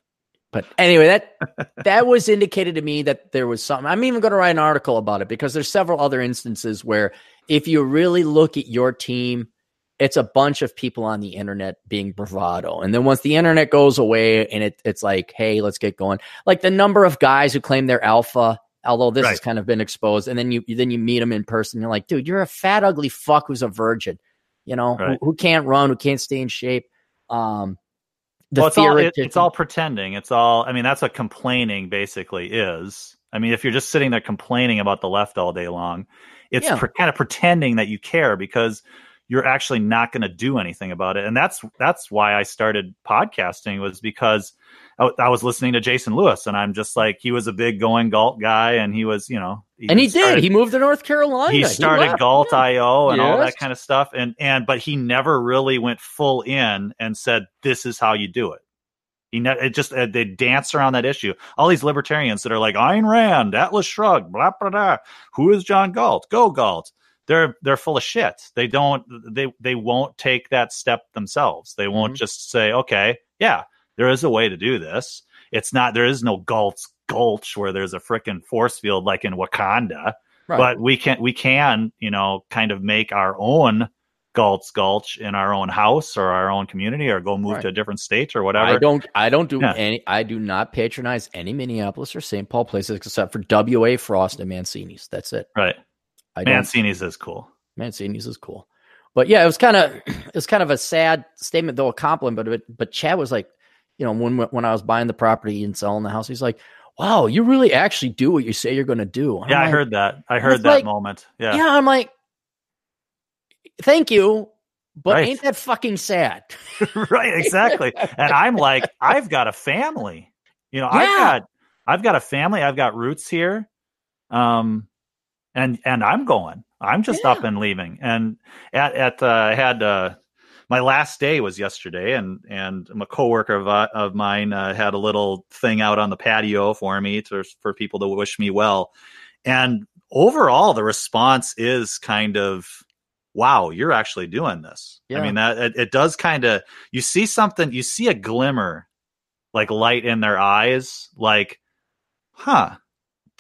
Speaker 1: But anyway, that that was indicated to me that there was something. I'm even going to write an article about it because there's several other instances where if you really look at your team, it's a bunch of people on the internet being bravado. And then once the internet goes away and it, it's like, hey, let's get going. Like the number of guys who claim they're alpha, although this has kind of been exposed, and then you then you meet them in person, you're like, dude, you're a fat, ugly fuck who's a virgin, you know,
Speaker 2: Right.
Speaker 1: who, who can't run, who can't stay in shape. Um, the
Speaker 2: well, it's all, it, it's all pretending. It's all. I mean, that's what complaining basically is. I mean, if you're just sitting there complaining about the left all day long, it's
Speaker 1: Yeah.
Speaker 2: pre- kind of pretending that you care because you're actually not going to do anything about it. And that's that's why I started podcasting was because I, I was listening to Jason Lewis, and I'm just like he was a big going Galt guy, and he was, you know,
Speaker 1: and he
Speaker 2: started-
Speaker 1: did. He moved to North Carolina.
Speaker 2: he started
Speaker 1: left.
Speaker 2: Galt IO and all that kind of stuff. And and but he never really went full in and said this is how you do it. He ne- it just uh, they dance around that issue. All these libertarians that are like Ayn Rand, Atlas Shrugged, blah blah blah. Who is John Galt? Go Galt. They're they're full of shit. They don't they they won't take that step themselves. They won't
Speaker 1: Mhm.
Speaker 2: just say, okay, yeah, there is a way to do this. It's not there is no gulch Gulch where there's a frickin' force field like in Wakanda
Speaker 1: Right.
Speaker 2: but we can we can you know kind of make our own Gulch Gulch in our own house or our own community or go move
Speaker 1: Right.
Speaker 2: to a different state or whatever.
Speaker 1: I don't. I don't do
Speaker 2: Yeah.
Speaker 1: any. I do not patronize any Minneapolis or St. Paul places except for W.A. Frost and Mancini's. That's it.
Speaker 2: right.
Speaker 1: I don't.
Speaker 2: Mancini's is cool.
Speaker 1: Mancini's is cool, but yeah, it was kind of it was kind of a sad statement though a compliment. But but Chad was like, you know, when when I was buying the property and selling the house, he's like, "Wow, you really actually do what you say you're going to do." And
Speaker 2: yeah,
Speaker 1: I'm
Speaker 2: I
Speaker 1: like,
Speaker 2: heard that. I heard that
Speaker 1: like-
Speaker 2: moment. Yeah.
Speaker 1: Yeah, I'm like, thank you, but
Speaker 2: Right.
Speaker 1: ain't that fucking sad?
Speaker 2: right, exactly. and I'm like, I've got a family. You know, I've got I've got a family. I've got roots here. Um and and I'm going. I'm just
Speaker 1: Yeah.
Speaker 2: up and leaving. And at at uh, I had uh my last day was yesterday, and and a coworker of uh, of mine uh, had a little thing out on the patio for me to for people to wish me well. And overall, the response is kind of, "Wow, you're actually doing this."
Speaker 1: Yeah.
Speaker 2: I mean that it, it does kind of you see something, you see a glimmer, like light in their eyes, like, "Huh."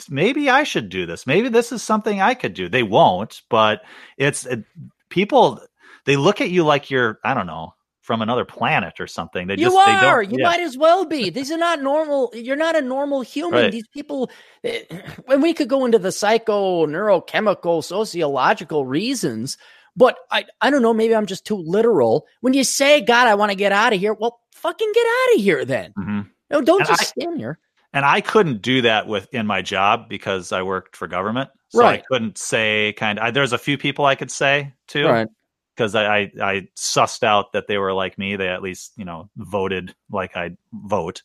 Speaker 2: Maybe I should do this. Maybe this is something I could do. They won't, but it's it, people they look at you like you're I don't know from another planet or something. They
Speaker 1: You
Speaker 2: just
Speaker 1: are.
Speaker 2: they don't.
Speaker 1: you
Speaker 2: yeah.
Speaker 1: might as well be. These are not normal. You're not a normal human.
Speaker 2: Right.
Speaker 1: These people, eh, when we could go into the psycho, neurochemical, sociological reasons, but I, I don't know. Maybe I'm just too literal. When you say, "God, I want to get out of here," well, fucking get out of here then.
Speaker 2: Mhm.
Speaker 1: No, don't
Speaker 2: And
Speaker 1: just
Speaker 2: I-
Speaker 1: stand here.
Speaker 2: And I couldn't do that with in my job because I worked for government. So
Speaker 1: Right.
Speaker 2: I couldn't say kind of. There's a few people I could say too.
Speaker 1: Right.
Speaker 2: because I, I I sussed out that they were like me. They at least you know voted like I'd vote,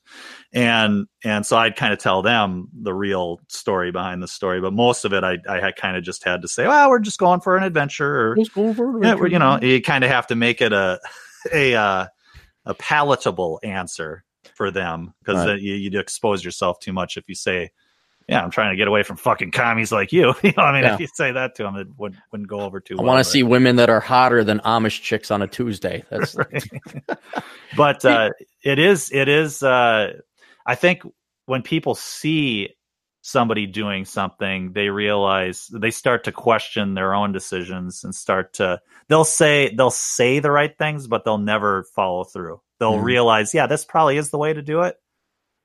Speaker 2: and and so I'd kind of tell them the real story behind the story. But most of it, I I had kind of just had to say, well, we're just going for an adventure, or yeah, we're, you know, you kind of have to make it a a uh, a palatable answer for them because
Speaker 1: Right.
Speaker 2: you you'd expose yourself too much if you say. Yeah, I'm trying to get away from fucking commies like you. you know, I mean,
Speaker 1: Yeah.
Speaker 2: if you say that to them, it would, wouldn't go over too
Speaker 1: I
Speaker 2: well.
Speaker 1: want to see women that are hotter than Amish chicks on a Tuesday. That's
Speaker 2: but uh, it is it is uh, i think when people see somebody doing something they realize they start to question their own decisions and start to they'll say they'll say the right things but they'll never follow through they'll
Speaker 1: Mhm.
Speaker 2: realize yeah this probably is the way to do it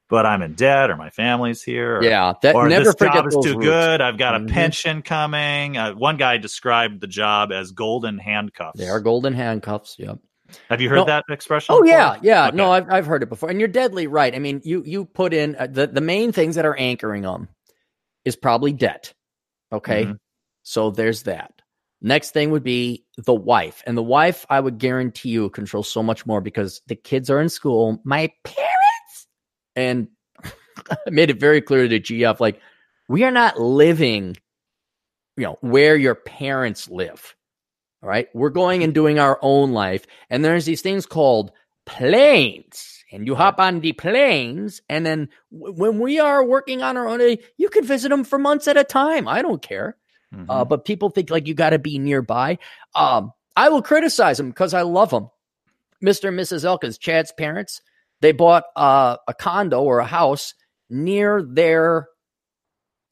Speaker 2: but i'm in debt or my family's here or,
Speaker 1: yeah. That
Speaker 2: or
Speaker 1: never
Speaker 2: this job is too
Speaker 1: roots.
Speaker 2: good i've got a
Speaker 1: Mhm.
Speaker 2: pension coming uh, one guy described the job as golden handcuffs
Speaker 1: They are golden handcuffs. Yep.
Speaker 2: Have you heard
Speaker 1: No.
Speaker 2: that expression
Speaker 1: Oh
Speaker 2: before?
Speaker 1: yeah, yeah.
Speaker 2: Okay.
Speaker 1: No, I've I've heard it before, and you're deadly right. I mean, you you put in uh, the the main things that are anchoring them is probably debt. Okay,
Speaker 2: Mhm.
Speaker 1: so there's that. Next thing would be the wife. And the wife, I would guarantee you, controls so much more because the kids are in school. My parents. And I made it very clear to GF like, we are not living, you know, where your parents live. All right. We're going and doing our own life. And there's these things called planes. And you hop on the planes. And then w- when we are working on our own, you can visit them for months at a time. I don't care. Mm-hmm. Uh, but people think like you got to be nearby. Um, I will criticize them because I love them. Mr. and Mrs. Elkins, Chad's parents, they bought uh, a condo or a house near their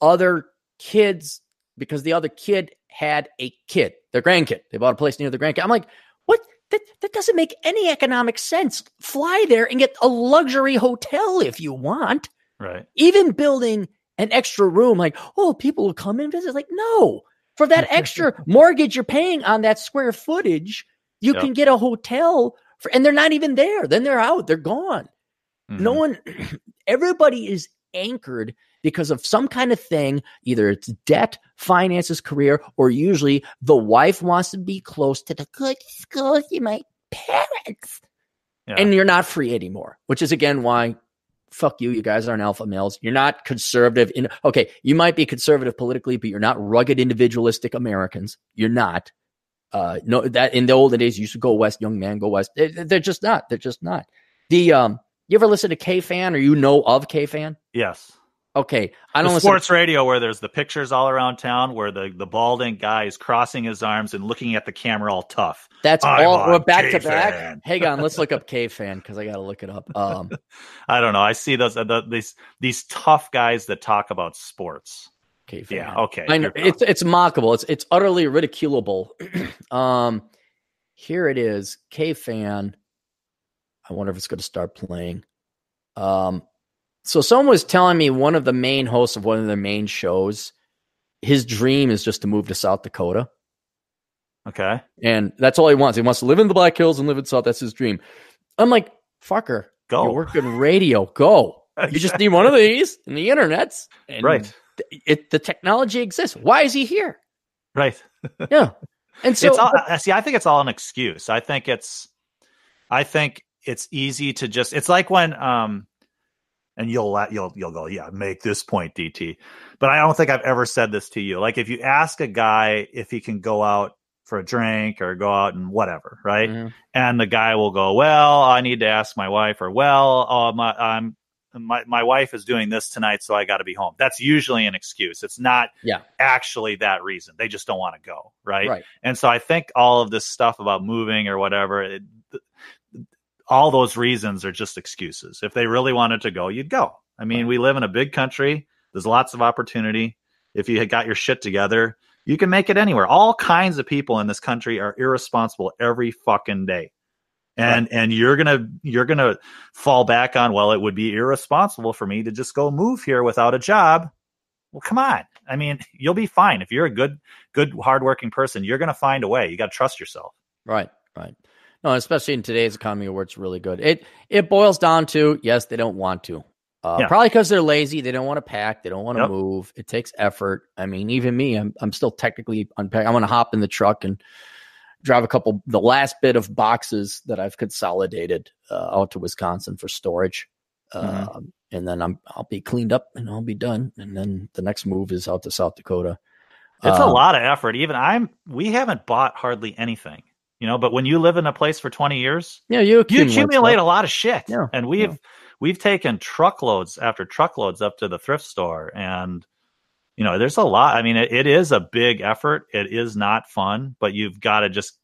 Speaker 1: other kids because the other kid had a kid, their grandkid. They bought a place near the grandkid. I'm like, what? That, that doesn't make any economic sense. Fly there and get a luxury hotel if you want.
Speaker 2: Right.
Speaker 1: Even building an extra room, like, oh, people will come and visit. Like, no, for that extra mortgage you're paying on that square footage, you yep. can get a hotel for, and they're not even there. Then they're out, they're gone. Mm-hmm. No one, everybody is anchored because of some kind of thing. Either it's debt, finances, career, or usually the wife wants to be close to the good schools you my parents. Yeah. And you're not free anymore, which is again why fuck you. You guys aren't alpha males. You're not conservative. In okay, you might be conservative politically, but you're not rugged individualistic Americans. You're not. Uh, no, that in the olden days, you used to go west, young man, go west. They, they're just not. They're just not. The um, you ever listen to K Fan or you know of K Fan?
Speaker 2: Yes.
Speaker 1: Okay, I
Speaker 2: don't the sports to- radio where there's the pictures all around town where the the balding guy is crossing his arms and looking at the camera all tough.
Speaker 1: That's I'm all. We're back K-fan. to back. Hang on, let's look up K fan because I got to look it up. Um,
Speaker 2: I don't know. I see those the, these these tough guys that talk about sports.
Speaker 1: K fan.
Speaker 2: Yeah. Okay.
Speaker 1: I know it's it's mockable. It's it's utterly ridiculable. um, here it is. K fan. I wonder if it's going to start playing. Um, so someone was telling me one of the main hosts of one of their main shows, his dream is just to move to South Dakota.
Speaker 2: Okay.
Speaker 1: And that's all he wants. He wants to live in the Black Hills and live in South. That's his dream. I'm like, fucker, go. Work in radio. Go. You just need one of these and the internet's. And
Speaker 2: right.
Speaker 1: It, the technology exists. Why is he here?
Speaker 2: Right.
Speaker 1: yeah. And so,
Speaker 2: it's all, see, I think it's all an excuse. I think it's, I think it's easy to just, it's like when, um, and you'll you'll you'll go, yeah, make this point, DT. But I don't think I've ever said this to you. Like if you ask a guy if he can go out for a drink or go out and whatever, right? Mm-hmm. And the guy will go, well, I need to ask my wife, or well, uh, my, I'm my my wife is doing this tonight, so I got to be home. That's usually an excuse. It's not
Speaker 1: yeah.
Speaker 2: actually that reason. They just don't want to go, right?
Speaker 1: right?
Speaker 2: And so I think all of this stuff about moving or whatever, it, all those reasons are just excuses. If they really wanted to go, you'd go. I mean, we live in a big country. There's lots of opportunity. If you had got your shit together, you can make it anywhere. All kinds of people in this country are irresponsible every fucking day. And right. and you're gonna you're gonna fall back on well, it would be irresponsible for me to just go move here without a job. Well, come on. I mean, you'll be fine if you're a good, good, hardworking person. You're gonna find a way. You got to trust yourself.
Speaker 1: Right. Right. No, especially in today's economy where it's really good. It it boils down to yes, they don't want to. Uh, yeah. Probably because they're lazy. They don't want to pack. They don't want to yep. move. It takes effort. I mean, even me, I'm I'm still technically unpacking. I'm going to hop in the truck and drive a couple the last bit of boxes that I've consolidated uh, out to Wisconsin for storage. Mm-hmm. Uh, and then I'm I'll be cleaned up and I'll be done. And then the next move is out to South Dakota.
Speaker 2: It's a um, lot of effort. Even I'm we haven't bought hardly anything you know but when you live in a place for 20 years
Speaker 1: yeah you accumulate,
Speaker 2: you accumulate a lot of shit.
Speaker 1: Yeah,
Speaker 2: and we've yeah. we've taken truckloads after truckloads up to the thrift store. And you know there's a lot i mean it, it is a big effort. It is not fun but you've got to just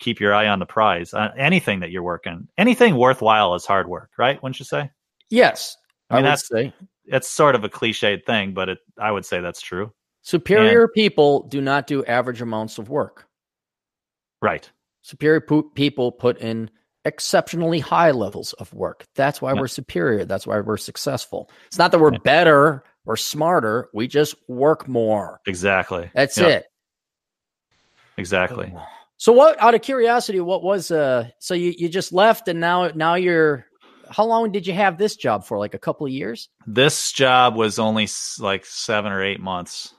Speaker 2: keep your eye on the prize. Uh, anything that you're working anything worthwhile is hard work right? Wouldn't you say?
Speaker 1: Yes
Speaker 2: i mean I that's say. it's sort of a cliched thing but it i would say that's true.
Speaker 1: Superior and, people do not do average amounts of work.
Speaker 2: Right
Speaker 1: Superior people put in exceptionally high levels of work. That's why we're superior. That's why we're successful. It's not that we're better or smarter. We just work more.
Speaker 2: Exactly.
Speaker 1: That's it.
Speaker 2: Exactly.
Speaker 1: So what out of curiosity, what was uh so you, you just left and now now you're how long did you have this job for? Like a couple of years?
Speaker 2: This job was only like 7 or 8 months.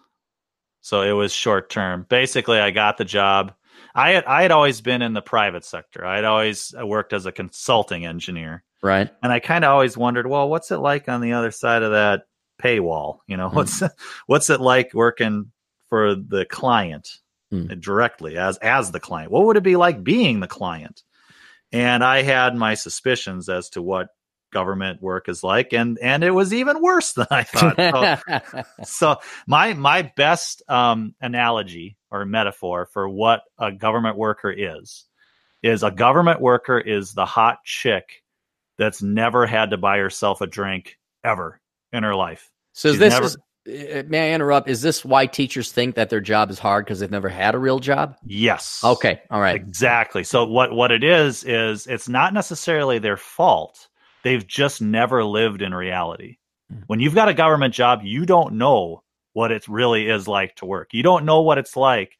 Speaker 2: So it was short term. Basically, I got the job. I had I had always been in the private sector. I had always worked as a consulting engineer.
Speaker 1: Right.
Speaker 2: And I kind of always wondered, well, what's it like on the other side of that paywall? You know, mm. what's what's it like working for the client mm. directly as as the client? What would it be like being the client? And I had my suspicions as to what government work is like and and it was even worse than i thought so, so my my best um, analogy or metaphor for what a government worker is is a government worker is the hot chick that's never had to buy herself a drink ever in her life
Speaker 1: so She's this never, is uh, may I interrupt? Is this why teachers think that their job is hard because they've never had a real job?
Speaker 2: Yes.
Speaker 1: Okay. All right.
Speaker 2: Exactly. So what what it is is it's not necessarily their fault. They've just never lived in reality. Hmm. When you've got a government job, you don't know what it really is like to work. You don't know what it's like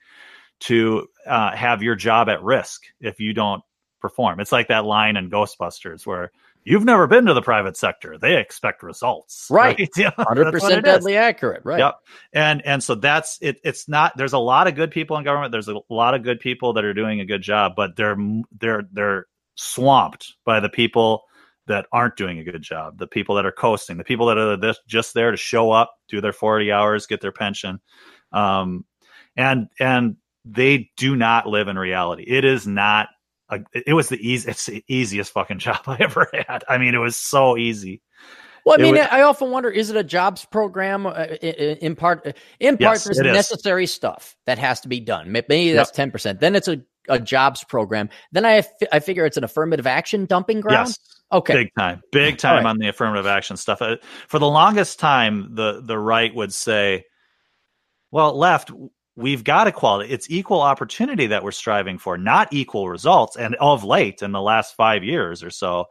Speaker 2: to uh, have your job at risk if you don't perform. It's like that line in Ghostbusters where you've never been to the private sector. They expect results.
Speaker 1: Right. right? Yeah, 100% deadly is. accurate. Right.
Speaker 2: Yep. And, and so that's it. It's not, there's a lot of good people in government. There's a lot of good people that are doing a good job, but they're, they're, they're swamped by the people that aren't doing a good job, the people that are coasting, the people that are this, just there to show up, do their 40 hours, get their pension. Um, and, and they do not live in reality. It is not a, it was the easy, it's the easiest fucking job I ever had. I mean, it was so easy.
Speaker 1: Well, I mean, was, I often wonder: is it a jobs program? Uh, in part, in part, yes, there's necessary stuff that has to be done. Maybe that's ten yep. percent. Then it's a, a jobs program. Then I I figure it's an affirmative action dumping ground.
Speaker 2: Yes. Okay. Big time. Big time right. on the affirmative action stuff. Uh, for the longest time, the the right would say, "Well, left, we've got equality. It's equal opportunity that we're striving for, not equal results. And of late, in the last five years or so,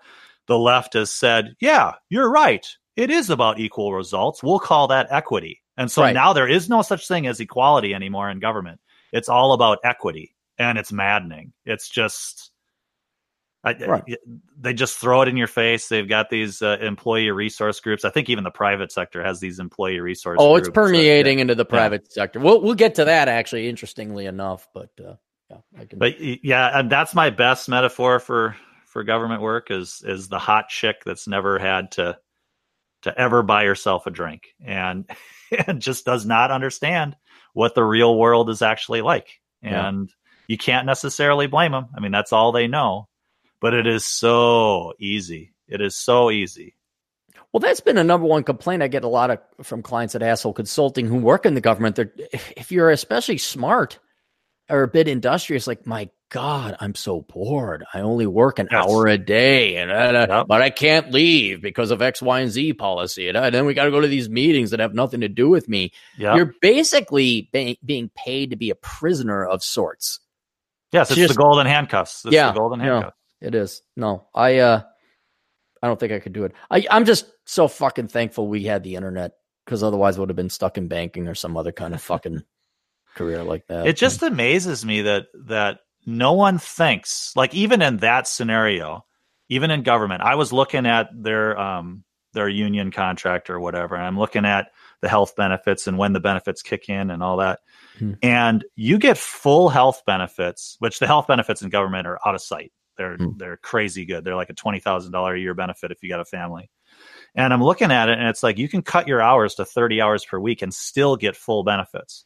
Speaker 2: the left has said, yeah, you're right. It is about equal results. We'll call that equity. And so right. now there is no such thing as equality anymore in government. It's all about equity. And it's maddening. It's just I, right. they just throw it in your face. They've got these uh, employee resource groups. I think even the private sector has these employee resource.
Speaker 1: Oh, it's permeating into the private yeah. sector. We'll we'll get to that actually. Interestingly enough, but uh,
Speaker 2: yeah, I can. But yeah, and that's my best metaphor for for government work is is the hot chick that's never had to to ever buy herself a drink and and just does not understand what the real world is actually like. And yeah. you can't necessarily blame them. I mean, that's all they know but it is so easy. It is so easy.
Speaker 1: Well, that's been a number one complaint I get a lot of from clients at Asshole Consulting who work in the government. They're, if you're especially smart or a bit industrious, like my God, I'm so bored. I only work an yes. hour a day, and uh, yep. but I can't leave because of X, Y, and Z policy. And, uh, then we got to go to these meetings that have nothing to do with me. Yep. You're basically be- being paid to be a prisoner of sorts.
Speaker 2: Yes, it's Just, the golden handcuffs. It's yeah, the golden handcuffs.
Speaker 1: It is. No, I uh I don't think I could do it. I, I'm just so fucking thankful we had the internet because otherwise I would have been stuck in banking or some other kind of fucking career like that.
Speaker 2: It just amazes me that that no one thinks like even in that scenario, even in government. I was looking at their um their union contract or whatever, and I'm looking at the health benefits and when the benefits kick in and all that. Hmm. And you get full health benefits, which the health benefits in government are out of sight. They're mm. they're crazy good. They're like a twenty thousand dollar a year benefit if you got a family. And I'm looking at it, and it's like you can cut your hours to thirty hours per week and still get full benefits.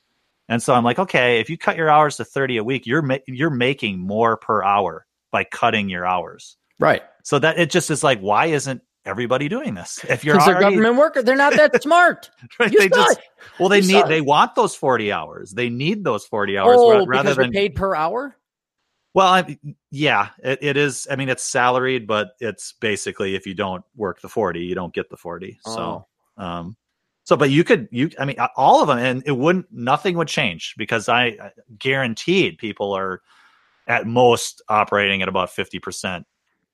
Speaker 2: And so I'm like, okay, if you cut your hours to thirty a week, you're ma- you're making more per hour by cutting your hours.
Speaker 1: Right.
Speaker 2: So that it just is like, why isn't everybody doing this?
Speaker 1: If you're already, government worker, they're not that smart. right?
Speaker 2: they just well, they you need they want those forty hours. They need those forty hours
Speaker 1: oh, rather than paid per hour.
Speaker 2: Well, I, yeah, it, it is. I mean, it's salaried, but it's basically if you don't work the forty, you don't get the forty. Oh. So, um, so, but you could, you, I mean, all of them, and it wouldn't, nothing would change because I, guaranteed people are at most operating at about fifty percent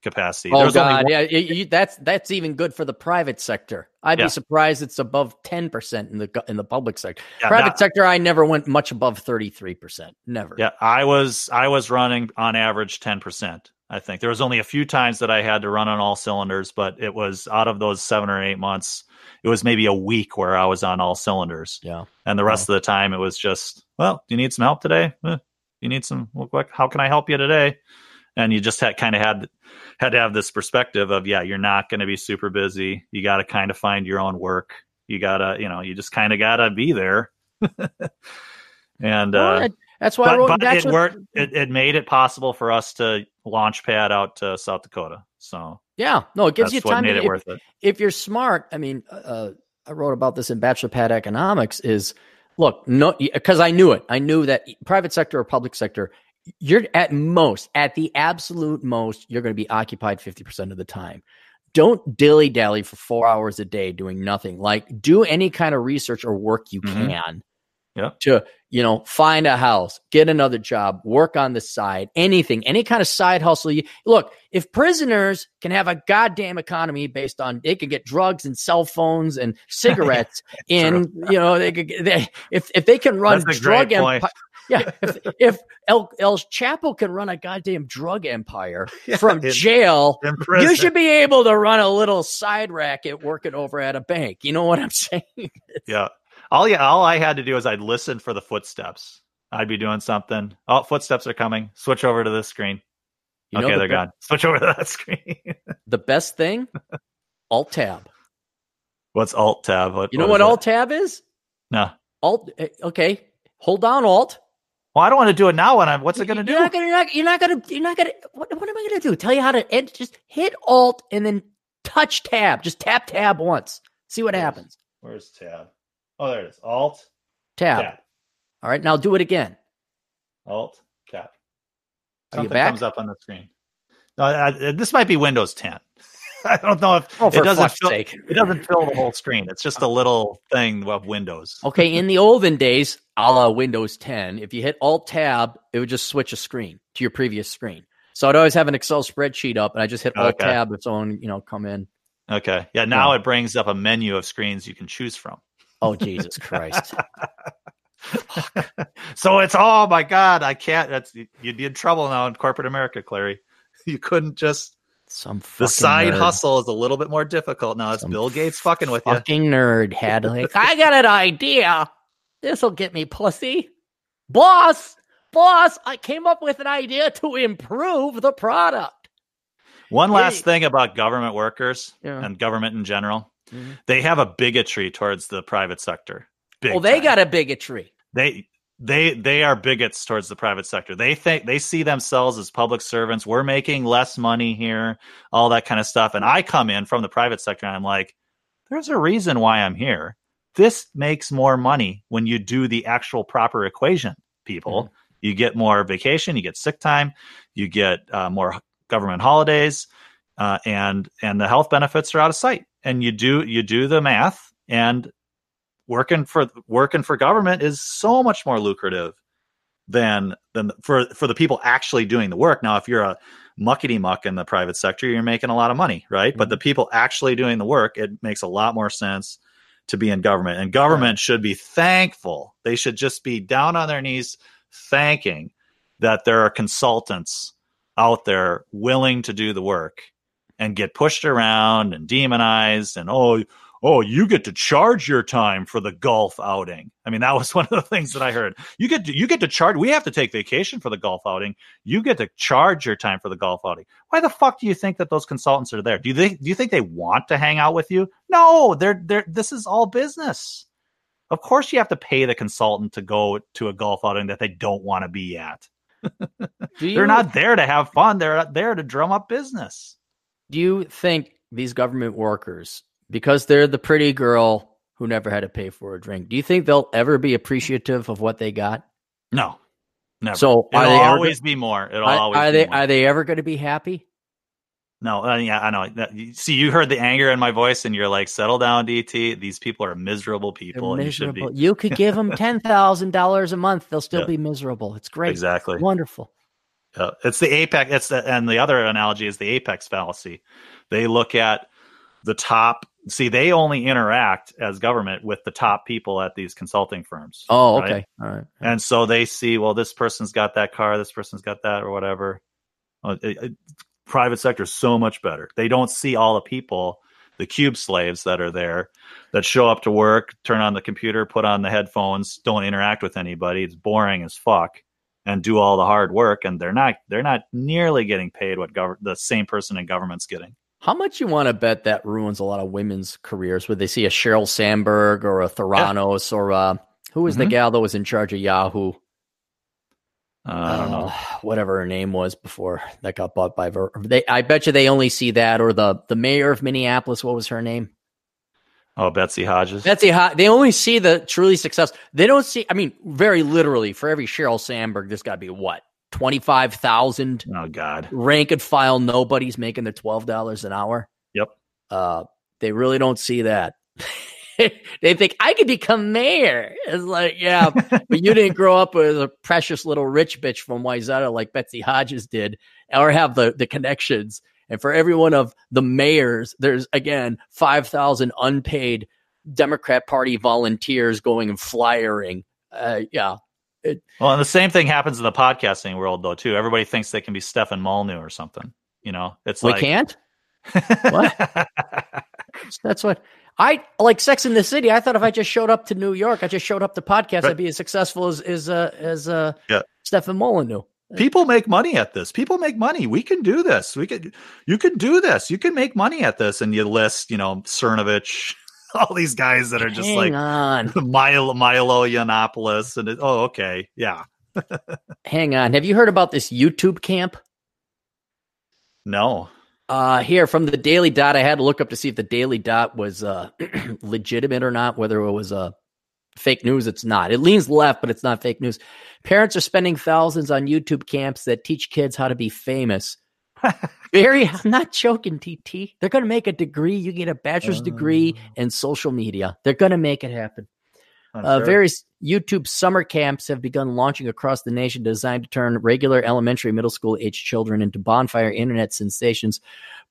Speaker 2: capacity.
Speaker 1: Oh There's God, yeah, you, that's that's even good for the private sector. I'd yeah. be surprised it's above ten percent in the in the public sector. Yeah, private not, sector, I never went much above thirty three percent. Never.
Speaker 2: Yeah, I was I was running on average ten percent. I think there was only a few times that I had to run on all cylinders, but it was out of those seven or eight months, it was maybe a week where I was on all cylinders.
Speaker 1: Yeah.
Speaker 2: And the rest of the time it was just, well, do you need some help today? Eh, you need some, how can I help you today? And you just had kind of had, had to have this perspective of, yeah, you're not going to be super busy. You got to kind of find your own work. You got to, you know, you just kind of got to be there. and, uh,
Speaker 1: that's why
Speaker 2: but, but it worked. It, it made it possible for us to launch pad out to South Dakota. So
Speaker 1: yeah, no, it gives you time. to,
Speaker 2: it
Speaker 1: if,
Speaker 2: worth it.
Speaker 1: If you're smart, I mean, uh, I wrote about this in Bachelor Pad Economics. Is look, no, because I knew it. I knew that private sector or public sector, you're at most, at the absolute most, you're going to be occupied fifty percent of the time. Don't dilly dally for four hours a day doing nothing. Like do any kind of research or work you
Speaker 2: Mhm.
Speaker 1: can
Speaker 2: Yeah.
Speaker 1: to you know find a house get another job work on the side anything any kind of side hustle you look if prisoners can have a goddamn economy based on they could get drugs and cell phones and cigarettes in you know they could they, if if they can run drug empire yeah if, if El, El Chapo can run a goddamn drug empire from
Speaker 2: in-
Speaker 1: jail
Speaker 2: In
Speaker 1: you should be able to run a little side racket working over at a bank you know what i'm saying
Speaker 2: Yeah. All yeah, all I had to do is I'd listen for the footsteps. I'd be doing something. Oh, footsteps are coming. Switch over to this screen.
Speaker 1: you
Speaker 2: okay,
Speaker 1: the
Speaker 2: they're
Speaker 1: be-
Speaker 2: gone. Switch over to that screen.
Speaker 1: the best thing alt tab
Speaker 2: What's Alt tab? What,
Speaker 1: You know
Speaker 2: is
Speaker 1: what? Alt Tab is?
Speaker 2: No.
Speaker 1: Alt. eh, Okay, hold down Alt.
Speaker 2: Well, I don't want to do it now. When I'm, what's it going to do?
Speaker 1: You're not gonna. You're not, gonna. You're not gonna. What, what am I gonna do? Tell you how to ed, just hit Alt and then touch Tab. Just tap Tab once. See what happens.
Speaker 2: Where's tab? Oh, there it is. Alt
Speaker 1: Tab.
Speaker 2: tab.
Speaker 1: All right. Now do it again.
Speaker 2: Alt tab.
Speaker 1: Are you
Speaker 2: Something
Speaker 1: back?
Speaker 2: comes up on the screen. No, I, I- this might be Windows 10. I don't know if
Speaker 1: Oh, for
Speaker 2: it doesn't fill,
Speaker 1: sake.
Speaker 2: it doesn't fill the whole screen. It's just a uh, little thing of Windows.
Speaker 1: Okay. In the olden days, a la Windows 10, if you hit Alt Tab, it would just switch a screen to your previous screen. So I'd always have an Excel spreadsheet up, and I just hit Alt
Speaker 2: Okay.
Speaker 1: Tab. Its own, you know, come in.
Speaker 2: Okay. Yeah. Now
Speaker 1: Yeah.
Speaker 2: it brings up a menu of screens you can choose from.
Speaker 1: Oh Jesus Christ!
Speaker 2: so it's oh my god, I can't. That's you'd be in trouble now in corporate America, Clarey. You couldn't just
Speaker 1: Some
Speaker 2: the side
Speaker 1: nerd.
Speaker 2: hustle is a little bit more difficult now. It's
Speaker 1: Some
Speaker 2: Bill Gates fucking with you.
Speaker 1: fucking nerd had like, I got an idea. This will get me pussy. Boss, boss, I came up with an idea to improve the product.
Speaker 2: One
Speaker 1: Yeah.
Speaker 2: last thing about government workers
Speaker 1: Yeah.
Speaker 2: and government in general,
Speaker 1: Mhm.
Speaker 2: they have a bigotry towards the private sector. Big
Speaker 1: well, they
Speaker 2: time.
Speaker 1: got a bigotry.
Speaker 2: they they they are bigots towards the private sector. They think they see themselves as public servants. We're making less money here, all that kind of stuff. And I come in from the private sector and I'm like, there's a reason why I'm here. This makes more money when you do the actual proper equation, people. You get more vacation, you get sick time, you get uh, more government holidays, uh, and and the health benefits are out of sight. And you do you do the math, and working for working for government is so much more lucrative than than for for the people actually doing the work. Now, if you're a muckety muck in the private sector, you're making a lot of money, right? But the mm-hmm. people actually doing the work, it makes a lot more sense to be in government. And government should be thankful. They should just be down on their knees thanking that there are consultants out there willing to do the work and get pushed around and demonized and oh oh you get to charge your time for the golf outing. I mean that was one of the things that i heard. You get to, you get to charge we have to take vacation for the golf outing. You get to charge your time for the golf outing. Why the fuck do you think that those consultants are there? Do you think do you think they want to hang out with you? No they're they're this is all business. Of course you have to pay the consultant to go to a golf outing that they don't want to be at.
Speaker 1: You,
Speaker 2: they're not there to have fun. They're there to drum up business.
Speaker 1: Do you think these government workers, because they're the pretty girl who never had to pay for a drink, do you think they'll ever be appreciative of what they got?
Speaker 2: no never
Speaker 1: So are
Speaker 2: it'll always be more it'll
Speaker 1: Are,
Speaker 2: always
Speaker 1: are
Speaker 2: be
Speaker 1: they
Speaker 2: more.
Speaker 1: are they ever going to be happy?
Speaker 2: No, uh, yeah, I know. That, see, you heard the anger in my voice, and you're like, "Settle down, DT. These people are miserable people, and you should
Speaker 1: miserable.
Speaker 2: be
Speaker 1: You could give them ten thousand dollars a month; they'll still
Speaker 2: Yeah.
Speaker 1: be miserable. It's great,
Speaker 2: exactly."
Speaker 1: wonderful.
Speaker 2: Yeah. It's the apex. It's the, and the other analogy is the apex fallacy. They look at the top. See, they only interact as government with the top people at these consulting firms.
Speaker 1: Oh,
Speaker 2: right?
Speaker 1: okay, all right.
Speaker 2: And so they see, well, this person's got that car, this person's got that, or whatever. Uh, it- it- private sector is so much better. They don't see all the people the cube slaves that are there that show up to work, turn on the computer, put on the headphones, don't interact with anybody. It's boring as fuck and do all the hard work and they're not they're not nearly getting paid what gov- the same person in government's getting.
Speaker 1: How much you want to bet that ruins a lot of women's careers? Would they see a Sheryl Sandberg or a Theranos yeah. or uh, who was mm-hmm. the gal that was in charge of Yahoo?
Speaker 2: Uh, I don't know
Speaker 1: whatever her name was before that got bought by Ver. They, I bet you they only see that or the the mayor of Minneapolis. What was her name?
Speaker 2: Oh, Betsy Hodges.
Speaker 1: Betsy Hodges. They only see the truly success. They don't see. I mean, very literally, for every Sheryl Sandberg, there's got to be what twenty five thousand.
Speaker 2: Oh God.
Speaker 1: Rank and file. Nobody's making their twelve dollars an hour.
Speaker 2: Yep.
Speaker 1: Uh, they really don't see that. they think I could become mayor. It's like, yeah, but you didn't grow up with a precious little rich bitch from Wayzata like Betsy Hodges did, or have the the connections. And for every one of the mayors, there's again five thousand unpaid Democrat Party volunteers going and flyering. Uh, yeah.
Speaker 2: It, well, and the same thing happens in the podcasting world, though. Too. Everybody thinks they can be Stefan Molyneux or something. You know, it's like
Speaker 1: we
Speaker 2: like
Speaker 1: can't. what? That's what I like Sex in the City. I thought if I just showed up to New York, I just showed up to podcast, right. I'd be as successful as as uh, as uh, yeah. Stefan Molyneux.
Speaker 2: People make money at this. People make money. We can do this. We could. You can do this. You can make money at this. And you list, you know, Cernovich, all these guys that are just
Speaker 1: Hang
Speaker 2: like
Speaker 1: on.
Speaker 2: Milo, Milo Yiannopoulos, and it, oh, okay, yeah.
Speaker 1: Hang on. Have you heard about this YouTube camp?
Speaker 2: No.
Speaker 1: Uh, here from the Daily Dot, I had to look up to see if the Daily Dot was uh, legitimate or not, whether it was uh, fake news. It's not. It leans left, but it's not fake news. Parents are spending thousands on YouTube camps that teach kids how to be famous. Very, I'm not joking, DT. They're going to make a degree. You get a bachelor's uh, degree in social media. They're going to make it happen. Uh, sure. Various YouTube summer camps have begun launching across the nation designed to turn regular elementary middle school age children into bonfire internet sensations.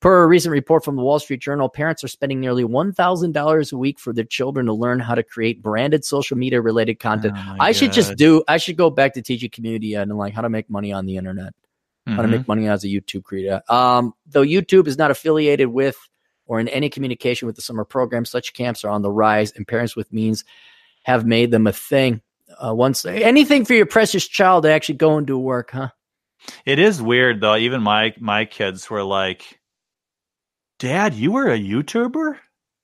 Speaker 1: Per a recent report from the Wall Street Journal, parents are spending nearly $1,000 a week for their children to learn how to create branded social media related content. Oh I God. should just do, I should go back to teaching community and like how to make money on the internet, mm-hmm. how to make mm-hmm. money as a YouTube creator. Um, though YouTube is not affiliated with or in any communication with the summer program, such camps are on the rise and parents with means have made them a thing. Uh, once anything for your precious child to actually go and do work, huh?
Speaker 2: It is weird though. Even my my kids were like, "Dad, you were a YouTuber."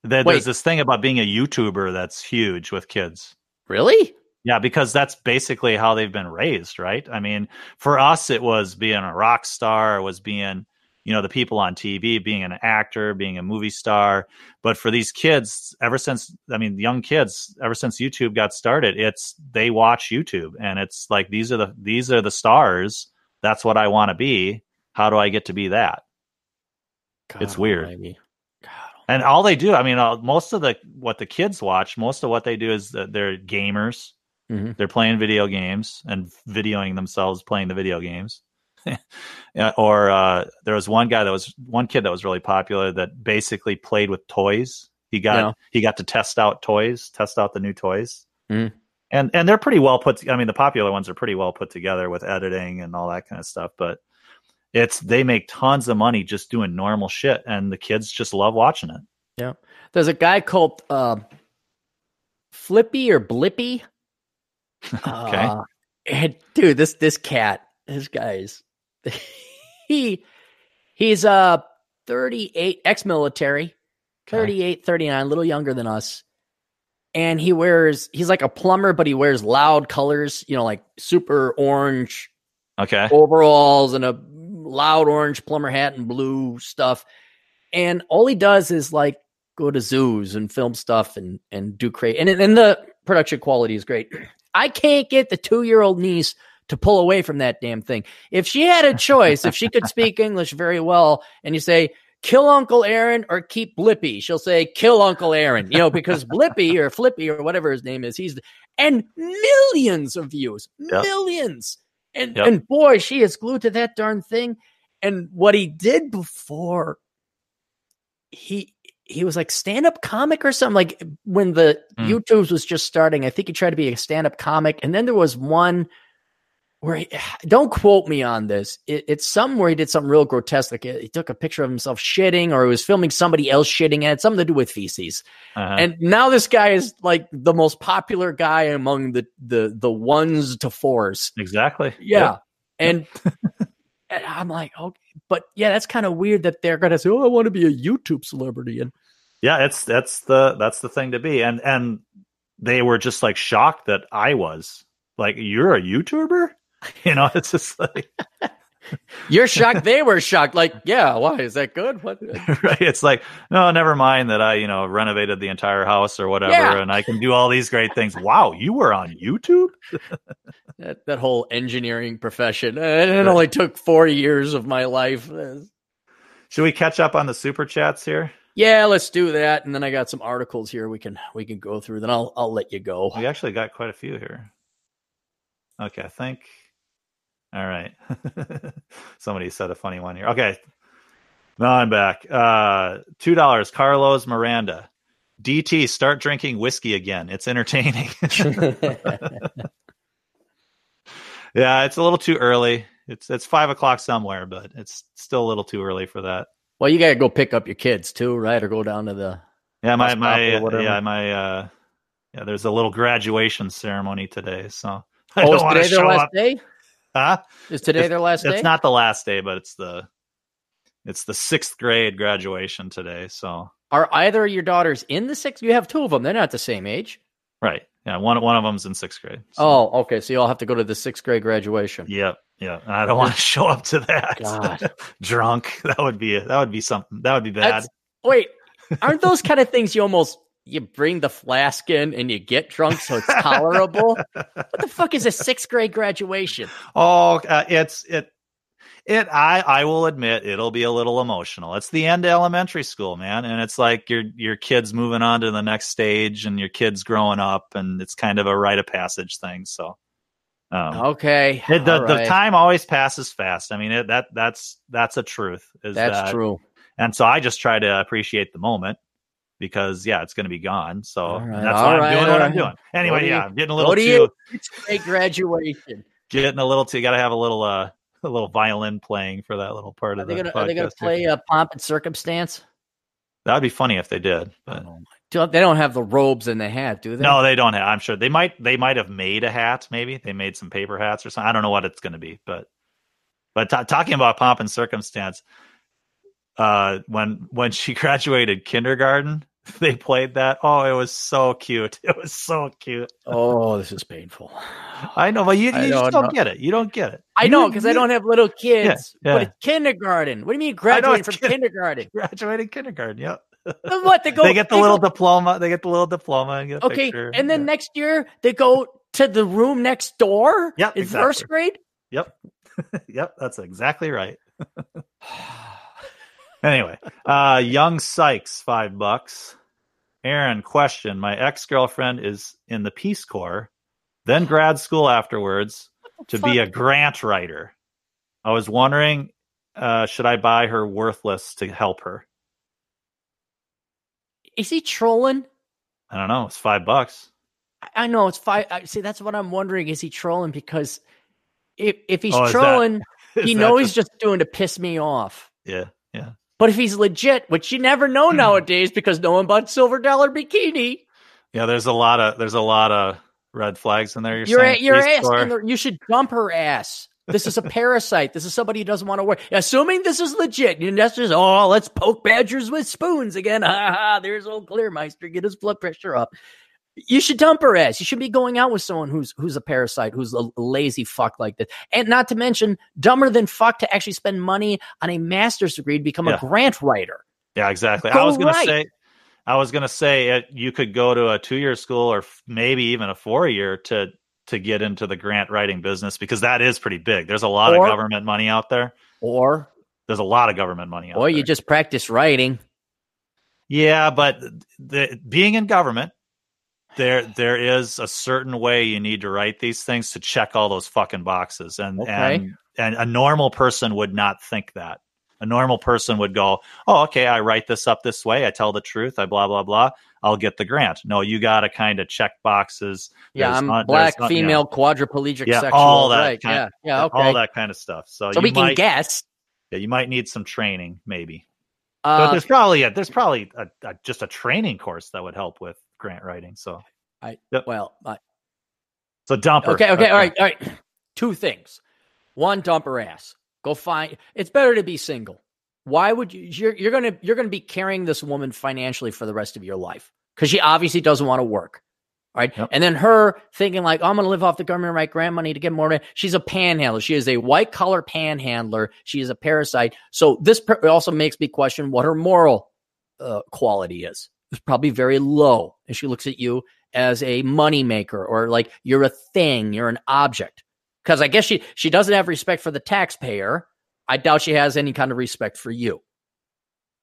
Speaker 2: That there's this thing about being a YouTuber that's huge with kids.
Speaker 1: Really?
Speaker 2: Yeah, because that's basically how they've been raised, right? I mean, for us, it was being a rock star, it was being you know the people on TV, being an actor, being a movie star. But for these kids, ever since I mean, young kids, ever since YouTube got started, it's they watch YouTube, and it's like these are the these are the stars. That's what I want to be. How do I get to be that? God it's weird. And all they do, I mean, uh, most of the what the kids watch, most of what they do is they're gamers. Mm-hmm. They're playing video games and videoing themselves playing the video games. or uh, there was one guy that was one kid that was really popular that basically played with toys. He got yeah. he got to test out toys, test out the new toys,
Speaker 1: mm.
Speaker 2: and and they're pretty well put. I mean, the popular ones are pretty well put together with editing and all that kind of stuff. But it's they make tons of money just doing normal shit, and the kids just love watching it.
Speaker 1: Yeah, there's a guy called uh, Flippy or Blippy.
Speaker 2: okay, uh,
Speaker 1: and dude, this this cat, this guy's he he's uh 38 ex-military 38 39 a little younger than us. And he wears he's like a plumber but he wears loud colors you know like super orange
Speaker 2: okay.
Speaker 1: overalls and a loud orange plumber hat and blue stuff. And all he does is like go to zoos and film stuff and and do great and and the production quality is great i can't get the two year old niece to pull away from that damn thing. If she had a choice, if she could speak English very well, and you say, kill Uncle Aaron or keep Blippy, she'll say, kill Uncle Aaron, you know, because Blippy or Flippy or whatever his name is, he's, and millions of views, yep. millions. And, yep. and boy, she is glued to that darn thing. And what he did before, he, he was like stand up comic or something. Like when the mm. YouTube's was just starting, I think he tried to be a stand up comic. And then there was one where he, don't quote me on this. It, it's something where he did something real grotesque. Like he took a picture of himself shitting, or he was filming somebody else shitting, and it had something to do with feces. Uh-huh. And now this guy is like the most popular guy among the the the ones to fours.
Speaker 2: Exactly.
Speaker 1: Yeah. Yep. And, and I'm like, okay, but yeah, that's kind of weird that they're gonna say, "Oh, I want to be a YouTube celebrity." And
Speaker 2: yeah, it's that's the that's the thing to be. And and they were just like shocked that I was like, "You're a YouTuber." You know, it's just like
Speaker 1: you're shocked. They were shocked. Like, yeah, why is that good? What?
Speaker 2: right? It's like, no, never mind that I, you know, renovated the entire house or whatever, yeah. and I can do all these great things. Wow, you were on YouTube.
Speaker 1: that that whole engineering profession. And It only took four years of my life.
Speaker 2: Should we catch up on the super chats here?
Speaker 1: Yeah, let's do that. And then I got some articles here we can we can go through. Then I'll I'll let you go.
Speaker 2: We actually got quite a few here. Okay, I think all right. Somebody said a funny one here. Okay. Now I'm back. Uh, two dollars. Carlos Miranda. DT, start drinking whiskey again. It's entertaining. yeah, it's a little too early. It's it's five o'clock somewhere, but it's still a little too early for that.
Speaker 1: Well, you gotta go pick up your kids too, right? Or go down to the
Speaker 2: yeah my my yeah my uh yeah. There's a little graduation ceremony today, so
Speaker 1: I oh, is today their last up. day?
Speaker 2: Huh?
Speaker 1: Is today
Speaker 2: it's,
Speaker 1: their last
Speaker 2: day?
Speaker 1: It's
Speaker 2: not the last day, but it's the it's the sixth grade graduation today. So
Speaker 1: are either of your daughters in the sixth? You have two of them. They're not the same age.
Speaker 2: Right. Yeah. One one of them's in sixth grade.
Speaker 1: So. Oh, okay. So you all have to go to the sixth grade graduation.
Speaker 2: Yep. Yeah. I don't want to show up to that. Drunk. That would be that would be something. That would be bad. That's,
Speaker 1: wait, aren't those kind of things you almost you bring the flask in and you get drunk so it's tolerable. what the fuck is a sixth grade graduation?
Speaker 2: Oh, uh, it's it. It I I will admit it'll be a little emotional. It's the end of elementary school, man, and it's like your your kids moving on to the next stage, and your kids growing up, and it's kind of a rite of passage thing. So,
Speaker 1: um, okay,
Speaker 2: it, the right. the time always passes fast. I mean, it, that that's that's a truth.
Speaker 1: Is that's
Speaker 2: that,
Speaker 1: true.
Speaker 2: And so I just try to appreciate the moment because yeah, it's going to be gone. So right, that's why right, I'm doing what I'm doing. Anyway, yeah, I'm getting a little too
Speaker 1: a graduation.
Speaker 2: Getting a little too. You Got to have a little uh a little violin playing for that little part
Speaker 1: are
Speaker 2: of the.
Speaker 1: Gonna, are they going to play a pomp and circumstance?
Speaker 2: That would be funny if they did, but
Speaker 1: they don't have the robes and the hat, do they?
Speaker 2: No, they don't have. I'm sure they might. They might have made a hat. Maybe they made some paper hats or something. I don't know what it's going to be, but but t- talking about pomp and circumstance, uh, when when she graduated kindergarten, they played that. Oh, it was so cute. It was so cute.
Speaker 1: Oh, this is painful.
Speaker 2: I know, but you, you don't just don't know. get it. You don't get it.
Speaker 1: I know because I don't have little kids. Yeah, yeah. But it's kindergarten. What do you mean graduating from kindergarten?
Speaker 2: Graduating kindergarten. Yep.
Speaker 1: what they go?
Speaker 2: They get the they little go, diploma. They get the little diploma and get
Speaker 1: okay.
Speaker 2: Picture.
Speaker 1: And then yeah. next year they go to the room next door.
Speaker 2: Yep,
Speaker 1: in exactly. first grade.
Speaker 2: Yep. yep. That's exactly right. anyway, uh, young Sykes, five bucks. Aaron, question. My ex girlfriend is in the Peace Corps, then grad school afterwards to fuck? be a grant writer. I was wondering, uh, should I buy her worthless to help her?
Speaker 1: Is he trolling?
Speaker 2: I don't know. It's five bucks.
Speaker 1: I know it's five. I, see, that's what I'm wondering. Is he trolling? Because if if he's oh, trolling, that, he knows he's just doing to piss me off.
Speaker 2: Yeah, yeah.
Speaker 1: But if he's legit, which you never know hmm. nowadays because no one bought silver dollar bikini.
Speaker 2: Yeah, there's a lot of there's a lot of red flags in there. You're,
Speaker 1: you're
Speaker 2: saying
Speaker 1: you're asking you should dump her ass. This is a parasite. This is somebody who doesn't want to work. Assuming this is legit, and that's just oh, let's poke badgers with spoons again. Ha ha! There's old Clearmeister. Get his blood pressure up you should dump her ass. You should be going out with someone who's who's a parasite, who's a lazy fuck like this. And not to mention, dumber than fuck to actually spend money on a master's degree to become yeah. a grant writer.
Speaker 2: Yeah, exactly. Go I was going to say, I was going to say it, you could go to a two year school or f- maybe even a four year to to get into the grant writing business because that is pretty big. There's a lot or, of government money out there.
Speaker 1: Or
Speaker 2: there's a lot of government money out
Speaker 1: or
Speaker 2: there. Or
Speaker 1: you just practice writing.
Speaker 2: Yeah, but the, being in government there there is a certain way you need to write these things to check all those fucking boxes and okay. and and a normal person would not think that A normal person would go, "Oh, okay, I write this up this way. I tell the truth. I blah blah blah. I'll get the grant." No, you got to kind of check boxes.
Speaker 1: Yeah,
Speaker 2: There's
Speaker 1: I'm
Speaker 2: not-
Speaker 1: black,
Speaker 2: there's not- you know,
Speaker 1: female, quadriplegic,
Speaker 2: Yeah,
Speaker 1: sexual.
Speaker 2: all that
Speaker 1: right.
Speaker 2: kind-
Speaker 1: yeah, yeah, okay.
Speaker 2: all that kind of stuff. So,
Speaker 1: so
Speaker 2: you
Speaker 1: we can
Speaker 2: might,
Speaker 1: guess.
Speaker 2: yeah, you might need some training, maybe. but
Speaker 1: Uh,
Speaker 2: there's probably a, there's probably a, a, just a training course that would help with grant writing. So, I
Speaker 1: well, I,
Speaker 2: so dumper.
Speaker 1: Okay, okay, all right, all right. Two things. One, dump her ass. Go find. It's better to be single. Why would you? You're, you're gonna you're gonna be carrying this woman financially for the rest of your life because she obviously doesn't want to work. All right,
Speaker 2: Yep.
Speaker 1: and then her thinking like, I'm gonna live off the government right grant money to get more. money." She's a panhandler. She is a white collar panhandler. She is a parasite. So this per- also makes me question what her moral uh, quality is. It's probably very low, and she looks at you as a moneymaker or like you're a thing, you're an object. Because I guess she she doesn't have respect for the taxpayer. I doubt she has any kind of respect for you.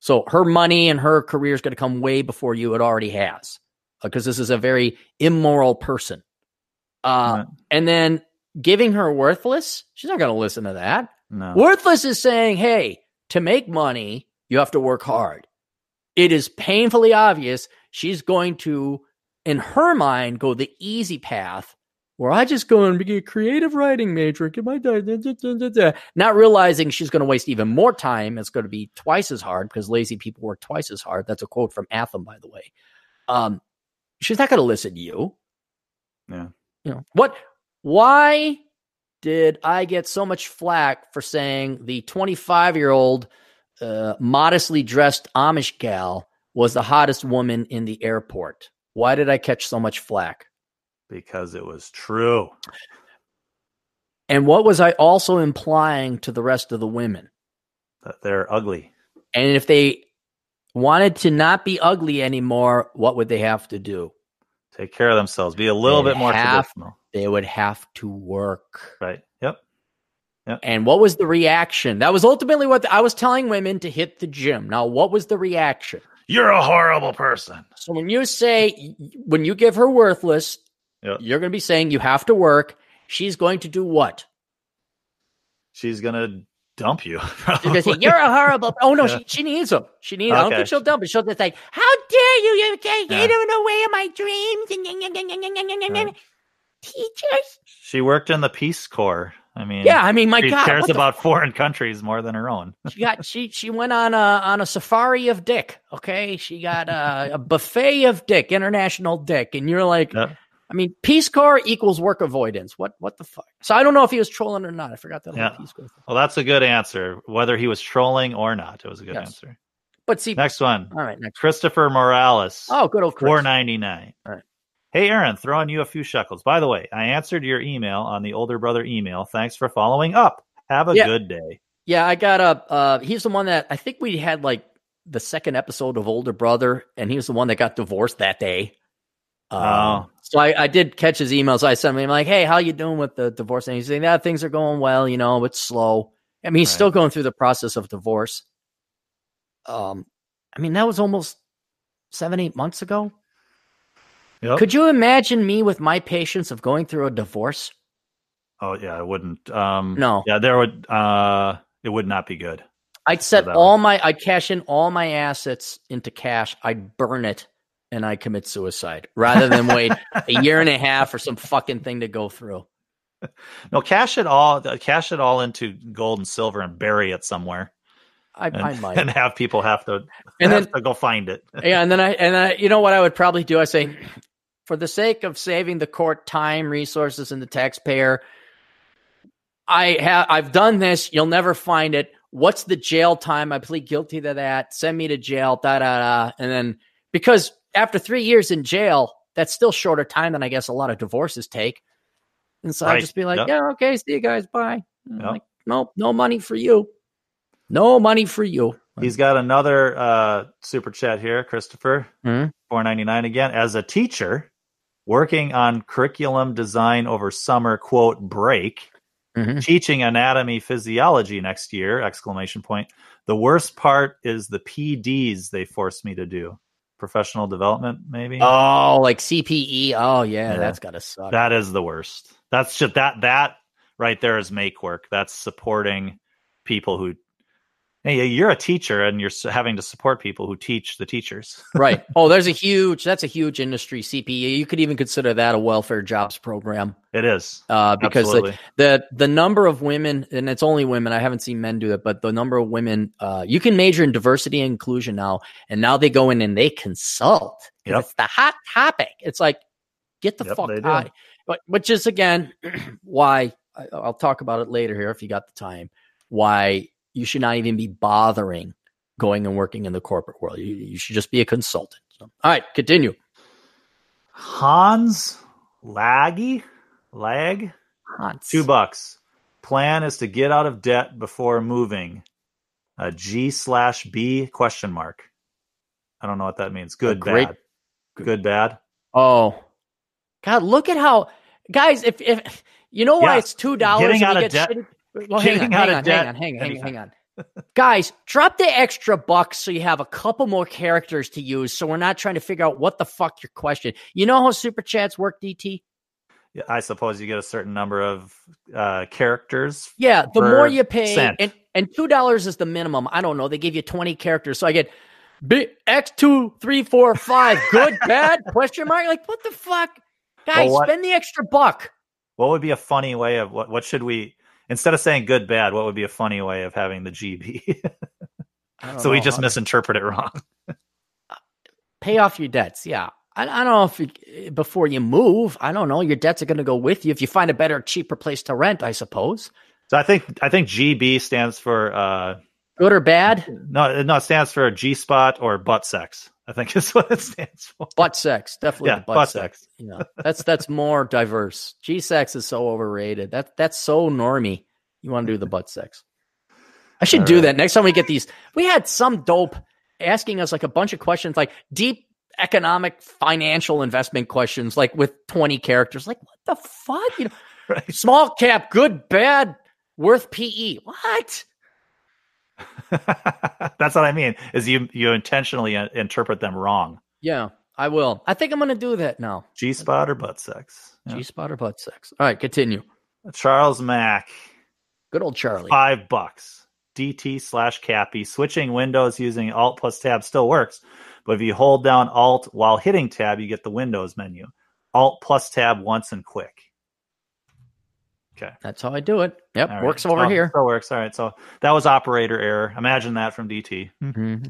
Speaker 1: So her money and her career is going to come way before you. It already has, because this is a very immoral person. Uh. And then giving her worthless, she's not going to listen to that.
Speaker 2: no.
Speaker 1: Worthless is saying, hey, to make money, you have to work hard. It is painfully obvious she's going to, in her mind, go the easy path where I just go and be a creative writing major and get my da- da- da. not realizing she's going to waste even more time. It's going to be twice as hard because lazy people work twice as hard. That's a quote from Atham, by the way. Um, she's not going to listen to you.
Speaker 2: Yeah.
Speaker 1: You know what? Why did I get so much flack for saying the 25 year old uh, modestly dressed Amish gal was the hottest woman in the airport? Why did I catch so much flack?
Speaker 2: because it was true.
Speaker 1: And what was I also implying to the rest of the women?
Speaker 2: That they're ugly.
Speaker 1: And if they wanted to not be ugly anymore, what would they have to do?
Speaker 2: Take care of themselves. Be a little
Speaker 1: They
Speaker 2: bit more
Speaker 1: have-
Speaker 2: traditional.
Speaker 1: They would have to work.
Speaker 2: Right. Yep.
Speaker 1: And what was the reaction? That was ultimately what I was telling women to hit the gym. Now, what was the reaction?
Speaker 2: You're a horrible person.
Speaker 1: So when you say when you give her worthless,
Speaker 2: Yep.
Speaker 1: you're going to be saying you have to work. She's going to do what?
Speaker 2: She's gonna dump you.
Speaker 1: She's say you're a horrible. Oh no,
Speaker 2: Yeah.
Speaker 1: she, she needs them. She needs. Them. I don't think she'll dump it. She'll just say, "How dare you? You can't
Speaker 2: Yeah.
Speaker 1: get away of my dreams." Teachers.
Speaker 2: She worked in the Peace Corps. I mean,
Speaker 1: Yeah, I mean, my God.
Speaker 2: she
Speaker 1: God,
Speaker 2: cares about foreign countries more than her own.
Speaker 1: She got she she went on a on a safari of dick. Okay, she got a, a buffet of dick, international dick, and you're like,
Speaker 2: Yeah.
Speaker 1: I mean, Peace Corps equals work avoidance. What what the fuck? So I don't know if he was trolling or not. I forgot that.
Speaker 2: Yeah.
Speaker 1: Peace Corps thing.
Speaker 2: Well, that's a good answer. Whether he was trolling or not, it was a good
Speaker 1: Yes.
Speaker 2: answer.
Speaker 1: But see,
Speaker 2: Next one,
Speaker 1: all right, next.
Speaker 2: Christopher Morales.
Speaker 1: Oh, good old Chris.
Speaker 2: Four ninety nine.
Speaker 1: All right.
Speaker 2: Hey Aaron, throwing you a few shekels. By the way, I answered your email on the older brother email. Thanks for following up. Have a
Speaker 1: Yeah.
Speaker 2: good day.
Speaker 1: Yeah, I got a. Uh, he's the one that I think we had like the second episode of Older Brother, and he was the one that got divorced that day. Um,
Speaker 2: Oh.
Speaker 1: So I, I did catch his emails. I sent him I'm like, "Hey, how you doing with the divorce?" And he's saying, "Yeah, things are going well. You know, it's slow. I mean, he's
Speaker 2: Right.
Speaker 1: still going through the process of divorce." Um, I mean, that was almost seven, eight months ago.
Speaker 2: Yep.
Speaker 1: Could you imagine me with my patience of going through a divorce?
Speaker 2: oh yeah, I wouldn't. Um,
Speaker 1: No.
Speaker 2: Yeah, there would. Uh, it would not be good.
Speaker 1: I'd set all my, I'd cash in all my assets into cash. I'd burn it and I commit suicide rather than wait a year and a half for some fucking thing to go through.
Speaker 2: No, cash it all. Cash it all into gold and silver and bury it somewhere,
Speaker 1: I,
Speaker 2: and,
Speaker 1: I might.
Speaker 2: and have people have to
Speaker 1: And
Speaker 2: have
Speaker 1: then-
Speaker 2: to go find it.
Speaker 1: yeah, and then I and I, you know what I would probably do? I say, for the sake of saving the court time, resources, and the taxpayer, I have I've done this. You'll never find it. What's the jail time? I plead guilty to that. Send me to jail. Da da da. And then because after three years in jail, that's still shorter time than I guess a lot of divorces take. And so
Speaker 2: Right.
Speaker 1: just be like,
Speaker 2: Yep.
Speaker 1: yeah, okay, see you guys, bye.
Speaker 2: Yep.
Speaker 1: Like, nope, no money for you. No money for you.
Speaker 2: He's got another uh, super chat here, Christopher,
Speaker 1: Mhm.
Speaker 2: four ninety nine again. As a teacher working on curriculum design over summer quote break,
Speaker 1: Mhm.
Speaker 2: teaching anatomy physiology next year exclamation point. The worst part is the PDs they forced me to do. Professional development, maybe.
Speaker 1: Oh, like CPE. Oh yeah,
Speaker 2: Yeah.
Speaker 1: that's gotta suck.
Speaker 2: That is the worst. That's just that that right there is make work. That's supporting people who hey, you're a teacher and you're having to support people who teach the teachers.
Speaker 1: right. Oh, there's a huge, that's a huge industry CPE. You could even consider that a welfare jobs program.
Speaker 2: It is.
Speaker 1: Uh, because the, the, the number of women, and it's only women, I haven't seen men do it, but the number of women, uh, you can major in diversity and inclusion now, and now they go in and they consult. Yep. It's the hot topic. It's like, get the yep, fuck out. But, which is again, why I'll talk about it later here if you got the time. Why you should not even be bothering going and working in the corporate world. You, you should just be a consultant. So, all right, continue.
Speaker 2: Hans Laggy, Lag,
Speaker 1: Hans.
Speaker 2: two bucks. Plan is to get out of debt before moving. A G slash B question mark. I don't know what that means. Good, great, bad. Good. good, bad.
Speaker 1: Oh, God! Look at how guys. If if you know why yeah. it's two dollars,
Speaker 2: getting out of debt. Shitty,
Speaker 1: well, hang on, hang on, hang on, hang on, hang on, hang on. Guys, drop the extra bucks so you have a couple more characters to use. So we're not trying to figure out what the fuck your question. You know how super chats work, DT?
Speaker 2: Yeah, I suppose you get a certain number of uh, characters.
Speaker 1: Yeah, the more you pay, cent. and and two dollars is the minimum. I don't know. They give you twenty characters, so I get B, X two three four five. Good, bad? Question mark. Like what the fuck, guys? Well, what, spend the extra buck.
Speaker 2: What would be a funny way of what? What should we? Instead of saying good bad, what would be a funny way of having the GB? so know. we just misinterpret it wrong.
Speaker 1: Pay off your debts. Yeah. I, I don't know if you, before you move, I don't know. Your debts are going to go with you if you find a better, cheaper place to rent. I suppose.
Speaker 2: So I think I think GB stands for uh,
Speaker 1: good or bad.
Speaker 2: No, no, it stands for G spot or butt sex. I think is what it stands for.
Speaker 1: Butt sex, definitely. Yeah, butt, butt sex. sex. Know, that's that's more diverse. G sex is so overrated. That that's so normy. You want to do the butt sex? I should All do right. that next time we get these. We had some dope asking us like a bunch of questions, like deep economic, financial investment questions, like with twenty characters. Like what the fuck? You know, right. small cap, good, bad, worth PE. What?
Speaker 2: That's what I mean. Is you you intentionally interpret them wrong?
Speaker 1: Yeah, I will. I think I'm going to do that now.
Speaker 2: G spot or butt sex?
Speaker 1: Yeah. G spot or butt sex? All right, continue.
Speaker 2: Charles Mack.
Speaker 1: Good old Charlie.
Speaker 2: Five bucks. DT slash Cappy. Switching windows using Alt plus Tab still works, but if you hold down Alt while hitting Tab, you get the Windows menu. Alt plus Tab once and quick. Okay.
Speaker 1: That's how I do it. Yep. Works over
Speaker 2: oh,
Speaker 1: here.
Speaker 2: Still works. All right. So that was operator error. Imagine that from DT. Mm-hmm.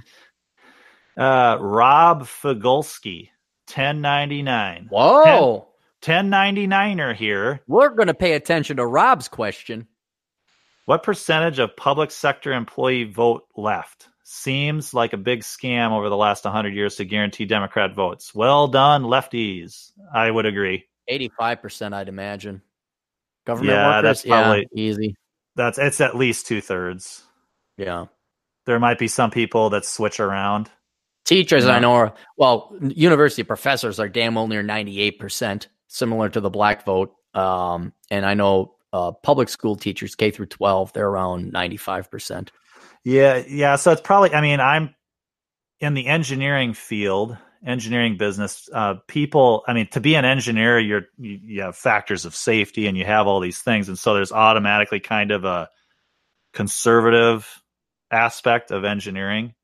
Speaker 2: Uh, Rob Fagulski, 1099.
Speaker 1: Whoa.
Speaker 2: 10, 1099er here.
Speaker 1: We're going to pay attention to Rob's question.
Speaker 2: What percentage of public sector employee vote left? Seems like a big scam over the last 100 years to guarantee Democrat votes. Well done, lefties. I would agree.
Speaker 1: 85%, I'd imagine. Government yeah, workers, that's probably yeah, easy.
Speaker 2: That's it's at least two thirds.
Speaker 1: Yeah,
Speaker 2: there might be some people that switch around.
Speaker 1: Teachers, I know, are, well, university professors are damn well near ninety eight percent, similar to the black vote. Um, and I know uh, public school teachers, K through twelve, they're around ninety five percent.
Speaker 2: Yeah, yeah. So it's probably. I mean, I'm in the engineering field, engineering business, uh, people, I mean, to be an engineer, you're, you, you, have factors of safety and you have all these things. And so there's automatically kind of a conservative aspect of engineering.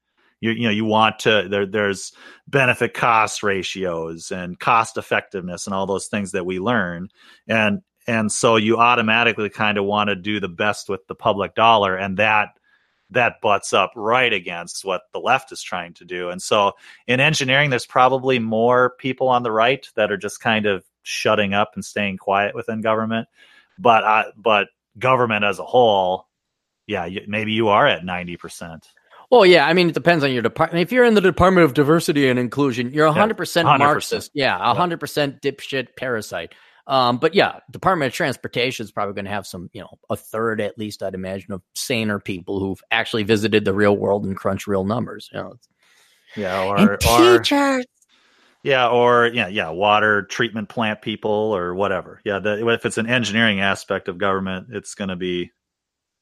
Speaker 2: You, you know, you want to, there, there's benefit cost ratios and cost effectiveness and all those things that we learn. And, and so you automatically kind of want to do the best with the public dollar. And that, that butts up right against what the left is trying to do. And so in engineering, there's probably more people on the right that are just kind of shutting up and staying quiet within government. But uh, but government as a whole, yeah, maybe you are at ninety percent.
Speaker 1: Well, yeah, I mean, it depends on your department. If you're in the Department of Diversity and Inclusion, you're 100%, yeah, 100%. Marxist. Yeah, 100% dipshit parasite. Um, but yeah, Department of Transportation is probably going to have some, you know, a third at least, I'd imagine, of saner people who've actually visited the real world and crunch real numbers. You know,
Speaker 2: yeah, or, teachers. Yeah, or yeah, yeah, water treatment plant people or whatever. Yeah, the, if it's an engineering aspect of government, it's going to be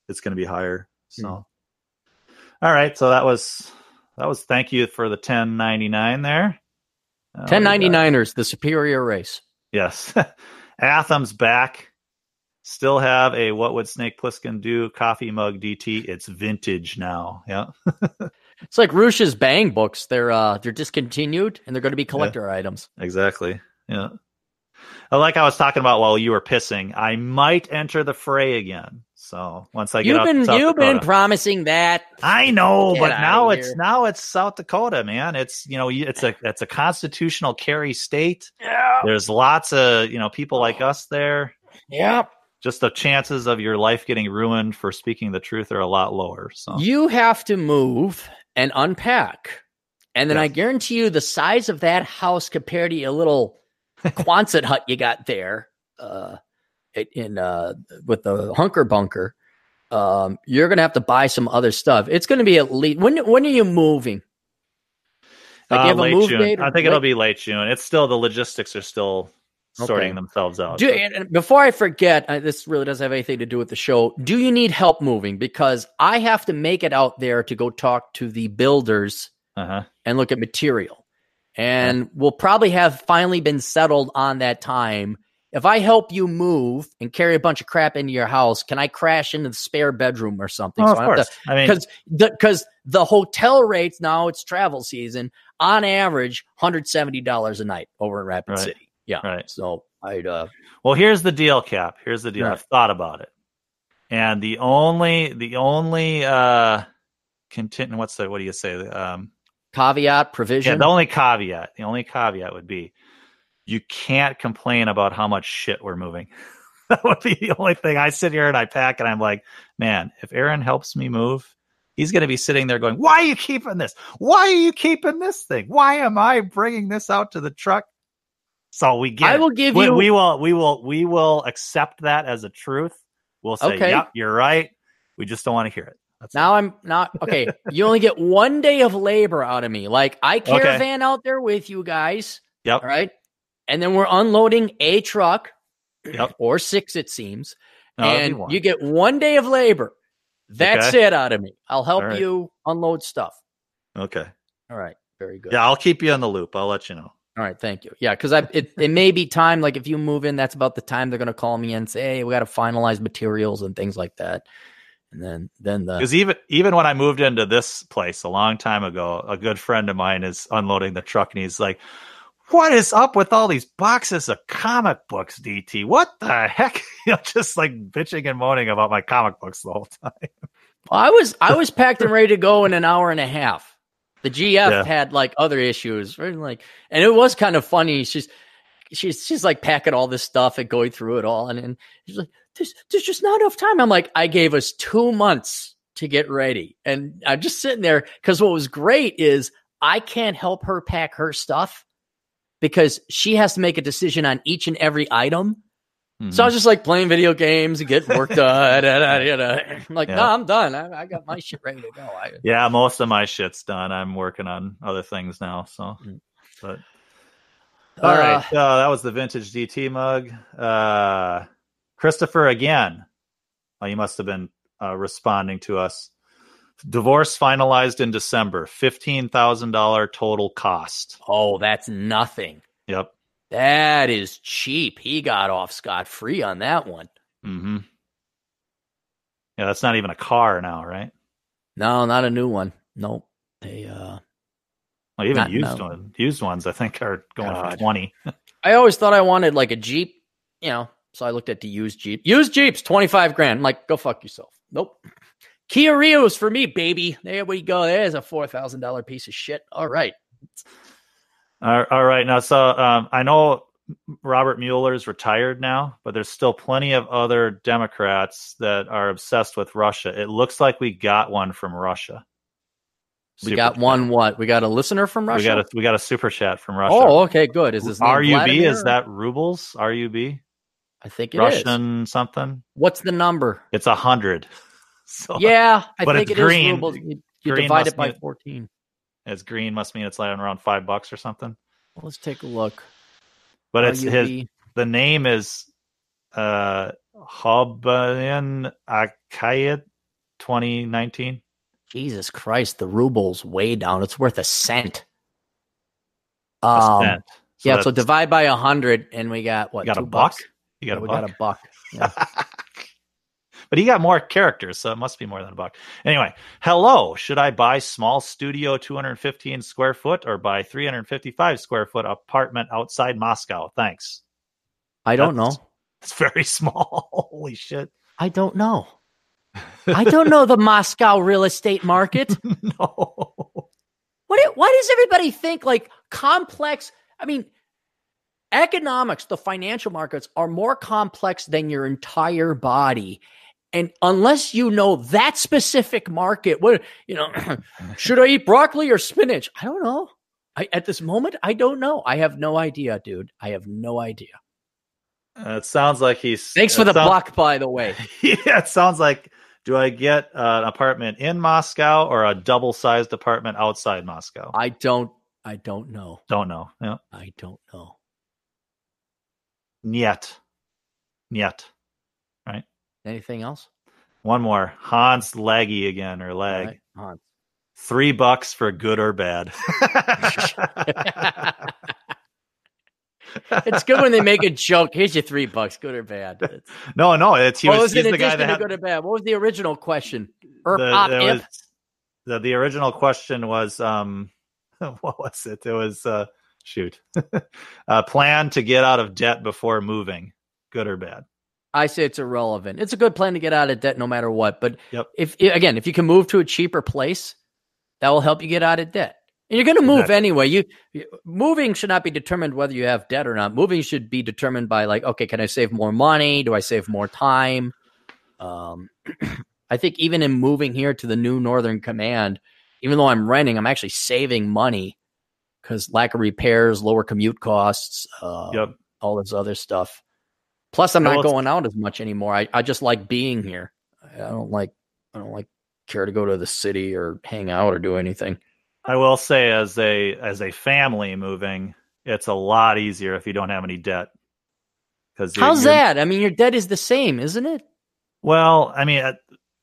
Speaker 2: it's going to be higher. So, mm. all right, so that was that was thank you for the ten ninety nine there.
Speaker 1: Uh, 1099ers, the superior race.
Speaker 2: Yes. Atham's back. Still have a what would Snake Plissken do coffee mug DT. It's vintage now. Yeah.
Speaker 1: it's like Roosh's Bang books. They're uh they're discontinued and they're going to be collector
Speaker 2: yeah,
Speaker 1: items.
Speaker 2: Exactly. Yeah. Like I was talking about while you were pissing, I might enter the fray again. So once I get
Speaker 1: you've been
Speaker 2: to South
Speaker 1: you've
Speaker 2: Dakota.
Speaker 1: been promising that.
Speaker 2: I know,
Speaker 1: Get
Speaker 2: but now it's
Speaker 1: here.
Speaker 2: now it's South Dakota, man. It's you know it's a it's a constitutional carry state.
Speaker 1: Yeah.
Speaker 2: There's lots of you know people like oh. us there.
Speaker 1: Yeah.
Speaker 2: Just the chances of your life getting ruined for speaking the truth are a lot lower. So
Speaker 1: You have to move and unpack. And then I guarantee you the size of that house compared to a little Quonset hut you got there uh, in uh, with the hunker bunker, um, you're going to have to buy some other stuff. It's going to be at least when when are you moving? Like,
Speaker 2: Uh,
Speaker 1: you have a
Speaker 2: late
Speaker 1: move
Speaker 2: June.
Speaker 1: date
Speaker 2: I think it'll be late June. It's still the logistics are still sorting
Speaker 1: Okay.
Speaker 2: themselves out.
Speaker 1: Do, and before I forget, uh, this really doesn't have anything to do with the show. Do you need help moving? Because I have to make it out there to go talk to the builders
Speaker 2: uh-huh.
Speaker 1: and look at material. And we'll probably have finally been settled on that time. If I help you move and carry a bunch of crap into your house, can I crash into the spare bedroom or something?
Speaker 2: Oh, of
Speaker 1: I
Speaker 2: course. I mean,
Speaker 1: because the because the hotel rates now it's travel season on average hundred seventy dollars a night over in Rapid
Speaker 2: Right.
Speaker 1: City. Yeah,
Speaker 2: Right.
Speaker 1: So I'd uh,
Speaker 2: Well, here's the deal, Cap. Here's the deal.
Speaker 1: Yeah.
Speaker 2: I've thought about it. And the only the only uh content what's the what do you say? Um
Speaker 1: caveat provision.
Speaker 2: yeah, the only caveat, the only caveat would be you can't complain about how much shit we're moving. that would be the only thing. I sit here and I pack and I'm like, man, if Aaron helps me move, he's going to be sitting there going, "Why are you keeping this? Why are you keeping this thing? Why am I bringing this out to the truck?" So we get
Speaker 1: I will give
Speaker 2: we,
Speaker 1: you-
Speaker 2: we will we will we will accept that as a truth. We'll say,
Speaker 1: Okay.
Speaker 2: "Yep, you're right." We just don't want to hear it. That's
Speaker 1: Now I'm not okay. you only get one day of labor out of me. Like I caravan out there with you guys.
Speaker 2: Yep.
Speaker 1: All right. And then we're unloading a truck
Speaker 2: Yep.
Speaker 1: or six, it seems.
Speaker 2: No,
Speaker 1: and
Speaker 2: one.
Speaker 1: you get one day of labor. That's
Speaker 2: Okay.
Speaker 1: it out of me. I'll help
Speaker 2: right.
Speaker 1: you unload stuff.
Speaker 2: okay.
Speaker 1: All right. Very good.
Speaker 2: Yeah, I'll keep you on the loop. I'll let you know.
Speaker 1: All right. Thank you. Yeah. Cause I, it, it may be time. Like if you move in, that's about the time they're going to call me and say, Hey, we got to finalize materials and things like that. And then, then the,
Speaker 2: Because even even when I moved into this place a long time ago, a good friend of mine is unloading the truck, and he's like, "What is up with all these boxes of comic books, DT? What the heck?" You know, just like bitching and moaning about my comic books the whole time.
Speaker 1: I was I was packed and ready to go in an hour and a half. The GF
Speaker 2: Yeah.
Speaker 1: had like other issues, right? Like, and it was kind of funny. She's she's she's like packing all this stuff and going through it all, and, and she's like, "There's there's just not enough time." I'm like, "I gave us two months to get ready," and I'm just sitting there because what was great is I can't help her pack her stuff because she has to make a decision on each and every item. So I was just like playing video games and getting work done. and, you know, I'm like,
Speaker 2: Yeah.
Speaker 1: no, I'm done. I, I got my shit ready to go. I,
Speaker 2: yeah, most of my shit's done. I'm working on other things now. So,
Speaker 1: Mm.
Speaker 2: but all
Speaker 1: Uh,
Speaker 2: right, uh, that was the vintage DT mug. Uh, Christopher again. Oh, you must have been uh, responding to us. Divorce finalized in December. Fifteen thousand dollar total cost.
Speaker 1: Oh, that's nothing.
Speaker 2: Yep.
Speaker 1: That is cheap. He got off scot free on that one.
Speaker 2: Mm-hmm. Yeah, that's not even a car now, right?
Speaker 1: No, not a new one. Nope. They uh
Speaker 2: Well, even
Speaker 1: Not-
Speaker 2: used
Speaker 1: no.
Speaker 2: one, used ones, I think, are going for twenty.
Speaker 1: I always thought I wanted like a Jeep, you know. So I looked at the used Jeep. Used Jeeps, 25 grand. I'm like, go fuck yourself. Nope. Kia Rios for me, baby. There we go. There's a four thousand dollar piece of shit. All right.
Speaker 2: All all right, now so um, I know Robert Mueller's retired now, but there's still plenty of other Democrats that are obsessed with Russia. It looks like we got one from Russia.
Speaker 1: We got
Speaker 2: chat.
Speaker 1: one what? We got a listener from Russia.
Speaker 2: We got a we got a super chat from Russia.
Speaker 1: Oh, okay, good. Is this
Speaker 2: RUB
Speaker 1: Vladimir?
Speaker 2: is that rubles? RUB
Speaker 1: I think it is.
Speaker 2: Russian something?
Speaker 1: What's the number?
Speaker 2: It's a hundred. So
Speaker 1: Yeah, I
Speaker 2: But
Speaker 1: think
Speaker 2: it's
Speaker 1: it is
Speaker 2: green.
Speaker 1: rubles. You, you divide it by
Speaker 2: mean-
Speaker 1: 14.
Speaker 2: it's green must mean it's like around five bucks or something.
Speaker 1: Well, let's take a look.
Speaker 2: But it's his the name is uh Hobayan Akayat 2019.
Speaker 1: Jesus Christ, the ruble's way down. It's worth a cent.
Speaker 2: A
Speaker 1: Um,
Speaker 2: cent.
Speaker 1: yeah, so divide by a hundred, and we got what?
Speaker 2: you got a buck.
Speaker 1: bucks?
Speaker 2: You got
Speaker 1: Yeah,
Speaker 2: a
Speaker 1: we
Speaker 2: buck.
Speaker 1: got a buck. Yeah.
Speaker 2: but he got more characters, so it must be more than a buck. Anyway, hello. Should I buy small studio 215 square foot or buy 355 square foot apartment outside Moscow? Thanks.
Speaker 1: I don't That's, know.
Speaker 2: It's very small. Holy shit.
Speaker 1: I don't know. I don't know the Moscow real estate market.
Speaker 2: no.
Speaker 1: What? Why does everybody think like complex? I mean, economics, the financial markets are more complex than your entire body. And unless you know that specific market, what you know, should I eat broccoli or spinach? I don't know. I, at this moment, I don't know. I have no idea, dude. I have no idea.
Speaker 2: Uh, it sounds like he's.
Speaker 1: Thanks for the sounds, block, by the way.
Speaker 2: yeah, it sounds like. Do I get an apartment in Moscow or a double-sized apartment outside Moscow?
Speaker 1: I don't. I don't know.
Speaker 2: Don't know. Yeah.
Speaker 1: I don't know.
Speaker 2: Niet. Niet. Right?
Speaker 1: Anything else?
Speaker 2: One more. Hans Laggy again or lag. Right. Hans. Three bucks for good or bad.
Speaker 1: it's good when they make a joke. Here's your three bucks, good or bad. It's,
Speaker 2: no, no, it's he
Speaker 1: was,
Speaker 2: was
Speaker 1: he's
Speaker 2: the guy that
Speaker 1: had, good or bad. What was the original question?
Speaker 2: the, was, the, the original question was um what was it? It was uh shoot. uh, plan to get out of debt before moving, good or bad?
Speaker 1: I say it's irrelevant. It's a good plan to get out of debt no matter what. But
Speaker 2: yep.
Speaker 1: if again, if you can move to a cheaper place, that will help you get out of debt. And you're going to move anyway. You, you, moving should not be determined whether you have debt or not. Moving should be determined by like, okay, can I save more money? Do I save more time? Um, I think even in moving here to the new Northern Command, even though I'm renting, I'm actually saving money because lack of repairs, lower commute costs, uh,
Speaker 2: yep.
Speaker 1: all this other stuff. Plus, I'm not going out as much anymore. I, I just like being here. I don't like I don't like care to go to the city or hang out or do anything.
Speaker 2: I will say, as a as a family moving, it's a lot easier if you don't have any debt.
Speaker 1: Because how's that? I mean, your debt is the same, isn't it?
Speaker 2: Well, I mean,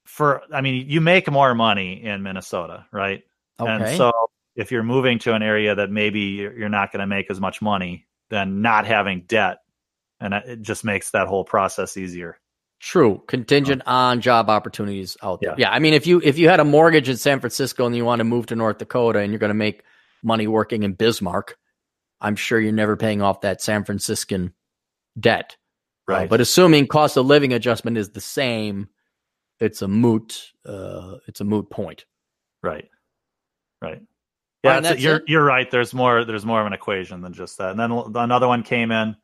Speaker 2: for I mean, you make more money in Minnesota, right?
Speaker 1: Okay.
Speaker 2: And so if you're moving to an area that maybe you're not going to make as much money, then not having debt, and it just makes that whole process easier.
Speaker 1: True, contingent on job opportunities out there. Yeah. yeah, I mean, if you if you had a mortgage in San Francisco and you want to move to North Dakota and you're going to make money working in Bismarck, I'm sure you're never paying off that San Franciscan debt.
Speaker 2: Right.
Speaker 1: Uh, but assuming cost of living adjustment is the same, it's a moot. Uh, it's a moot point.
Speaker 2: Right. Right. Yeah, right, you're it. you're right. There's more. There's more of an equation than just that. And then another one came in.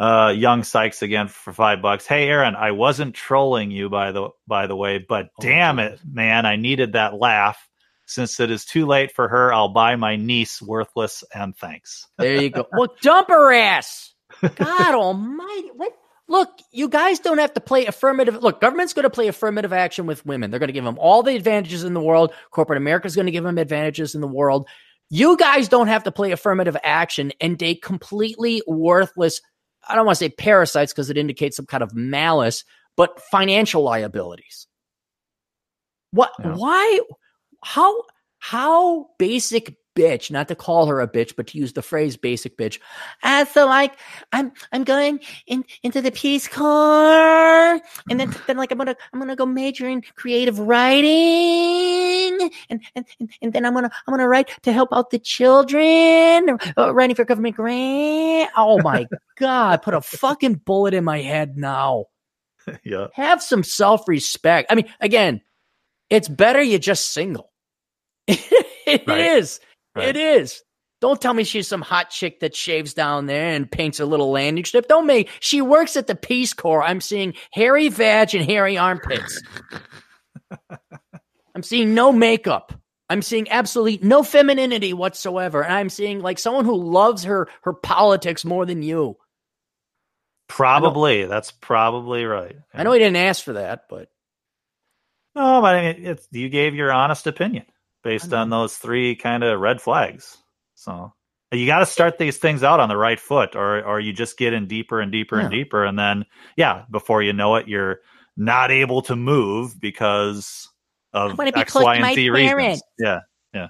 Speaker 2: Uh, young Sykes again for five bucks. Hey, Aaron, I wasn't trolling you by the by the way, but oh, damn it, man, I needed that laugh. Since it is too late for her, I'll buy my niece worthless and thanks.
Speaker 1: There you go. well, dump her ass. God Almighty! What Look, you guys don't have to play affirmative. Look, government's going to play affirmative action with women. They're going to give them all the advantages in the world. Corporate America is going to give them advantages in the world. You guys don't have to play affirmative action and date completely worthless. I don't want to say parasites because it indicates some kind of malice, but financial liabilities. What? Yeah. Why? How? How basic bitch, not to call her a bitch, but to use the phrase basic bitch. And so like I'm I'm going in into the Peace Corps and then then like I'm gonna I'm gonna go major in creative writing and and, and, and then I'm gonna I'm gonna write to help out the children uh, writing for government grant. Oh my god, put a fucking bullet in my head now.
Speaker 2: yeah.
Speaker 1: Have some self-respect. I mean, again, it's better you just single. it right. is. Right. It is. Don't tell me she's some hot chick that shaves down there and paints a little landing strip. Don't make. She works at the Peace Corps. I'm seeing hairy vag and hairy armpits. I'm seeing no makeup. I'm seeing absolutely no femininity whatsoever. And I'm seeing like someone who loves her her politics more than you.
Speaker 2: Probably. That's probably right.
Speaker 1: Yeah. I know he didn't ask for that, but
Speaker 2: no, but I mean, it's, you gave your honest opinion based on mm-hmm. those three kind of red flags. So you got to start these things out on the right foot, or or you just get in deeper and deeper yeah. and deeper, and then yeah, before you know it, you're not able to move because of X, Y, and Z reasons. Yeah, yeah.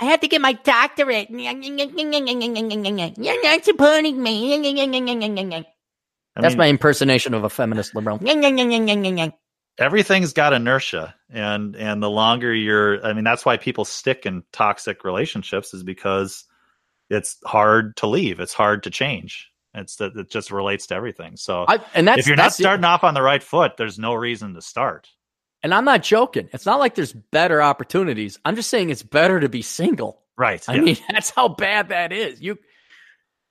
Speaker 1: I have to get my doctorate. You're not supporting me. That's my impersonation of a feminist liberal.
Speaker 2: Everything's got inertia and and the longer you're i mean that's why people stick in toxic relationships is because it's hard to leave it's hard to change it's that it just relates to everything so
Speaker 1: I, and that's
Speaker 2: if you're not
Speaker 1: that's the-
Speaker 2: starting off on the right foot there's no reason to start
Speaker 1: and I'm not joking. It's not like there's better opportunities. I'm just saying it's better to be single.
Speaker 2: right
Speaker 1: I
Speaker 2: yeah.
Speaker 1: mean, that's how bad that is. You,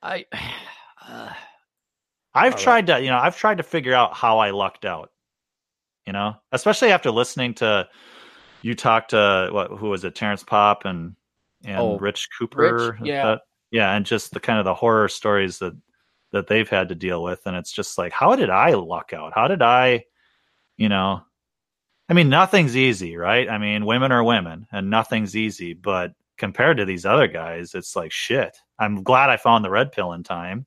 Speaker 1: I, uh,
Speaker 2: I've
Speaker 1: All right.
Speaker 2: tried to, you know, I've tried to figure out how I lucked out. You know, especially after listening to you talk to what who was it, Terrence Popp and and
Speaker 1: Oh,
Speaker 2: Rich Cooper,
Speaker 1: Rich, yeah.
Speaker 2: that- yeah, and just the kind of the horror stories that that they've had to deal with, and it's just like, how did I luck out? How did I, you know, I mean, nothing's easy, right? I mean, women are women, and nothing's easy, but compared to these other guys, it's like shit. I'm glad I found the red pill in time.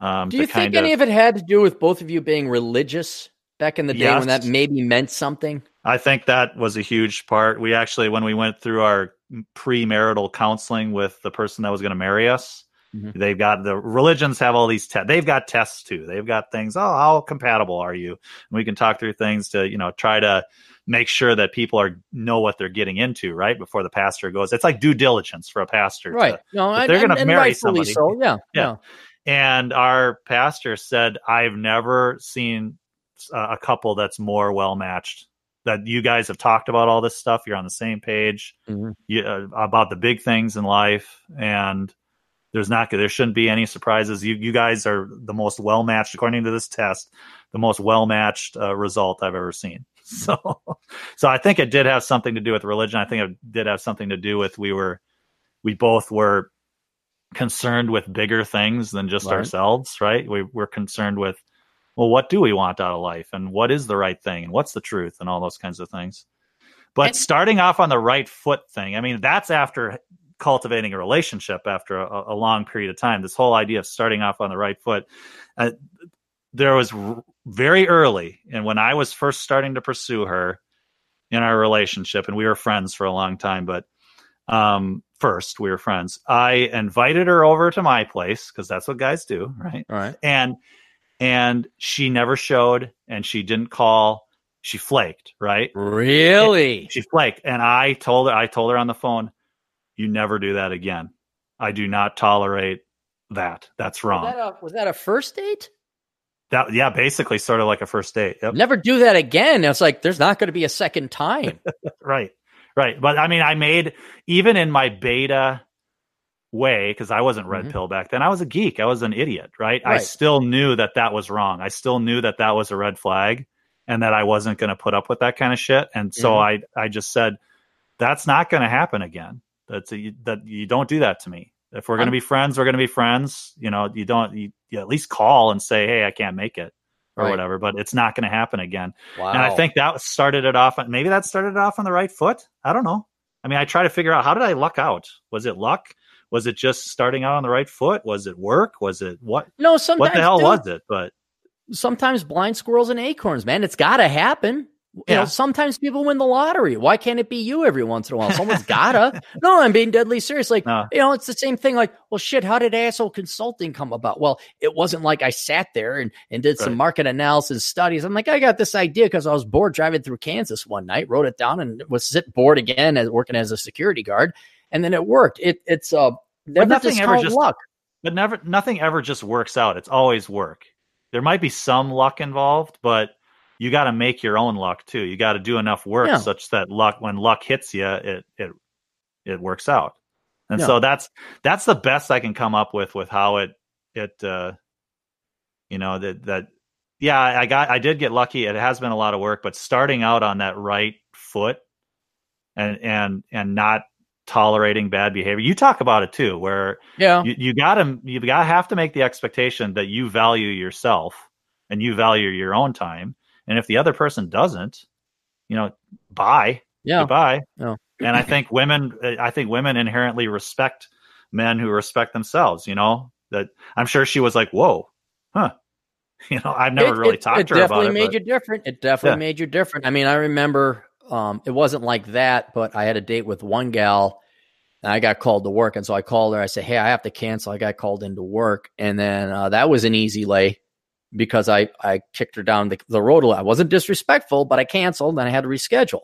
Speaker 2: Um,
Speaker 1: do you think
Speaker 2: of,
Speaker 1: any of it had to do with both of you being religious back in the day when that maybe meant something?
Speaker 2: I think that was a huge part. We actually, when we went through our premarital counseling with the person that was going to marry us,
Speaker 1: Mhm.
Speaker 2: they've got the religions have all these tests. They've got tests too. They've got things. Oh, how compatible are you? And we can talk through things to you know try to make sure that people are know what they're getting into right before the pastor goes. It's like due diligence for a pastor, to-
Speaker 1: Right. No,
Speaker 2: if they're
Speaker 1: and- and
Speaker 2: marry somebody-
Speaker 1: So yeah.
Speaker 2: Yeah.
Speaker 1: Yeah.
Speaker 2: And our pastor said, I've never seen uh, a couple that's more well matched. That you guys have talked about all this stuff. You're on the same page
Speaker 1: Mhm.
Speaker 2: you, uh, about the big things in life. And there's not, there shouldn't be any surprises. You, you guys are the most well matched, according to this test, the most well matched uh, result I've ever seen. So, so I think it did have something to do with religion. I think it did have something to do with we were, we both were concerned with bigger things than just
Speaker 1: Right.
Speaker 2: ourselves, right? We, we're concerned with, well, what do we want out of life and what is the right thing and what's the truth and all those kinds of things. But
Speaker 1: And-
Speaker 2: starting off on the right foot thing, I mean, that's after cultivating a relationship after a, a long period of time. This whole idea of starting off on the right foot. Uh, there was r- very early, and when I was first starting to pursue her in our relationship, and we were friends for a long time, but um, first we were friends. I invited her over to my place because that's what guys do, right?
Speaker 1: All right.
Speaker 2: And and she never showed, and she didn't call. She flaked, right?
Speaker 1: Really?
Speaker 2: She flaked, and I told her. I told her on the phone, "You never do that again. I do not tolerate that. That's
Speaker 1: Was
Speaker 2: wrong."
Speaker 1: that, a, was that a first date?
Speaker 2: That yeah, basically sort of like a first date. Yep.
Speaker 1: Never do that again. It's like there's not going to be a second time.
Speaker 2: Right. Right. But I mean, I made even in my beta way because I wasn't red
Speaker 1: Mhm.
Speaker 2: pill back then. I was a geek. I was an idiot. Right? I still knew that that was wrong. I still knew that that was a red flag and that I wasn't going to put up with that kind of shit. And so
Speaker 1: Mhm.
Speaker 2: I I just said that's not going to happen again. That's a, that you don't do that to me. If we're going to be friends, we're going to be friends. You know, you don't you, you at least call and say, "Hey, I can't make it." Or
Speaker 1: Right.
Speaker 2: whatever, but it's not going to happen again.
Speaker 1: Wow.
Speaker 2: And I think that started it off. Maybe that started it off on the right foot. I don't know. I mean, I try to figure out how did I luck out? Was it luck? Was it just starting out on the right foot? Was it work? Was it what?
Speaker 1: no. Sometimes
Speaker 2: What the hell
Speaker 1: dude,
Speaker 2: was it? But
Speaker 1: Sometimes blind squirrels and acorns, man. It's got to happen. You
Speaker 2: Yeah.
Speaker 1: know, sometimes people win the lottery. Why can't it be you every once in a while? Someone's gotta. no, I'm being deadly serious. Like,
Speaker 2: No.
Speaker 1: you know, it's the same thing. Like, well, shit, how did asshole consulting come about? Well, it wasn't like I sat there and, and did some market analysis studies. I'm like, I got this idea because I was bored driving through Kansas one night, wrote it down, and was sit bored again as working as a security guard, and then it worked. It it's uh never
Speaker 2: nothing ever just-
Speaker 1: luck.
Speaker 2: but never nothing ever just works out. It's always work. There might be some luck involved, but you got to make your own luck too. You got to do enough work
Speaker 1: Yeah.
Speaker 2: such that luck when luck hits you, it it it works out. And
Speaker 1: Yeah.
Speaker 2: so that's that's the best I can come up with with how it it uh you know that that yeah, I got I did get lucky. It has been a lot of work, but starting out on that right foot and and and not tolerating bad behavior. You talk about it too where
Speaker 1: Yeah.
Speaker 2: you, you gotta you gotta have to make the expectation that you value yourself and you value your own time and if the other person doesn't you know bye
Speaker 1: Yeah.
Speaker 2: goodbye
Speaker 1: Yeah.
Speaker 2: and i think women i think women inherently respect men who respect themselves you know that i'm sure she was like whoa huh you know i've never
Speaker 1: It-
Speaker 2: really
Speaker 1: it,
Speaker 2: talked
Speaker 1: it
Speaker 2: to her about it It definitely
Speaker 1: made
Speaker 2: but-
Speaker 1: you different. It definitely
Speaker 2: Yeah.
Speaker 1: made you different. I mean, I remember um, it wasn't like that, but I had a date with one gal and I got called to work. And so I called her. I said, Hey, I have to cancel. I got called into work. And then uh, that was an easy lay because I I kicked her down the, the road. A lot. I wasn't disrespectful, but I canceled and I had to reschedule.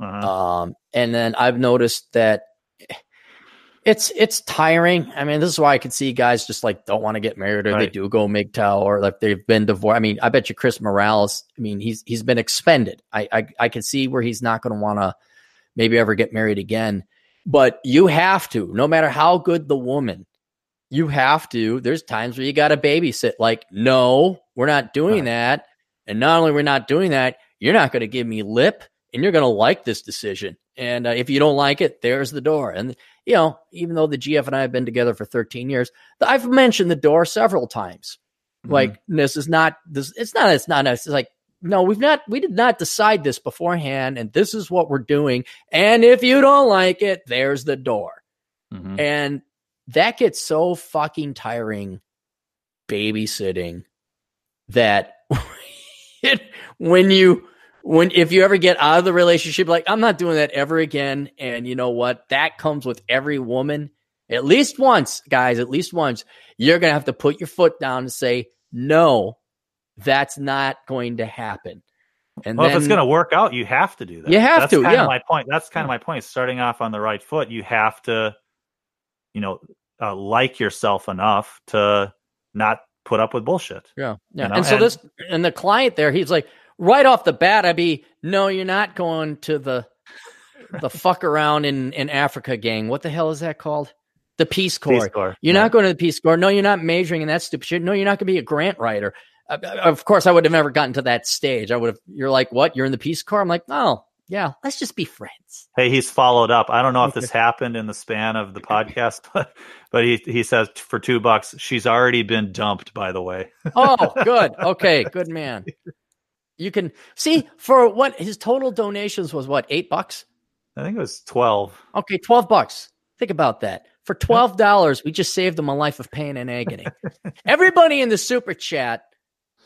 Speaker 1: Uh-huh. Um, and then I've noticed that it's it's tiring. I mean, this is why I could see guys just like don't want to get married or right. they do go MGTOW or like they've been divorced. I mean, I bet you Chris Morales. I mean, he's he's been expended. I I, I can see where he's not going to want to maybe ever get married again. But you have to, no matter how good the woman, you have to. There's times where you got to babysit. Like, no, we're not doing right. that. And not only we're not doing that, you're not going to give me lip, and you're going to like this decision. And uh, if you don't like it, there's the door. And you know, even though the GF and I have been together for 13 years, I've mentioned the door several times. Mm-hmm. Like this is not this. It's not. It's not. It's like no, we've not. We did not decide this beforehand, and this is what we're doing. And if you don't like it, there's the door. Mm-hmm. And that gets so fucking tiring babysitting that it, when you when if you ever get out of the relationship like i'm not doing that ever again and you know what that comes with every woman at least once guys at least once you're gonna have to put your foot down and say no that's not going to happen
Speaker 2: and well, then, if it's going to work out, you have to do that.
Speaker 1: You have
Speaker 2: That's
Speaker 1: to.
Speaker 2: Kind
Speaker 1: yeah.
Speaker 2: Of my point. That's kind of my point. Starting off on the right foot, you have to, you know, uh, like yourself enough to not put up with bullshit.
Speaker 1: Yeah. Yeah. You know? And so and, this, and the client there, he's like, right off the bat, I'd be, no, you're not going to the the fuck around in in Africa gang. What the hell is that called? The Peace Corps. Peace Corps. You're yeah. not going to the Peace Corps. No, you're not majoring in that stupid shit. No, you're not going to be a grant writer. Uh, of course, I would have never gotten to that stage. I would have. You're like, what? You're in the Peace Corps. I'm like, oh, yeah. Let's just be friends.
Speaker 2: Hey, he's followed up. I don't know if this happened in the span of the podcast, but but he he says for two bucks, she's already been dumped. By the way.
Speaker 1: oh, good. Okay, good man you can see for what his total donations was what eight bucks?
Speaker 2: I think it was 12
Speaker 1: okay 12 bucks. Think about that. For $12 we just saved him a life of pain and agony. Everybody in the super chat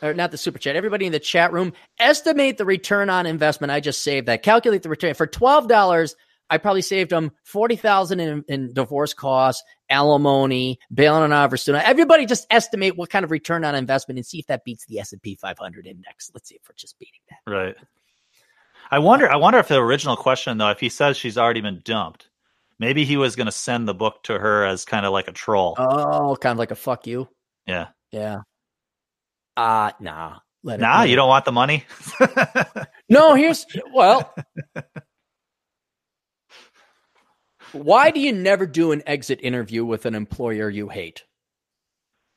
Speaker 1: or not the super chat everybody in the chat room estimate the return on investment. I just saved that. Calculate the return. For $12 I probably saved them forty thousand in, in divorce costs, alimony, bailing on for student. Everybody just estimate what kind of return on investment and see if that beats the S and P 500 index. Let's see if we're just beating that.
Speaker 2: Right. I wonder. I wonder if the original question though, if he says she's already been dumped, maybe he was going to send the book to her as kind of like a troll.
Speaker 1: Oh, kind of like a fuck you.
Speaker 2: Yeah.
Speaker 1: Yeah. Uh nah.
Speaker 2: Let nah, it, you don't want the money.
Speaker 1: no, here's well. Why do you never do an exit interview with an employer you hate?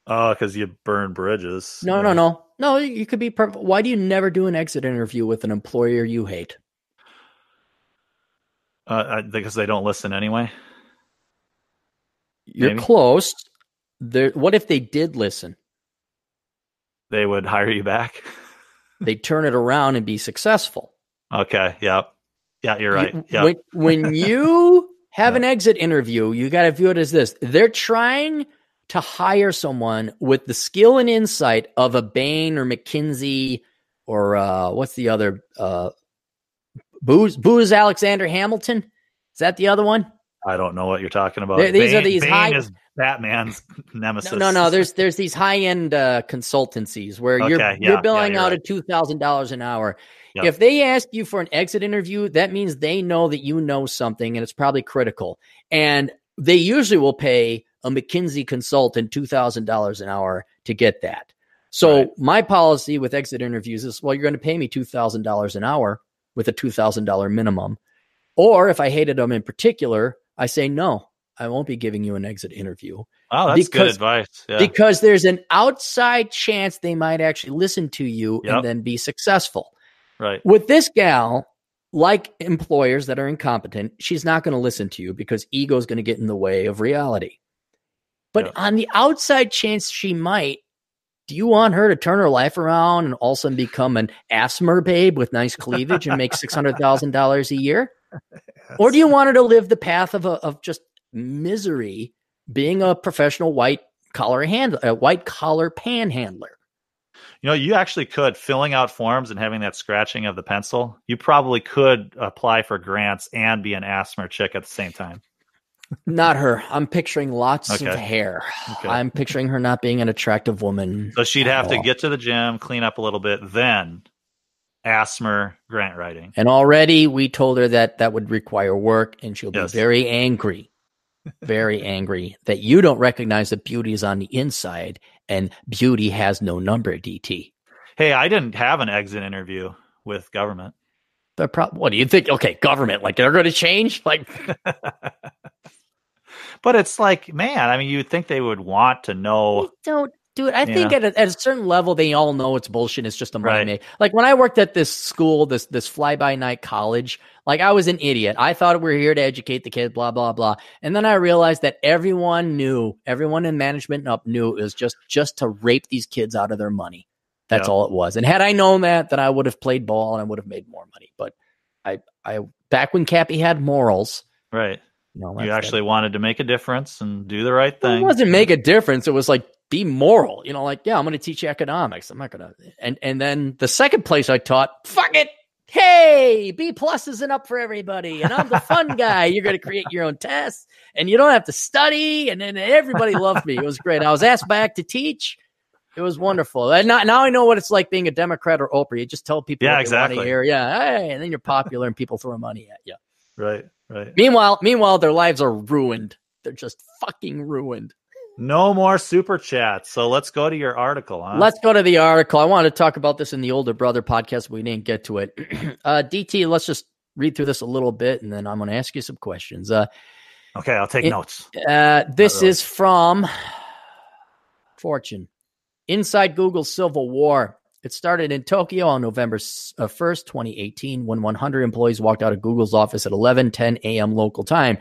Speaker 2: Oh, uh, because you burn bridges.
Speaker 1: No, no, no, no. You could be. Perfect. Why do you never do an exit interview with an employer you hate?
Speaker 2: Uh, because they don't listen anyway.
Speaker 1: You're Maybe. close. There. What if they did listen?
Speaker 2: They would hire you back.
Speaker 1: They'd turn it around and be successful.
Speaker 2: Okay. Yeah. Yeah. You're right. Yeah.
Speaker 1: When, when you have yeah. an exit interview. You got to view it as this. They're trying to hire someone with the skill and insight of a Bain or McKinsey or uh, what's the other uh, Booz Booz Alexander Hamilton? Is that the other one?
Speaker 2: I don't know what you're talking about.
Speaker 1: There, these Bain, are these Bain high.
Speaker 2: Is Batman's nemesis.
Speaker 1: No, no, no. There's there's these high end uh, consultancies where okay, you're yeah, you're billing yeah, you're out right. at two thousand dollars an hour. Yep. If they ask you for an exit interview, that means they know that you know something and it's probably critical. And they usually will pay a McKinsey consultant $2,000 an hour to get that. So right. my policy with exit interviews is, well, you're going to pay me $2,000 an hour with a $2,000 minimum. Or if I hated them in particular, I say, no, I won't be giving you an exit interview.
Speaker 2: Oh, that's because, good advice.
Speaker 1: Yeah. Because there's an outside chance they might actually listen to you yep. and then be successful.
Speaker 2: Right.
Speaker 1: With this gal, like employers that are incompetent, she's not going to listen to you because ego is going to get in the way of reality. But yeah. on the outside chance she might, do you want her to turn her life around and all of a sudden become an ASMR babe with nice cleavage and make six hundred thousand dollars a year? Or do you want her to live the path of a, of just misery, being a professional white collar hand, a white collar panhandler?
Speaker 2: You know, you actually could filling out forms and having that scratching of the pencil. You probably could apply for grants and be an ASMR chick at the same time.
Speaker 1: Not her. I'm picturing lots
Speaker 2: Okay.
Speaker 1: of hair.
Speaker 2: Okay.
Speaker 1: I'm picturing her not being an attractive woman.
Speaker 2: So she'd have to
Speaker 1: Oh.
Speaker 2: get to the gym, clean up a little bit, then ASMR grant writing.
Speaker 1: And already we told her that that would require work, and she'll
Speaker 2: Yes.
Speaker 1: be very angry, very angry that you don't recognize that beauty is on the inside and beauty has no number, DT.
Speaker 2: Hey, I didn't have an exit interview with government.
Speaker 1: The pro- what do you think? Okay, government, like they're going to change? Like,
Speaker 2: But it's like, man, I mean, you'd think they would want to know.
Speaker 1: They don't it. I think at a, at a certain level, they all know it's bullshit. It's just a money
Speaker 2: Right.
Speaker 1: make. Like when I worked at this school, this this fly by night college, like I was an idiot. I thought we are here to educate the kids, blah blah blah. And then I realized that everyone knew, everyone in management and up knew it was just just to rape these kids out of their money. That's
Speaker 2: Yeah.
Speaker 1: all it was. And had I known that, then I would have played ball and I would have made more money. But I I back when Cappy had morals,
Speaker 2: Right.
Speaker 1: you know,
Speaker 2: You actually wanted to make a difference and do the right thing.
Speaker 1: It wasn't make a difference. It was like be moral. You know, like yeah, I'm going to teach you economics. I'm not going to. And and then the second place I taught, fuck it. Hey, B plus isn't up for everybody, and I'm the fun guy. You're going to create your own tests, and you don't have to study. And then everybody loved me. It was great. I was asked back to teach. It was wonderful. And now, now I know what it's like being a Democrat or Oprah. You just tell people
Speaker 2: Yeah,
Speaker 1: what they want to
Speaker 2: exactly.
Speaker 1: hear. Yeah, hey, and then you're popular, and people throw money at you.
Speaker 2: Right. Right.
Speaker 1: Meanwhile, meanwhile, their lives are ruined. They're just fucking ruined.
Speaker 2: No more super chats. So let's go to your article. Huh?
Speaker 1: Let's go to the article. I wanted to talk about this in the older brother podcast. But we didn't get to it. uh, DT, let's just read through this a little bit, and then I'm going to ask you some questions. Uh,
Speaker 2: Okay, I'll take
Speaker 1: It-
Speaker 2: notes.
Speaker 1: uh, this
Speaker 2: really.
Speaker 1: is from Fortune. Inside Google's Civil War. It started in Tokyo on November uh, 1st, 2018, when 100 employees walked out of Google's office at 11:10 a.m. local time.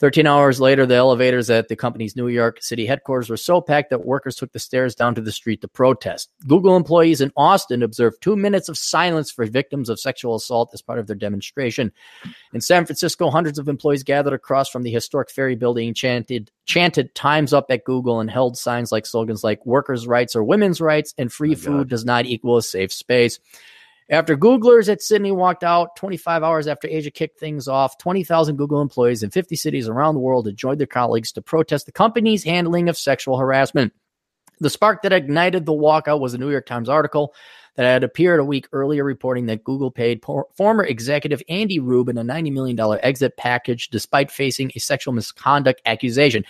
Speaker 1: 13 hours later, the elevators at the company's New York City headquarters were so packed that workers took the stairs down to the street to protest. Google employees in Austin observed two minutes of silence for victims of sexual assault as part of their demonstration. In San Francisco, hundreds of employees gathered across from the historic ferry building, chanted, chanted "Times up" at Google, and held signs like slogans like "Workers' rights or women's rights," and "Free
Speaker 2: My
Speaker 1: food
Speaker 2: God.
Speaker 1: does not equal a safe space." After Googlers at Sydney walked out 25 hours after Asia kicked things off, 20,000 Google employees in 50 cities around the world had joined their colleagues to protest the company's handling of sexual harassment. The spark that ignited the walkout was a New York Times article that had appeared a week earlier reporting that Google paid por- former executive Andy Rubin a $90 million exit package despite facing a sexual misconduct accusation.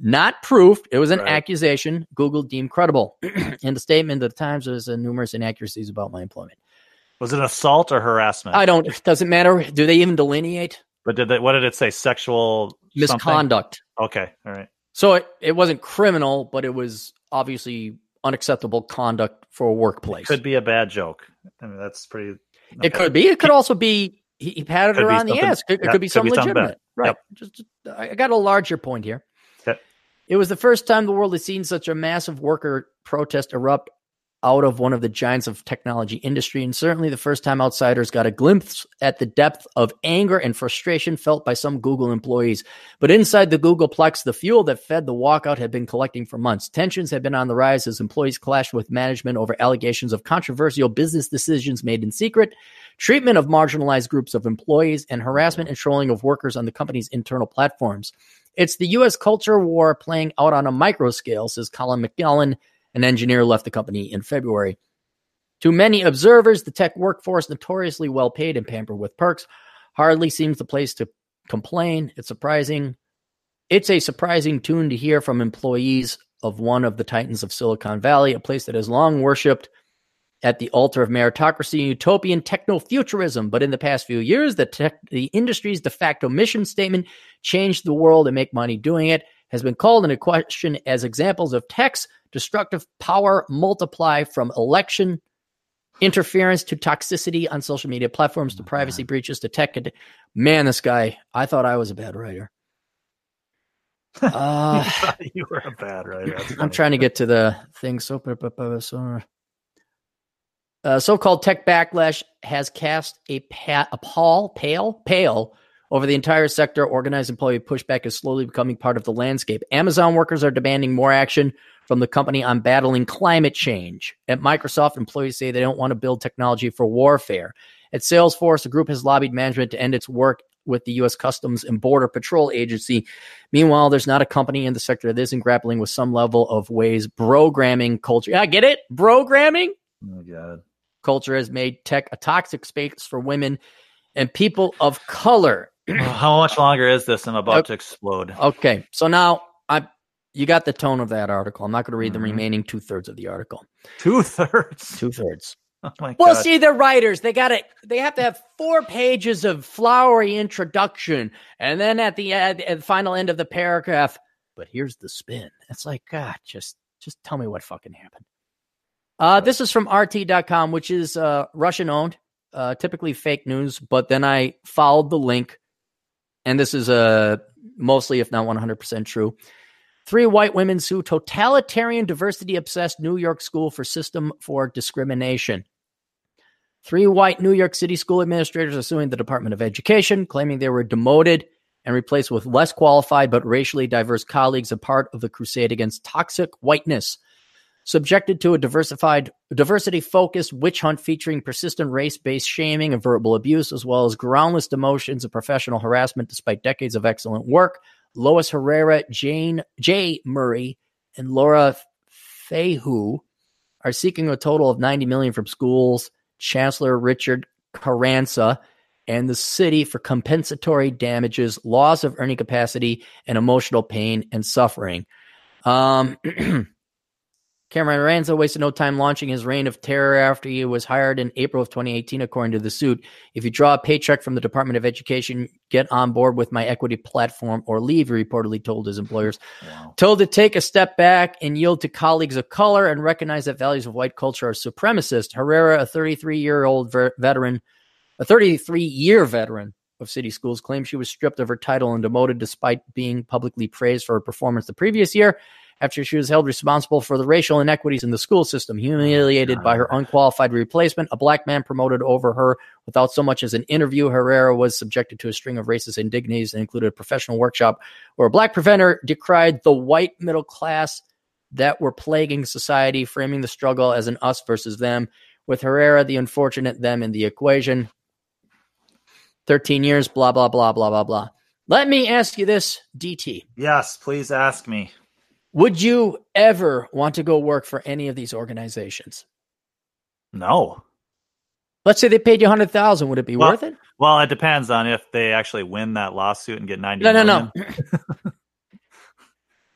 Speaker 1: Not proof, it was an
Speaker 2: Right.
Speaker 1: accusation Google deemed credible. In the statement, of the Times was uh, numerous inaccuracies about my employment.
Speaker 2: Was it assault or harassment?
Speaker 1: I don't. Doesn't matter. Do they even delineate
Speaker 2: but did they, what did it say? Sexual something?
Speaker 1: misconduct?
Speaker 2: Okay, all right.
Speaker 1: So it, it wasn't criminal, but it was obviously unacceptable conduct for a workplace.
Speaker 2: Could be a bad joke. I mean, that's pretty.
Speaker 1: It could be. It could also be he, he patted
Speaker 2: Could
Speaker 1: her on the ass. It could, it
Speaker 2: yeah,
Speaker 1: could be
Speaker 2: could
Speaker 1: something
Speaker 2: be something
Speaker 1: legitimate. Right.
Speaker 2: Yep.
Speaker 1: Just, just- I got a larger point here.
Speaker 2: Okay.
Speaker 1: It was the first time the world had seen such a massive worker protest erupt out of one of the giants of technology industry, and certainly the first time outsiders got a glimpse at the depth of anger and frustration felt by some Google employees. But inside the Googleplex, the fuel that fed the walkout had been collecting for months. Tensions had been on the rise as employees clashed with management over allegations of controversial business decisions made in secret, treatment of marginalized groups of employees, and harassment and trolling of workers on the company's internal platforms. It's the U.S. culture war playing out on a micro scale, says Colin McMillen, an engineer left the company in February. To many observers, the tech workforce, notoriously well paid and pampered with perks, hardly seems the place to complain. It's surprising. It's a surprising tune to hear from employees of one of the titans of Silicon Valley, a place that has long worshipped at the altar of meritocracy and utopian techno-futurism. But in the past few years, the tech, the industry's de facto mission statement, change the world and make money doing it, has been called into question as examples of tech's destructive power multiply from election interference to toxicity on social media platforms to privacy breaches to tech. ad- Man, this guy, I thought I was a bad writer. Uh,
Speaker 2: you were a bad writer.
Speaker 1: I'm trying to get to the thing. So, so uh, so-called tech backlash has cast a, pa- a pall, pale, pale over the entire sector. Organized employee pushback is slowly becoming part of the landscape. Amazon workers are demanding more action from the company on battling climate change. At Microsoft, employees say they don't want to build technology for warfare. At Salesforce, the group has lobbied management to end its work with the U.S. Customs and Border Patrol Agency. Meanwhile, there's not a company in the sector that isn't grappling with some level of ways programming culture. I get it? Programming?
Speaker 2: Oh God.
Speaker 1: Culture has made tech a toxic space for women and people of color.
Speaker 2: How much longer is this? I'm about to explode.
Speaker 1: Okay, so now I you got the tone of that article. I'm not going to read mm-hmm. the remaining two thirds of the article.
Speaker 2: Two thirds.
Speaker 1: Two thirds.
Speaker 2: Oh my
Speaker 1: well, God. see, the writers they got it. they have to have four pages of flowery introduction, and then at the, at the final end of the paragraph. But here's the spin. It's like God, just just tell me what fucking happened. Uh, this is from RT.com, which is uh, Russian owned, uh, typically fake news. But then I followed the link, and this is uh, mostly, if not 100% true. Three white women sue totalitarian diversity obsessed New York school for system for discrimination. Three white New York City school administrators are suing the Department of Education, claiming they were demoted and replaced with less qualified but racially diverse colleagues, a part of the crusade against toxic whiteness. Subjected to a diversified, diversity focused witch hunt featuring persistent race based shaming and verbal abuse, as well as groundless demotions and professional harassment despite decades of excellent work, Lois Herrera, Jane J. Murray, and Laura Feijoo are seeking a total of 90 million from schools Chancellor Richard Carranza and the city for compensatory damages, loss of earning capacity, and emotional pain and suffering. Um, Cameron Ranza wasted no time launching his reign of terror after he was hired in April of 2018, according to the suit. If you draw a paycheck from the Department of Education, get on board with my equity platform or leave, he reportedly told his employers. Wow. Told to take a step back and yield to colleagues of color and recognize that values of white culture are supremacist. Herrera, a 33 year old ver- veteran, a 33 year veteran of city schools, claimed she was stripped of her title and demoted despite being publicly praised for her performance the previous year after she was held responsible for the racial inequities in the school system, humiliated by her unqualified replacement. A black man promoted over her without so much as an interview. Herrera was subjected to a string of racist indignities and included a professional workshop where a black preventer decried the white middle class that were plaguing society, framing the struggle as an us versus them, with Herrera, the unfortunate them in the equation. 13 years, blah, blah, blah, blah, blah, blah. Let me ask you this, DT.
Speaker 2: Yes, please ask me.
Speaker 1: Would you ever want to go work for any of these organizations?
Speaker 2: No.
Speaker 1: Let's say they paid you hundred thousand. Would it be
Speaker 2: well,
Speaker 1: worth it?
Speaker 2: Well, it depends on if they actually win that lawsuit and get ninety.
Speaker 1: No, no, million. no.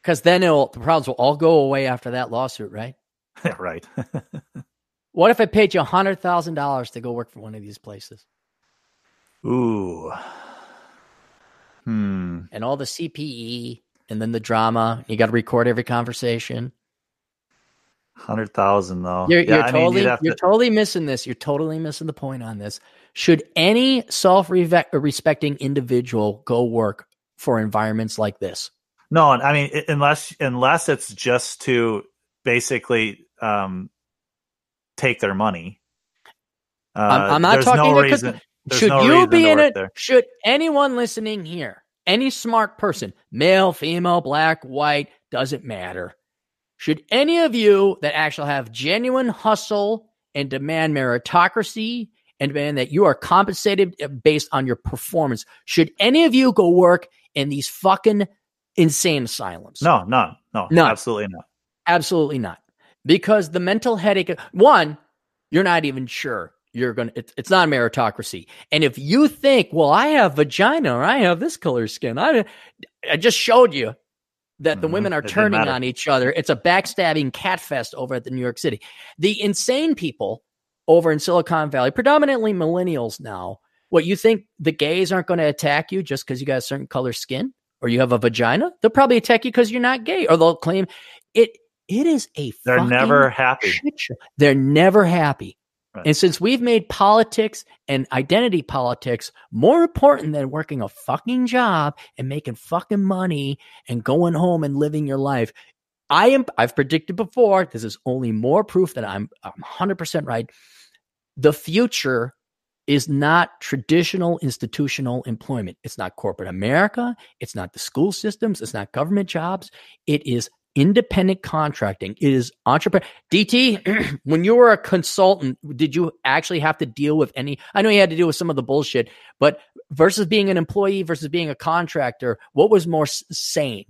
Speaker 1: Because then it'll, the problems will all go away after that lawsuit, right?
Speaker 2: right.
Speaker 1: what if I paid you hundred thousand dollars to go work for one of these places?
Speaker 2: Ooh. Hmm.
Speaker 1: And all the CPE and then the drama. You got to record every conversation.
Speaker 2: Hundred thousand though.
Speaker 1: You're, yeah, you're totally mean, you're to... totally missing this. You're totally missing the point on this. Should any self-respecting individual go work for environments like this?
Speaker 2: No, I mean unless unless it's just to basically um, take their money.
Speaker 1: Uh, I'm, I'm, not talking. No reason, should no you be in it? There. Should anyone listening here any smart person, male, female, black, white, doesn't matter. Should any of you that actually have genuine hustle and demand meritocracy and demand that you are compensated uh, based on your performance, should any of you go work in these fucking insane asylums?
Speaker 2: No, no, no, no, absolutely not.
Speaker 1: Absolutely not. Because the mental headache, one, you're not even sure you're going to, it's not a meritocracy. And if you think, well, I have vagina or I have this color skin, I, I just showed you that the mm-hmm. women are it turning on each other. It's a backstabbing cat fest over at the New York City. The insane people over in Silicon Valley, predominantly millennials now, what you think the gays aren't going to attack you just because you got a certain color skin or you have a vagina? They'll probably attack you because you're not gay, or they'll claim it. It is a.
Speaker 2: They're never happy.
Speaker 1: They're never happy. Right. And since we've made politics and identity politics more important than working a fucking job and making fucking money and going home and living your life, I am I've predicted before, this is only more proof that I'm I'm 100% right. The future is not traditional institutional employment. It's not corporate America, it's not the school systems, it's not government jobs. It is independent contracting. It is entrepreneur. DT, when you were a consultant, did you actually have to deal with any? I know you had to deal with some of the bullshit, but versus being an employee versus being a contractor, what was more sane?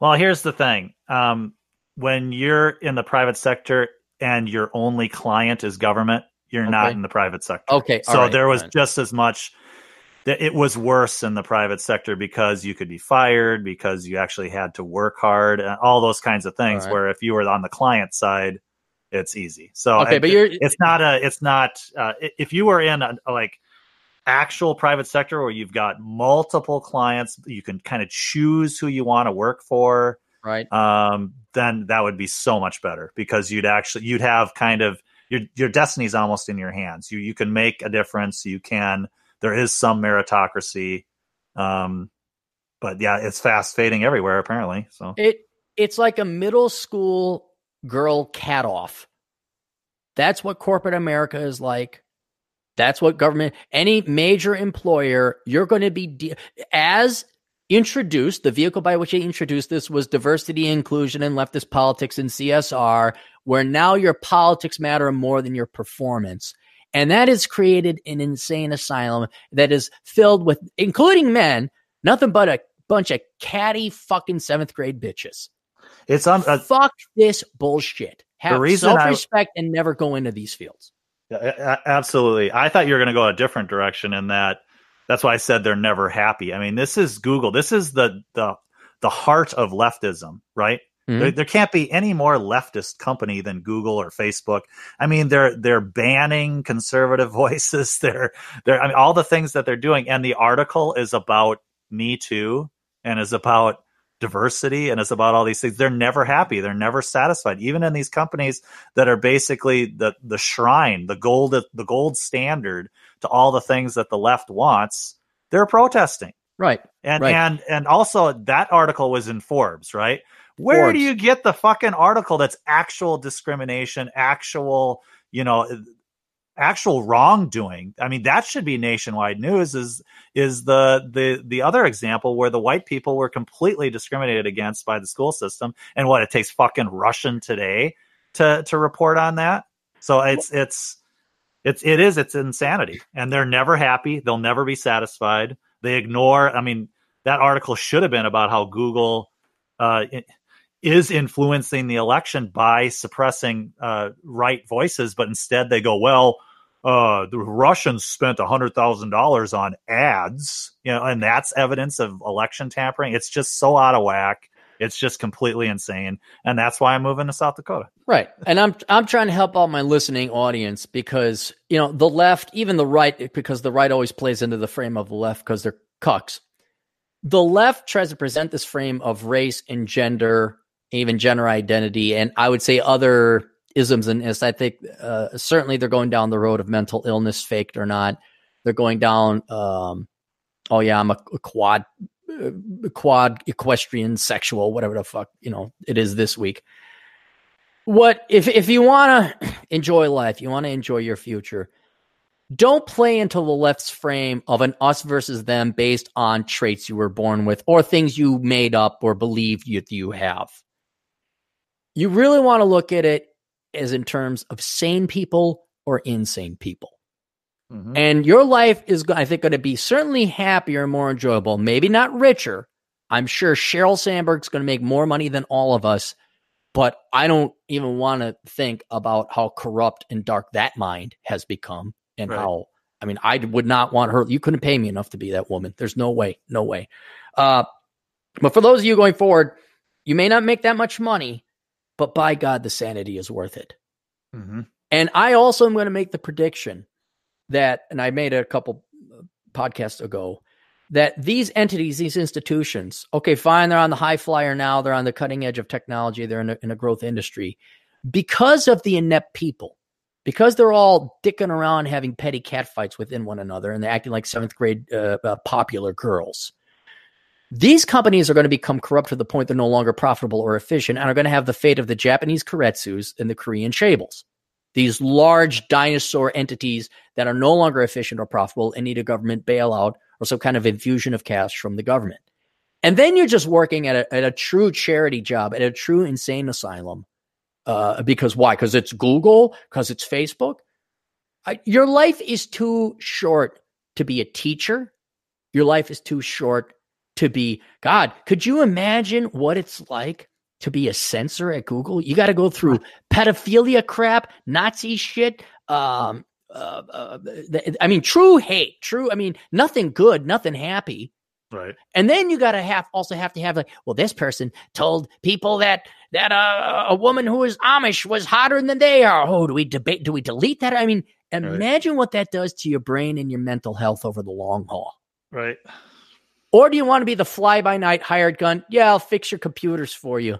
Speaker 2: Well, here's the thing. Um, when you're in the private sector and your only client is government, you're okay. not in the private sector.
Speaker 1: Okay.
Speaker 2: So right, there was right. just as much it was worse in the private sector because you could be fired because you actually had to work hard and all those kinds of things right. where if you were on the client side it's easy. So
Speaker 1: okay but you're
Speaker 2: it's not a it's not uh, if you were in a, a, like actual private sector where you've got multiple clients you can kind of choose who you want to work for
Speaker 1: right.
Speaker 2: um then that would be so much better because you'd actually you'd have kind of your your destiny's almost in your hands. You you can make a difference. You can there is some meritocracy. Um, but yeah, it's fast fading everywhere apparently. So
Speaker 1: it it's like a middle school girl cat off. That's what corporate America is like. That's what government, any major employer, you're going to be de- as introduced. The vehicle by which they introduced this was diversity, inclusion, and leftist politics and CSR, where now your politics matter more than your performance. And that has created an insane asylum that is filled with, including men, nothing but a bunch of catty fucking seventh grade bitches.
Speaker 2: It's on. Uh,
Speaker 1: Fuck this bullshit. Have self respect and never go into these fields.
Speaker 2: Absolutely. I thought you were going to go a different direction in that. That's why I said they're never happy. I mean, this is Google. This is the the the heart of leftism, right? Mm-hmm. There, there, can't be any more leftist company than Google or Facebook. I mean, they're they're banning conservative voices. They're they're I mean, all the things that they're doing. And the article is about Me Too and is about diversity and is about all these things. They're never happy. They're never satisfied. Even in these companies that are basically the the shrine, the gold the gold standard to all the things that the left wants, they're protesting.
Speaker 1: Right.
Speaker 2: And
Speaker 1: right.
Speaker 2: and and also that article was in Forbes, right? Where Forbes. do you get the fucking article that's actual discrimination, actual, you know, actual wrongdoing? I mean, that should be nationwide news. Is is the the the other example where the white people were completely discriminated against by the school system, and what it takes fucking Russian today to to report on that. So it's it's it's it is it's insanity, and they're never happy. They'll never be satisfied. They ignore. I mean, that article should have been about how Google. Uh, is influencing the election by suppressing uh, right voices, but instead they go, well, uh, the Russians spent hundred thousand dollars on ads, you know, and that's evidence of election tampering. It's just so out of whack. It's just completely insane, and that's why I'm moving to South Dakota.
Speaker 1: Right, and I'm I'm trying to help out my listening audience because you know the left, even the right, because the right always plays into the frame of the left because they're cucks. The left tries to present this frame of race and gender even gender identity, and I would say other isms and is. I think uh, certainly they're going down the road of mental illness, faked or not. They're going down. Um, oh yeah, I'm a, a quad, uh, quad equestrian sexual, whatever the fuck you know it is this week. What if if you want to enjoy life, you want to enjoy your future. Don't play into the left's frame of an us versus them based on traits you were born with or things you made up or believe you, you have you really want to look at it as in terms of sane people or insane people. Mm-hmm. And your life is, I think, going to be certainly happier and more enjoyable. Maybe not richer. I'm sure Sheryl Sandberg's going to make more money than all of us, but I don't even want to think about how corrupt and dark that mind has become and right. how, I mean, I would not want her. You couldn't pay me enough to be that woman. There's no way, no way. Uh, but for those of you going forward, you may not make that much money, but by God, the sanity is worth it. Mm-hmm. And I also am going to make the prediction that, and I made it a couple uh, podcasts ago, that these entities, these institutions, okay, fine, they're on the high flyer now, they're on the cutting edge of technology, they're in a, in a growth industry. Because of the inept people, because they're all dicking around having petty catfights within one another and they're acting like seventh grade uh, uh, popular girls, these companies are going to become corrupt to the point they're no longer profitable or efficient and are going to have the fate of the Japanese Keiretsus and the Korean Chaebols. These large dinosaur entities that are no longer efficient or profitable and need a government bailout or some kind of infusion of cash from the government. And then you're just working at a, at a true charity job, at a true insane asylum. Uh, because why? Because it's Google, because it's Facebook. I, your life is too short to be a teacher. Your life is too short to be God. Could you imagine what it's like to be a censor at Google? You got to go through pedophilia crap, Nazi shit. Um, uh, uh, I mean, true hate, true. I mean, nothing good, nothing happy.
Speaker 2: Right.
Speaker 1: And then you got to have also have to have like, well, this person told people that that uh, a woman who is Amish was hotter than they are. Oh, do we debate? Do we delete that? I mean, imagine right. what that does to your brain and your mental health over the long haul.
Speaker 2: Right.
Speaker 1: Or do you want to be the fly by night hired gun? Yeah, I'll fix your computers for you.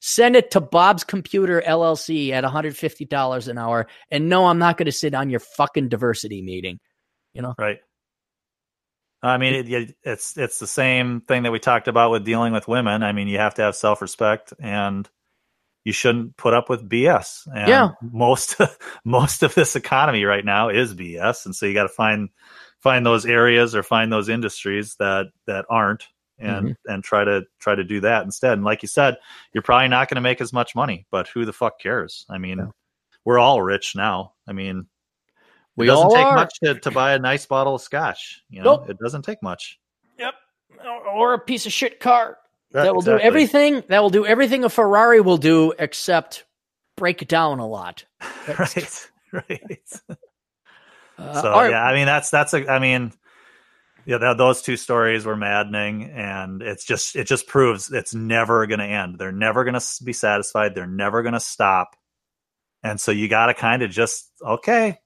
Speaker 1: Send it to Bob's Computer LLC at $150 an hour. And no, I'm not going to sit on your fucking diversity meeting. You know?
Speaker 2: Right. I mean, it, it's it's the same thing that we talked about with dealing with women. I mean, you have to have self respect, and you shouldn't put up with BS. And
Speaker 1: yeah.
Speaker 2: most most of this economy right now is BS, and so you got to find find those areas or find those industries that that aren't, and mm-hmm. and try to try to do that instead. And like you said, you're probably not going to make as much money, but who the fuck cares? I mean, yeah. we're all rich now. I mean, it we doesn't take are. much to, to buy a nice bottle of scotch. You know, nope. it doesn't take much.
Speaker 1: Yep. Or a piece of shit car that, that will exactly. do everything. That will do everything a Ferrari will do, except break down a lot.
Speaker 2: right. Right. uh, so yeah, I mean that's that's a. I mean, yeah, that, those two stories were maddening, and it's just it just proves it's never going to end. They're never going to be satisfied. They're never going to stop. And so you got to kind of just okay,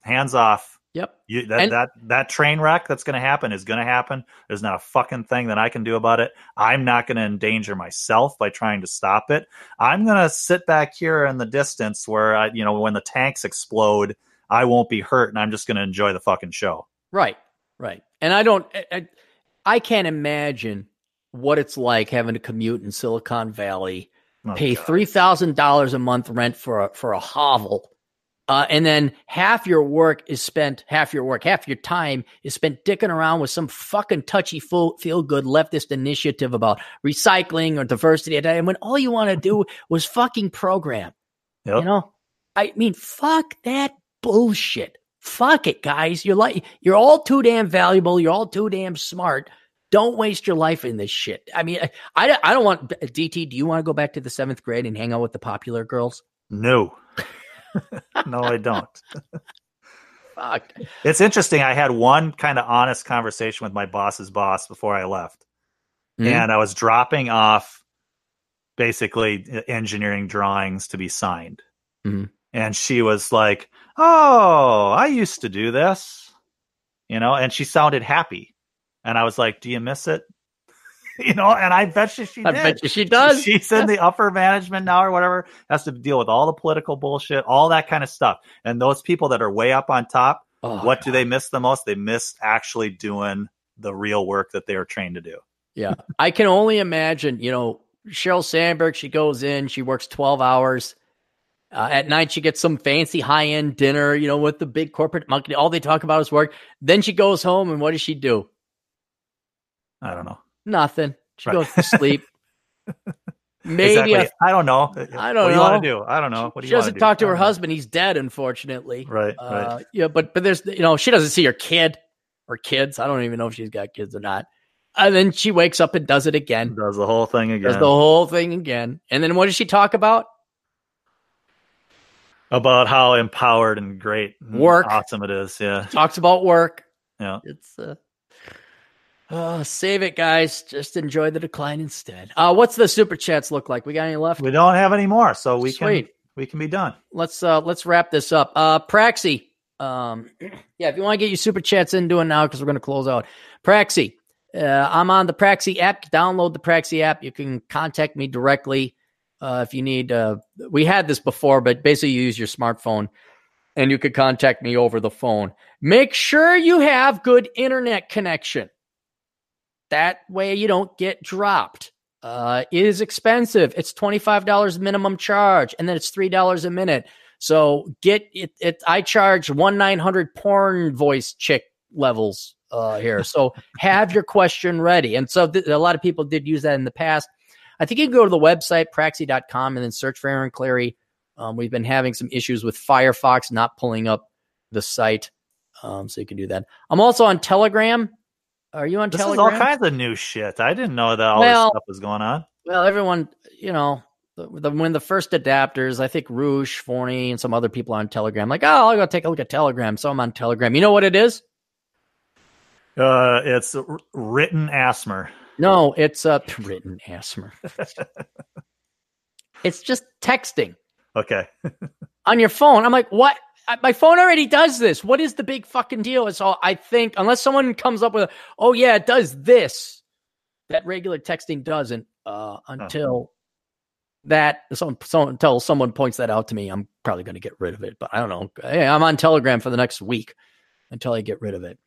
Speaker 2: hands off.
Speaker 1: Yep.
Speaker 2: You, that, and, that that train wreck that's going to happen is going to happen. There's not a fucking thing that I can do about it. I'm not going to endanger myself by trying to stop it. I'm going to sit back here in the distance where I, you know, when the tanks explode, I won't be hurt, and I'm just going to enjoy the fucking show.
Speaker 1: Right. Right. And I don't. I, I can't imagine what it's like having to commute in Silicon Valley, oh, pay three thousand dollars a month rent for a for a hovel uh, and then half your work is spent, half your work, half your time is spent dicking around with some fucking touchy, feel good leftist initiative about recycling or diversity. And when all you want to do was fucking program, yep. you know, I mean, fuck that bullshit. Fuck it, guys. You're like, you're all too damn valuable. You're all too damn smart. Don't waste your life in this shit. I mean, I, I, I don't want, DT, do you want to go back to the seventh grade and hang out with the popular girls?
Speaker 2: No. no, I don't.
Speaker 1: Fuck.
Speaker 2: It's interesting. I had one kind of honest conversation with my boss's boss before I left. Mm-hmm. And I was dropping off basically engineering drawings to be signed. Mm-hmm. And she was like, Oh, I used to do this, you know, and she sounded happy. And I was like, Do you miss it? you know, and I bet you she
Speaker 1: I
Speaker 2: did.
Speaker 1: bet you she does.
Speaker 2: She's in the upper management now or whatever, has to deal with all the political bullshit, all that kind of stuff. And those people that are way up on top, oh, what God. do they miss the most? They miss actually doing the real work that they were trained to do.
Speaker 1: Yeah. I can only imagine, you know, Sheryl Sandberg, she goes in, she works 12 hours. Uh, at night, she gets some fancy high end dinner, you know, with the big corporate monkey. All they talk about is work. Then she goes home, and what does she do?
Speaker 2: I don't know.
Speaker 1: Nothing. She right. goes to sleep. Maybe
Speaker 2: exactly. I don't know.
Speaker 1: I don't
Speaker 2: what
Speaker 1: know.
Speaker 2: do you want to do? I don't know. What do
Speaker 1: she
Speaker 2: you
Speaker 1: doesn't talk to her husband. He's dead, unfortunately.
Speaker 2: Right. Uh, right.
Speaker 1: Yeah, but but there's you know she doesn't see her kid or kids. I don't even know if she's got kids or not. And then she wakes up and does it again.
Speaker 2: Does the whole thing again.
Speaker 1: Does the whole thing again. And then what does she talk about?
Speaker 2: About how empowered and great, and
Speaker 1: work,
Speaker 2: awesome it is. Yeah.
Speaker 1: Talks about work.
Speaker 2: Yeah.
Speaker 1: It's uh, Oh, save it, guys. Just enjoy the decline instead. Uh, what's the super chats look like? We got any left?
Speaker 2: We don't have any more, so we Sweet. can we can be done.
Speaker 1: Let's uh let's wrap this up. Uh Praxi. Um yeah, if you want to get your super chats in, do it now because we're gonna close out. Praxi. Uh, I'm on the Praxi app. Download the Praxi app. You can contact me directly uh, if you need. Uh, we had this before, but basically, you use your smartphone and you could contact me over the phone. Make sure you have good internet connection. That way you don't get dropped. Uh, it is expensive. It's $25 minimum charge, and then it's $3 a minute. So get it. it I charge one nine hundred porn voice chick levels uh, here. So have your question ready. And so th- a lot of people did use that in the past. I think you can go to the website, praxi.com, and then search for Aaron Clarey. Um, we've been having some issues with Firefox not pulling up the site. Um, so you can do that. I'm also on Telegram. Are you on
Speaker 2: this
Speaker 1: Telegram?
Speaker 2: is all kinds of new shit. I didn't know that all
Speaker 1: Well-
Speaker 2: this stuff was going on.
Speaker 1: Well, everyone, you know, the, the, when the first adapters, I think Roosh, Forney, and some other people are on Telegram, like, oh, I'll go take a look at Telegram. So I'm on Telegram. You know what it is?
Speaker 2: Uh, it's written asthma.
Speaker 1: No, it's uh, written asthma. it's just texting
Speaker 2: Okay.
Speaker 1: on your phone. I'm like, what? My phone already does this. What is the big fucking deal? It's all I think, unless someone comes up with, a, oh yeah, it does this. That regular texting doesn't. Uh, until that someone, someone until someone points that out to me, I'm probably going to get rid of it. But I don't know. Hey, I'm on Telegram for the next week until I get rid of it.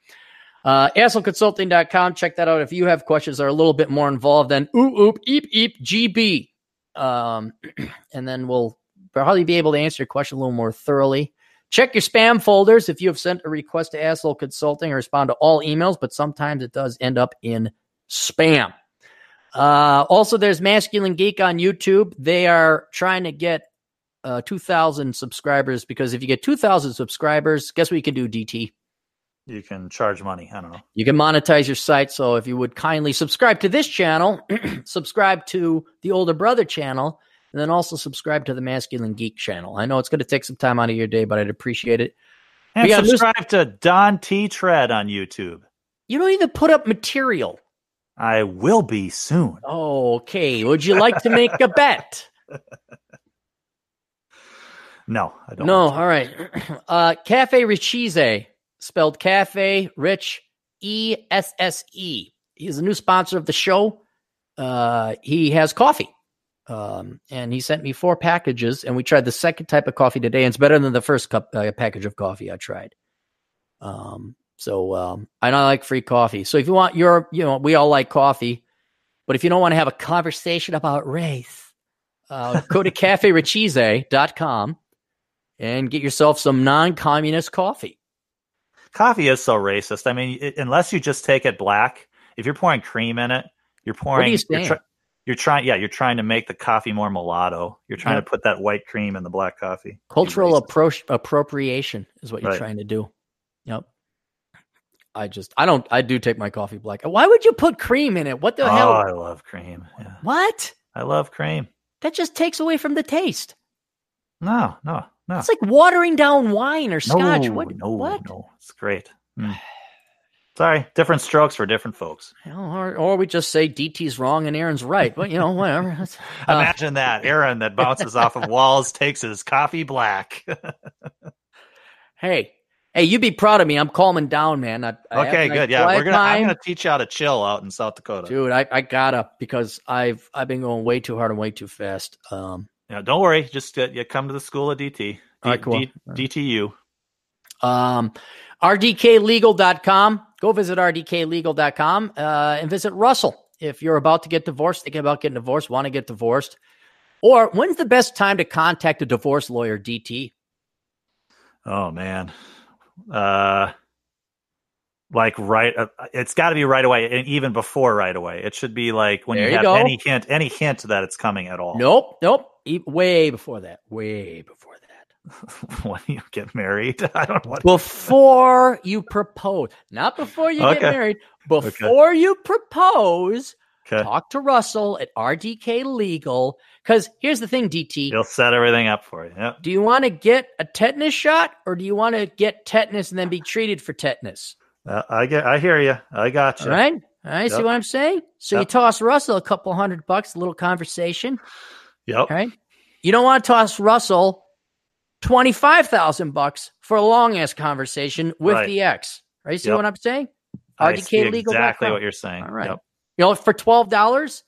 Speaker 1: Uh, AssholeConsulting.com. Check that out if you have questions that are a little bit more involved than oop oop eep eep GB. Um, and then we'll probably be able to answer your question a little more thoroughly. Check your spam folders if you have sent a request to Asshole Consulting. I respond to all emails, but sometimes it does end up in spam. Uh, also, there's Masculine Geek on YouTube. They are trying to get uh, 2,000 subscribers because if you get 2,000 subscribers, guess what you can do, DT?
Speaker 2: You can charge money. I don't know.
Speaker 1: You can monetize your site. So if you would kindly subscribe to this channel, subscribe to the Older Brother channel, and then also subscribe to the Masculine Geek channel. I know it's going to take some time out of your day, but I'd appreciate it.
Speaker 2: And subscribe to Don T. Tread on YouTube.
Speaker 1: You don't even put up material.
Speaker 2: I will be soon.
Speaker 1: Okay. Would you like to make a bet?
Speaker 2: No, I don't.
Speaker 1: No. All right. Uh, Cafe Richesse, spelled Cafe Rich E S S E. He's a new sponsor of the show. Uh, he has coffee. Um, and he sent me four packages, and we tried the second type of coffee today, and it's better than the first cup uh, package of coffee I tried. Um, so um, I don't like free coffee. So if you want your, you know, we all like coffee, but if you don't want to have a conversation about race, uh, go to caferichesse.com and get yourself some non-communist coffee.
Speaker 2: Coffee is so racist. I mean, it, unless you just take it black, if you're pouring cream in it, you're pouring.
Speaker 1: you
Speaker 2: you're,
Speaker 1: saying?
Speaker 2: try- you're trying. Yeah, you're trying to make the coffee more mulatto. You're trying
Speaker 1: Yep.
Speaker 2: to put that white cream in the black coffee.
Speaker 1: Cultural
Speaker 2: You racist.
Speaker 1: appro- appropriation is what you're
Speaker 2: Right.
Speaker 1: trying to do. Yep. I just, I don't, I do take my coffee black. Why would you put cream in it? What the
Speaker 2: Oh,
Speaker 1: hell?
Speaker 2: I love cream. Yeah,
Speaker 1: What?
Speaker 2: I love cream.
Speaker 1: That just takes away from the taste.
Speaker 2: No, no, no.
Speaker 1: It's like watering down wine or scotch.
Speaker 2: No,
Speaker 1: what?
Speaker 2: no,
Speaker 1: what?
Speaker 2: no. It's great. Mm. Sorry, different strokes for different folks.
Speaker 1: You know, or, or we just say DT's wrong and Aaron's right. But you know, whatever. Uh,
Speaker 2: Imagine that. Aaron that bounces off of walls takes his coffee black.
Speaker 1: hey, hey, you be proud of me. I'm calming down, man. I, I
Speaker 2: okay, good. Yeah, we're gonna. I'm gonna teach you how to chill out in South Dakota.
Speaker 1: dude. I, I gotta because I've I've been going way too hard and way too fast. Um,
Speaker 2: Yeah, don't worry. Just uh, you come to the school of DT. D-
Speaker 1: All right, cool.
Speaker 2: D- DTU.
Speaker 1: um, rdklegal.com. Go visit rdklegal.com uh, and visit Russell if you're about to get divorced, thinking about getting divorced, want to get divorced, or when's the best time to contact a divorce lawyer? DT.
Speaker 2: Oh man. Uh like right uh, it's got to be right away and even before right away. It should be like when
Speaker 1: There
Speaker 2: you
Speaker 1: you
Speaker 2: have
Speaker 1: go.
Speaker 2: any hint any hint that it's coming at all.
Speaker 1: Nope, nope. Way before that. Way before that.
Speaker 2: when you get married. I don't what
Speaker 1: Before you propose, not before you get married. Before you propose,
Speaker 2: Okay.
Speaker 1: talk to Russell at RDK Legal. Because here's the thing, DT.
Speaker 2: He'll set everything up for you. Yep.
Speaker 1: Do you want to get a tetanus shot or do you want to get tetanus and then be treated for tetanus?
Speaker 2: Uh, I get I hear you. I got you.
Speaker 1: All right. All right. See
Speaker 2: Yep.
Speaker 1: what I'm saying? So you toss Russell a couple hundred bucks, a little conversation.
Speaker 2: Yep.
Speaker 1: Right. You don't want to toss Russell 25,000 bucks for a long ass conversation with
Speaker 2: Right.
Speaker 1: the ex. Right? You see
Speaker 2: Yep.
Speaker 1: what I'm saying?
Speaker 2: I see
Speaker 1: RDKlegal.com.
Speaker 2: exactly what you're saying.
Speaker 1: All right.
Speaker 2: Yep.
Speaker 1: You know, for twelve dollars,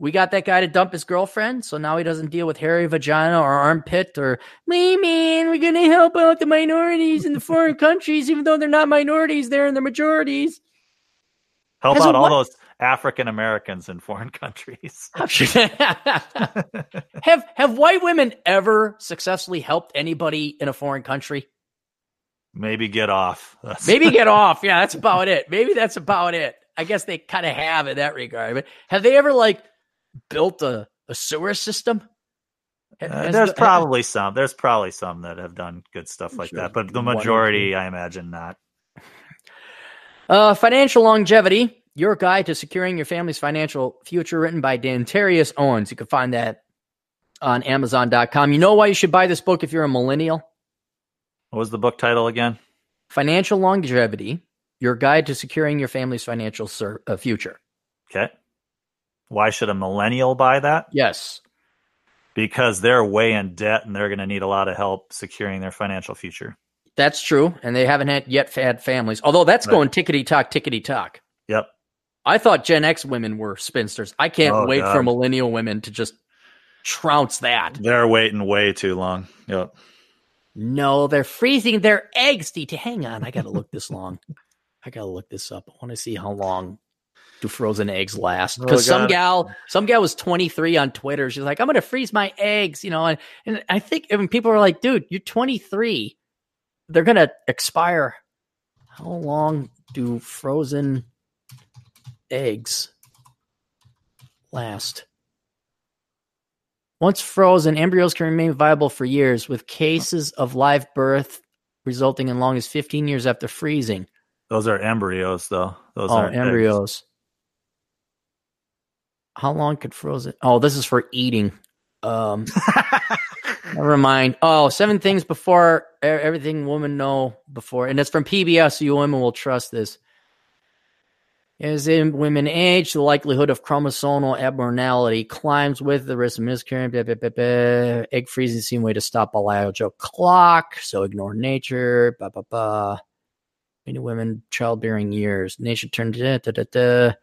Speaker 1: we got that guy to dump his girlfriend, so now he doesn't deal with hairy vagina or armpit or me man. We're gonna help out the minorities in the foreign countries, even though they're not minorities, they're in the majorities.
Speaker 2: Help out all
Speaker 1: what-
Speaker 2: those African Americans in foreign countries.
Speaker 1: have have white women ever successfully helped anybody in a foreign country?
Speaker 2: Maybe get off. That's-
Speaker 1: Maybe get off. Yeah, that's about it. Maybe that's about it. I guess they kind of have in that regard. But have they ever like built a, a sewer system?
Speaker 2: Uh, there's
Speaker 1: the-
Speaker 2: probably some. There's probably some that have done good stuff like
Speaker 1: Sure.
Speaker 2: that, but the majority, I imagine, not.
Speaker 1: Uh, financial longevity, your guide to securing your family's financial future, written by Dantarius Owens. You can find that on Amazon.com. You know why you should buy this book if you're a millennial?
Speaker 2: What was the book title again?
Speaker 1: Financial longevity, your guide to securing your family's financial ser- uh, future.
Speaker 2: Okay. Why should a millennial buy that?
Speaker 1: Yes.
Speaker 2: Because they're way in debt and they're going to need a lot of help securing their financial future.
Speaker 1: That's true, and they haven't had yet had families. Although that's
Speaker 2: Right.
Speaker 1: going tickety tock, tickety tock.
Speaker 2: Yep.
Speaker 1: I thought Gen X women were spinsters. I can't
Speaker 2: Oh,
Speaker 1: wait
Speaker 2: God.
Speaker 1: for millennial women to just trounce that.
Speaker 2: They're waiting way too long. Yep.
Speaker 1: No, they're freezing their eggs. DT, hang on, I gotta look this long. I gotta look this up. I want to see how long do frozen eggs last.
Speaker 2: Oh,
Speaker 1: Because some gal, some gal was 23 on Twitter. She's like, I'm gonna freeze my eggs, you know. And, and I think I mean, people are like, dude, you're 23. They're gonna expire. How long do frozen eggs last? Once frozen, embryos can remain viable for years, with cases of live birth resulting in long as 15 years after freezing.
Speaker 2: Those are embryos, though. Those
Speaker 1: oh,
Speaker 2: are
Speaker 1: embryos. How long could frozen? Oh, this is for eating. Um, never mind. Oh, seven things before everything women know before, and it's from PBS, so you women will trust this. As in women age, the likelihood of chromosomal abnormality climbs with the risk of miscarriage. Blah, blah, blah. Egg freezing seem way to stop a biological clock, so ignore nature. Blah, blah, blah. Many women childbearing years. Nation turned da, da, da, da.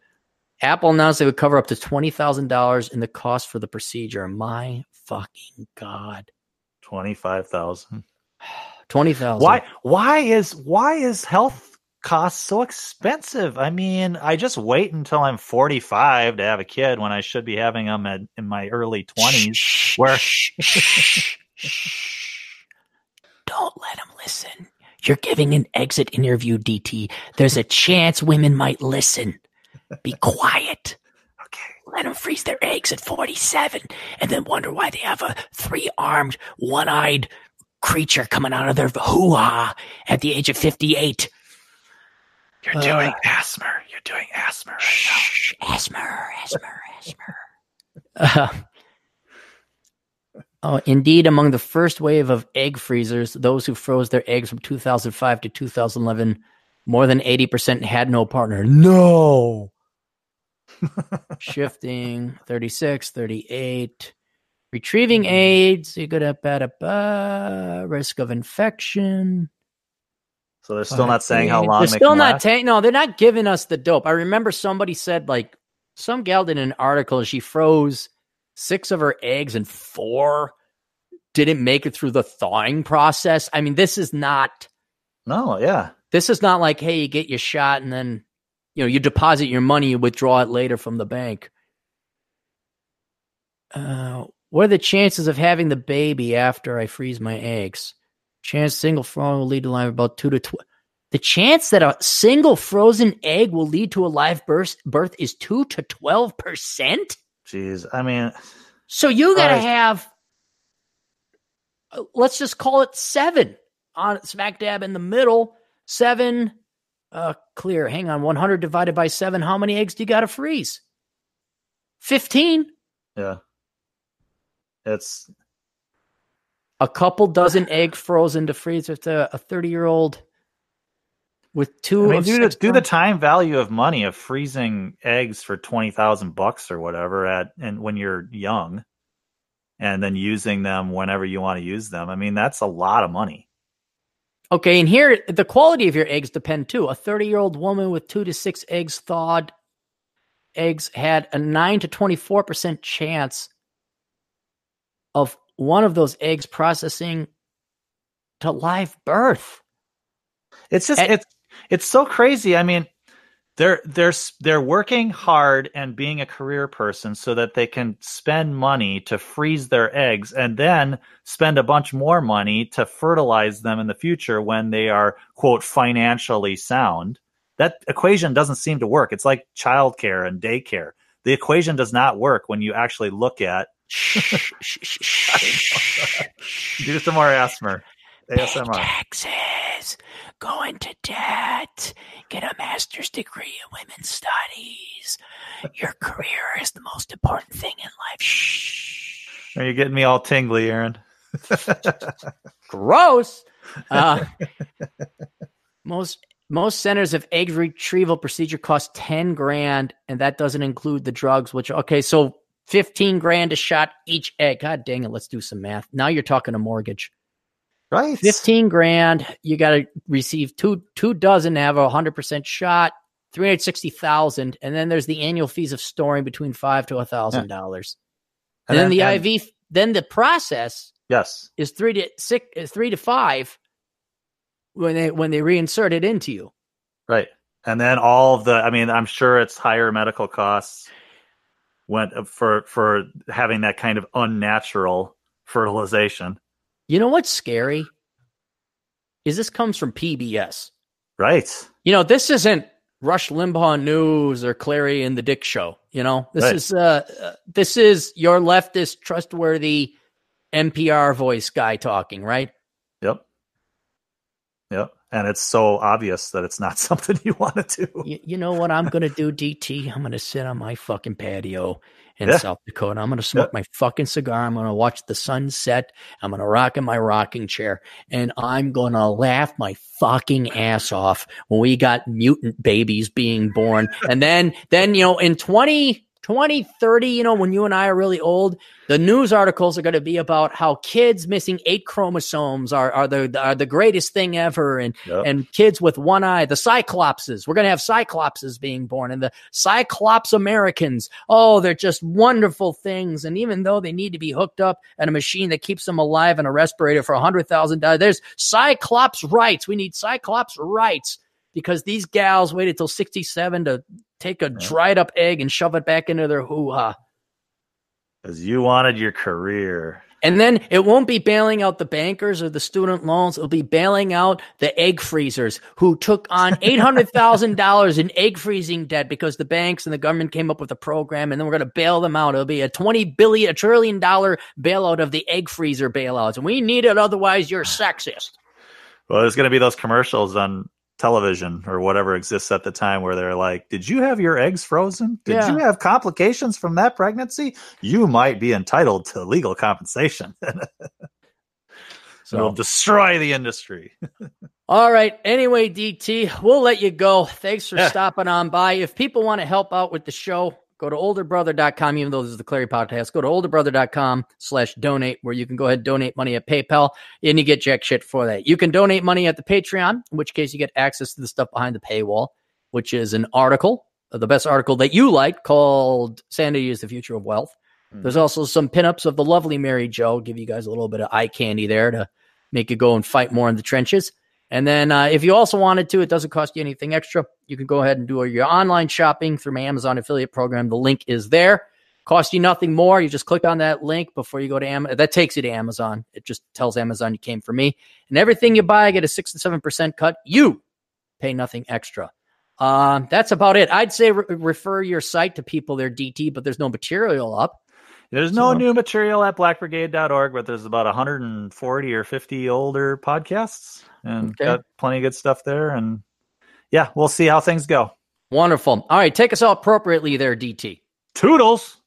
Speaker 1: Apple announced they would cover up to twenty thousand dollars in the cost for the procedure. My fucking god,
Speaker 2: Twenty-five thousand.
Speaker 1: twenty thousand.
Speaker 2: Why? Why is why is health costs so expensive? I mean, I just wait until I'm 45 to have a kid when I should be having them at, in my early 20s. Where
Speaker 1: Don't let them listen. You're giving an exit interview, DT. There's a chance women might listen. Be quiet.
Speaker 2: okay,
Speaker 1: Let them freeze their eggs at 47 and then wonder why they have a three armed, one eyed creature coming out of their hoo ha at the age of 58.
Speaker 2: You're
Speaker 1: Uh,
Speaker 2: doing asthma. You're doing asthma right
Speaker 1: Shh, Asmer, Asmer, Asmer. Uh, oh, indeed, among the first wave of egg freezers, those who froze their eggs from 2005 to 2011, more than 80% had no partner. No. Shifting 36, 38. Retrieving AIDS, you got a bad a risk of infection.
Speaker 2: So they're still not saying how long
Speaker 1: They're still not
Speaker 2: last?
Speaker 1: ta- no, they're not giving us the dope. I remember somebody said like some gal did an article and she froze six of her eggs and four didn't make it through the thawing process. I mean, this is not
Speaker 2: no, yeah.
Speaker 1: this is not like, hey, you get your shot and then you know you deposit your money, you withdraw it later from the bank. Uh, what are the chances of having the baby after I freeze my eggs? Chance single frozen will lead to live about two to twelve. The chance that a single frozen egg will lead to a live birth birth is two to twelve percent.
Speaker 2: Jeez, I mean,
Speaker 1: So you got to
Speaker 2: Right.
Speaker 1: have, uh, let's just call it seven on smack dab in the middle. Seven, uh, clear. Hang on, one hundred divided by seven. How many eggs do you got to freeze? Fifteen.
Speaker 2: yeah. It's
Speaker 1: A couple dozen egg frozen to freeze with a thirty year old with two.
Speaker 2: I mean, do the, do the time value of money of freezing eggs for twenty thousand bucks or whatever at and when you're young, and then using them whenever you want to use them. I mean, that's a lot of money.
Speaker 1: Okay, and here the quality of your eggs depend too. A 30 year old woman with two to six eggs thawed eggs had a nine to 24% chance of one of those eggs processing to live birth.
Speaker 2: It's just
Speaker 1: And-
Speaker 2: it's it's so crazy. I mean, they're they're they're working hard and being a career person so that they can spend money to freeze their eggs and then spend a bunch more money to fertilize them in the future when they are quote financially sound that equation doesn't seem to work it's like childcare and daycare the equation does not work when you actually look at do some more asthma
Speaker 1: ASMR. taxes, go into debt, get a master's degree in women's studies. Your career is the most important thing in life. Shh.
Speaker 2: Are you getting me all tingly, Aaron?
Speaker 1: Gross. Uh, most most centers of egg retrieval procedure cost 10 grand and that doesn't include the drugs which okay so 15 grand a shot each egg god dang it let's do some math now you're talking a mortgage
Speaker 2: Right.
Speaker 1: 15 grand. You got to receive two, two dozen to have a 100% shot, 360,000. And then there's the annual fees of storing between five to a thousand dollars. And, then, the and, IV, then the process
Speaker 2: yes
Speaker 1: is three to six, uh, three to five when they, when they reinsert it into you.
Speaker 2: Right. And then all of the, I mean, I'm sure it's higher medical costs went uh, for, for having that kind of unnatural fertilization.
Speaker 1: You know what's scary? Is this comes from PBS.
Speaker 2: Right.
Speaker 1: You know, this isn't Rush Limbaugh News or Clarey and the Dick Show. You know, this right. is uh, uh, this is your leftist, trustworthy NPR voice guy talking, right?
Speaker 2: Yep. Yep. And it's so obvious that it's not something you want to do.
Speaker 1: You, you know what I'm going to do, DT? I'm going to sit on my fucking patio in yeah. South Dakota. I'm going to smoke yeah. my fucking cigar. I'm going to watch the sunset. I'm going to rock in my rocking chair and I'm going to laugh my fucking ass off when we got mutant babies being born. And then, then, you know, in 20, 20, 30, you know, when you and I are really old, the news articles are going to be about how kids missing eight chromosomes are, are the are the greatest thing ever, and yep. and kids with one eye, the cyclopses. We're going to have cyclopses being born, and the cyclops Americans. Oh, they're just wonderful things. And even though they need to be hooked up at a machine that keeps them alive and a respirator for a hundred thousand dollars, there's cyclops rights. We need cyclops rights because these gals waited till 67 to take a dried up egg and shove it back into their hoo ha.
Speaker 2: Because you wanted your career.
Speaker 1: And then it won't be bailing out the bankers or the student loans. It'll be bailing out the egg freezers who took on $800,000 in egg freezing debt because the banks and the government came up with a program and then we're going to bail them out. It'll be a 20 billion, a trillion dollar bailout of the egg freezer bailouts. And we need it. Otherwise you're sexist.
Speaker 2: Well, there's going to be those commercials on television or whatever exists at the time where they're like, Did you have your eggs frozen? Did yeah. you have complications from that pregnancy? You might be entitled to legal compensation. so it'll destroy the industry.
Speaker 1: All right. Anyway, DT, we'll let you go. Thanks for yeah. stopping on by. If people want to help out with the show, go to olderbrother.com, even though this is the Clarey podcast, go to olderbrother.com slash donate, where you can go ahead and donate money at PayPal and you get jack shit for that. You can donate money at the Patreon, in which case you get access to the stuff behind the paywall, which is an article, uh, the best article that you like called Sanity is the Future of Wealth. Mm-hmm. There's also some pinups of the lovely Mary Jo, give you guys a little bit of eye candy there to make you go and fight more in the trenches. And then uh, if you also wanted to, it doesn't cost you anything extra. You can go ahead and do your online shopping through my Amazon affiliate program. The link is there. Cost you nothing more. You just click on that link before you go to Amazon. That takes you to Amazon. It just tells Amazon you came for me. And everything you buy, I get a six to seven percent cut. You pay nothing extra. Uh, that's about it. I'd say re- refer your site to people there, DT, but there's no material up.
Speaker 2: There's no so, new material at blackbrigade.org, but there's about 140 or 50 older podcasts and okay. got plenty of good stuff there. And yeah, we'll see how things go.
Speaker 1: Wonderful. All right, take us all appropriately there, DT.
Speaker 2: Toodles.